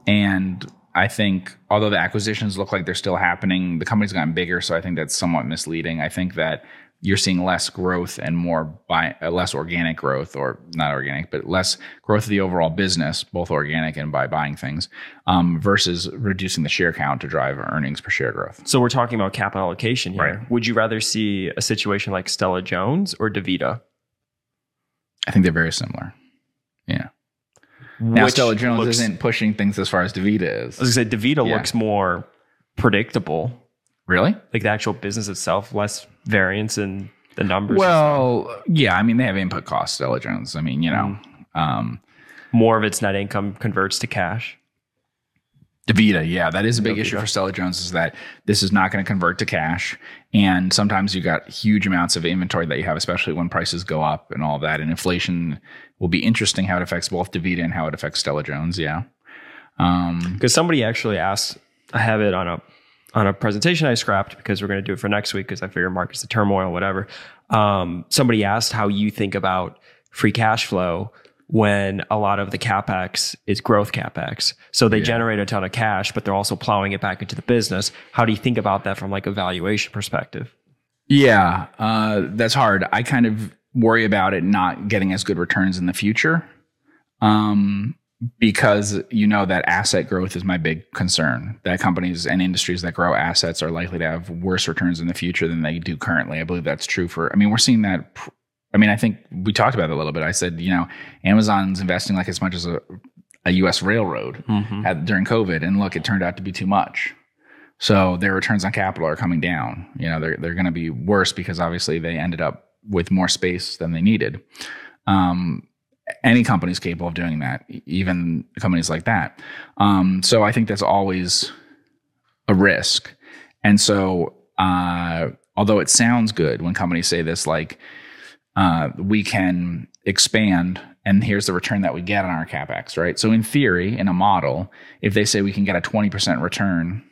And I think although the acquisitions look like they're still happening, the company's gotten bigger, so I think that's somewhat misleading. I think that you're seeing less growth and more by uh, less organic growth, or not organic, but less growth of the overall business, both organic and by buying things, um, versus reducing the share count to drive earnings per share growth. So we're talking about capital allocation here. Right. Would you rather see a situation like Stella Jones or DaVita? I think they're very similar. Yeah. Now, Stella Jones looks, isn't pushing things as far as DaVita is. I was going to say, DaVita yeah. looks more predictable. Really? Like the actual business itself, less variance in the numbers. Well, yeah. I mean, they have input costs, Stella Jones. I mean, you know, mm. um, more of its net income converts to cash. DaVita, yeah, that is a big issue for Stella Jones is that this is not going to convert to cash. And sometimes you got huge amounts of inventory that you have, especially when prices go up and all that. And inflation will be interesting how it affects both DaVita and how it affects Stella Jones. Yeah. Because um, somebody actually asked, I have it on a on a presentation I scrapped because we're going to do it for next week because I figure markets the turmoil, whatever. Um, somebody asked how you think about free cash flow when a lot of the capex is growth capex. So they yeah. generate a ton of cash, but they're also plowing it back into the business. How do you think about that from like a valuation perspective? Yeah, uh, that's hard. I kind of worry about it not getting as good returns in the future. Um, because you know that asset growth is my big concern. That companies and industries that grow assets are likely to have worse returns in the future than they do currently. I believe that's true for. I mean, we're seeing that I mean, I think we talked about it a little bit. I said, you know, Amazon's investing like as much as a, a U.S. railroad mm-hmm. at, during COVID, and look, it turned out to be too much. So their returns on capital are coming down. You know, they're they're going to be worse because obviously they ended up with more space than they needed. Um, any is capable of doing that, even companies like that. Um, so I think that's always a risk. And so, uh, although it sounds good when companies say this, like uh, we can expand and here's the return that we get on our capex, right? So in theory, in a model, if they say we can get a 20% return,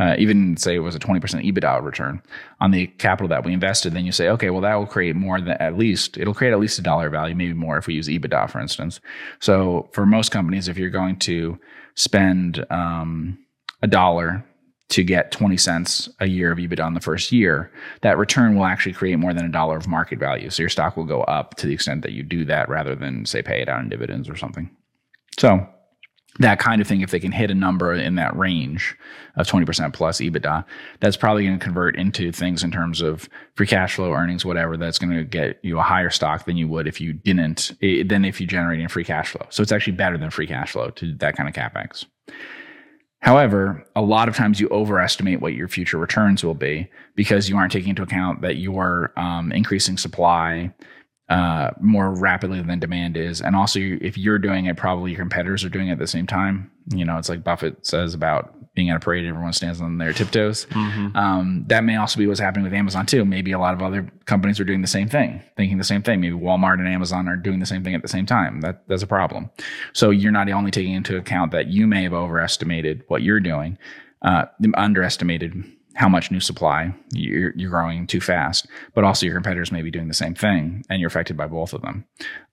uh, even say it was a 20% EBITDA return on the capital that we invested, then you say, okay, well, that will create more than at least, it'll create at least a dollar value, maybe more if we use EBITDA, for instance. So for most companies, if you're going to spend um, a dollar to get 20 cents a year of EBITDA in the first year, that return will actually create more than a dollar of market value. So your stock will go up to the extent that you do that rather than, say, pay it out in dividends or something. So that kind of thing, if they can hit a number in that range of 20% plus EBITDA, that's probably going to convert into things in terms of free cash flow, earnings, whatever. That's going to get you a higher stock than you would if you didn't, than if you generated free cash flow. So it's actually better than free cash flow to that kind of capex. However, a lot of times you overestimate what your future returns will be because you aren't taking into account that you're um, increasing supply uh, more rapidly than demand is. And also, if you're doing it, probably your competitors are doing it at the same time. You know, it's like Buffett says about being at a parade, everyone stands on their tiptoes. Mm-hmm. Um, that may also be what's happening with Amazon too. Maybe a lot of other companies are doing the same thing, thinking the same thing. Maybe Walmart and Amazon are doing the same thing at the same time. That that's a problem. So you're not only taking into account that you may have overestimated what you're doing, uh, underestimated how much new supply you're, you're growing too fast, but also your competitors may be doing the same thing, and you're affected by both of them.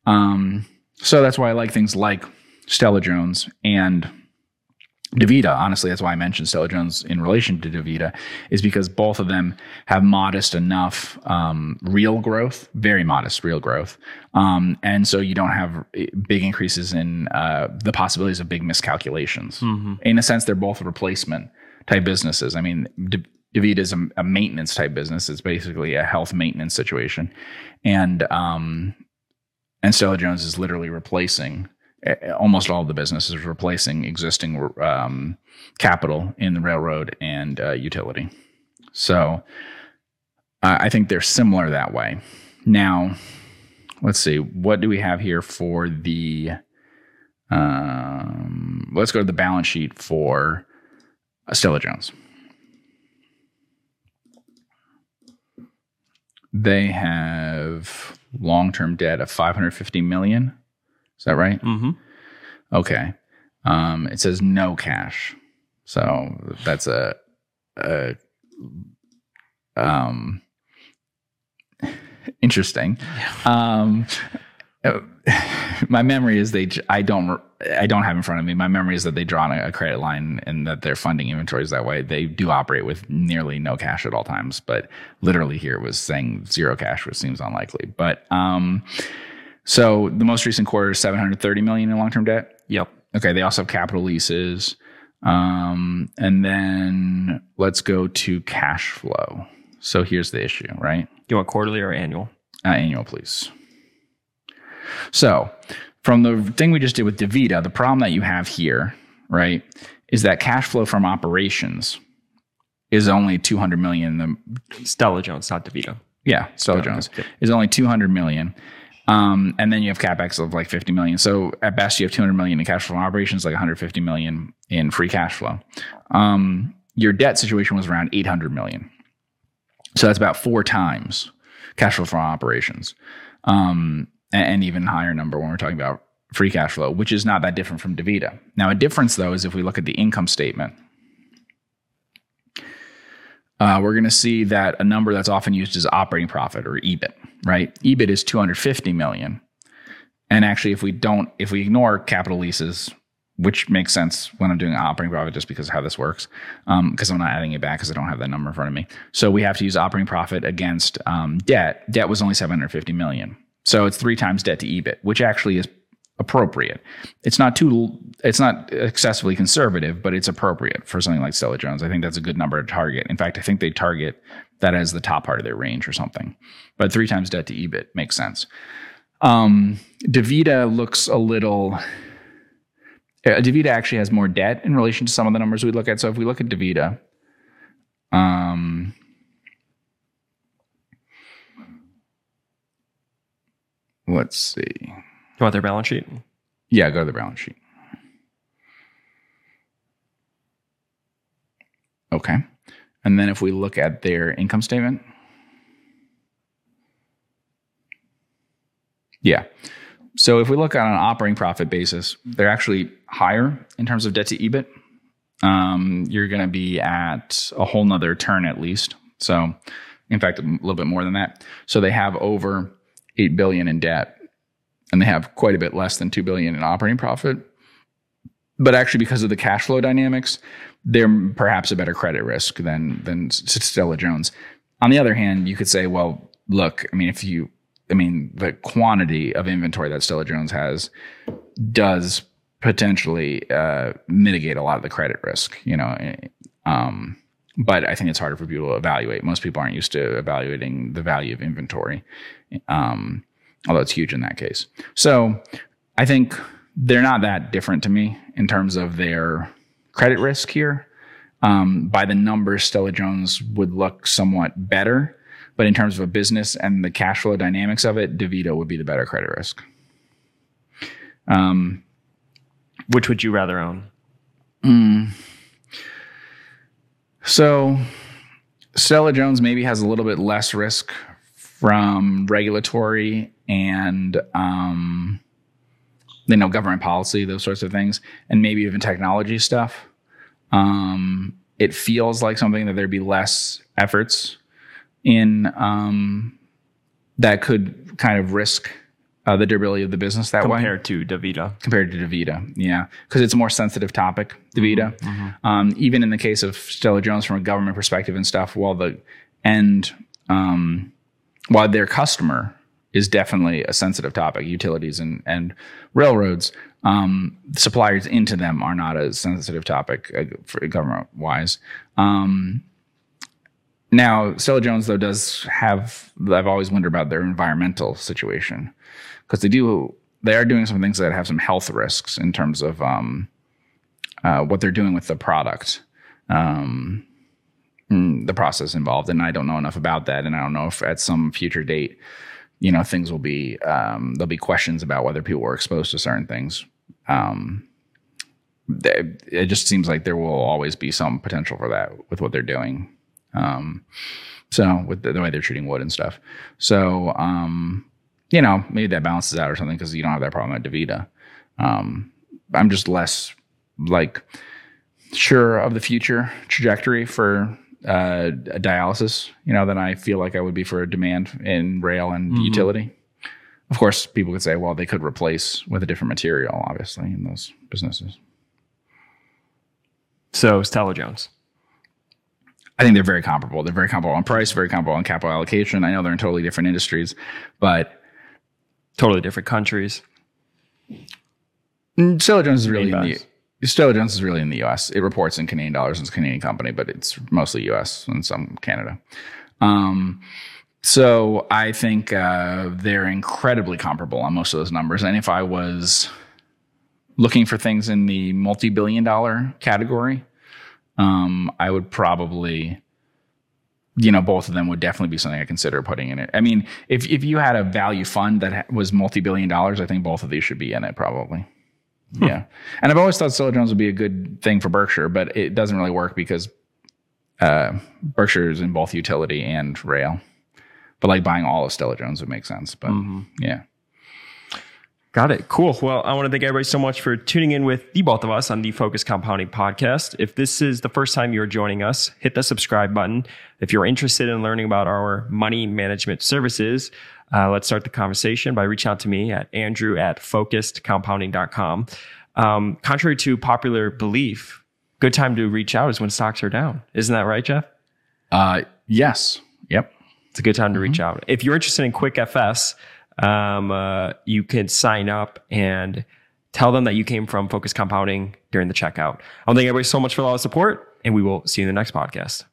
Um, so that's why I like things like Stella Jones and DaVita. Honestly, that's why I mentioned Stella Jones in relation to DaVita, is because both of them have modest enough um, real growth, very modest real growth, um, and so you don't have big increases in uh, the possibilities of big miscalculations. Mm-hmm. In a sense, they're both replacement type businesses. I mean, DaVita is a, a, maintenance type business. It's basically a health maintenance situation, and um, and Stella Jones is literally replacing almost all the businesses replacing existing um, capital in the railroad and uh, utility. So uh, I think they're similar that way. Now, let's see, what do we have here for the? Um, let's go to the balance sheet for Stella Jones. They have long-term debt of 550 million. Is that right? Mm-hmm. Okay. Um, it says no cash, so that's a, a um, interesting. Um, my memory is they. I don't. I don't have in front of me. My memory is that they draw on a credit line and that they're funding inventories that way. They do operate with nearly no cash at all times, but literally here was saying zero cash, which seems unlikely. But um, so the most recent quarter is 730 million in long-term debt. Yep. Okay. They also have capital leases. Um, and then let's go to cash flow. So here's the issue, right? You want quarterly or annual? Uh, annual, please. So, from the thing we just did with DaVita, the problem that you have here, right, is that cash flow from operations is only 200 million. The Stella Jones, not DaVita. Yeah, Stella Jones is only 200 million. Um, and then you have capex of like 50 million. So at best, you have 200 million in cash flow from operations, like 150 million in free cash flow. Um, your debt situation was around 800 million. So that's about four times cash flow from operations. Um, and even higher number when we're talking about free cash flow, which is not that different from DaVita. Now, a difference though is if we look at the income statement, uh, we're going to see that a number that's often used is operating profit or EBIT, right? EBIT is 250 million. And actually, if we don't, if we ignore capital leases, which makes sense when I'm doing operating profit just because of how this works, because um, I'm not adding it back because I don't have that number in front of me. So we have to use operating profit against um, debt. Debt was only 750 million. So it's three times debt to EBIT, which actually is appropriate. It's not too, it's not excessively conservative, but it's appropriate for something like Stella Jones. I think that's a good number to target. In fact, I think they target that as the top part of their range or something. But three times debt to EBIT makes sense. Um, DaVita looks a little. Uh, DaVita actually has more debt in relation to some of the numbers we look at. So if we look at DaVita, um, Let's see. You want their balance sheet? Yeah, go to the balance sheet. Okay. And then if we look at their income statement. Yeah. So if we look on an operating profit basis, they're actually higher in terms of debt to EBIT. Um, you're going to be at a whole nother turn at least. So, in fact, a little bit more than that. So they have over 8 billion in debt and they have quite a bit less than 2 billion in operating profit but actually because of the cash flow dynamics, they're perhaps a better credit risk than than Stella Jones. On the other hand, you could say, well, look, I mean, if you, I mean, the quantity of inventory that Stella Jones has does potentially uh, mitigate a lot of the credit risk, you know. Um, but I think it's harder for people to evaluate. Most people aren't used to evaluating the value of inventory, um, although it's huge in that case. So I think they're not that different to me in terms of their credit risk here. Um, by the numbers, Stella Jones would look somewhat better, but in terms of a business and the cash flow dynamics of it, DaVita would be the better credit risk. Um, Which would you rather own? Mm. So, Stella Jones maybe has a little bit less risk from regulatory and um, you know government policy, those sorts of things, and maybe even technology stuff. Um, it feels like something that there'd be less efforts in um, that could kind of risk uh, the durability of the business that way compared to DaVita. compared to DaVita. Yeah, because it's a more sensitive topic, DaVita. Um, even in the case of Stella Jones, from a government perspective and stuff, while the end, um, while their customer is definitely a sensitive topic, utilities and and railroads, um, suppliers into them are not a sensitive topic uh, for government wise. Um, now, Stella Jones though does have. I've always wondered about their environmental situation because they do. They are doing some things that have some health risks in terms of um, uh, what they're doing with the product, um, mm, the process involved, and I don't know enough about that, and I don't know if at some future date, you know, things will be um, there'll be questions about whether people were exposed to certain things. Um, they- it just seems like there will always be some potential for that with what they're doing. Um, so with the, the way they're treating wood and stuff. So, um, you know, maybe that balances out or something because you don't have that problem at DaVita. Um, I'm just less like sure of the future trajectory for uh, dialysis, you know, than I feel like I would be for a demand in rail and utility. Of course, people could say, well, they could replace with a different material, obviously, in those businesses. So Stella Jones. I think they're very comparable. They're very comparable on price, very comparable on capital allocation. I know they're in totally different industries, but Totally different countries. Mm, Stella Jones is really in the Stella Jones is really in the U.S. It reports in Canadian dollars. And it's a Canadian company, but it's mostly U.S. and some Canada. Um, so I think uh, they're incredibly comparable on most of those numbers. And if I was looking for things in the multi-billion-dollar category, um, I would probably, you know, both of them would definitely be something I consider putting in it. I mean, if if you had a value fund that was multi-billion dollars, I think both of these should be in it probably. Yeah, and I've always thought Stella Jones would be a good thing for Berkshire, but it doesn't really work because uh, Berkshire is in both utility and rail. But like buying all of Stella Jones would make sense. But yeah, Got it. Cool. Well, I want to thank everybody so much for tuning in with the both of us on the Focus Compounding podcast. If this is the first time you're joining us, hit the subscribe button. If you're interested in learning about our money management services, uh, let's start the conversation by reaching out to me at andrew at focusedcompounding.com. Um, contrary to popular belief, good time to reach out is when stocks are down. Isn't that right, Geoff? uh, yes, yep. It's a good time to reach out. If you're interested in QuickFS, um, uh, you can sign up and tell them that you came from Focus Compounding during the checkout. I want to thank everybody so much for all the support, and we will see you in the next podcast.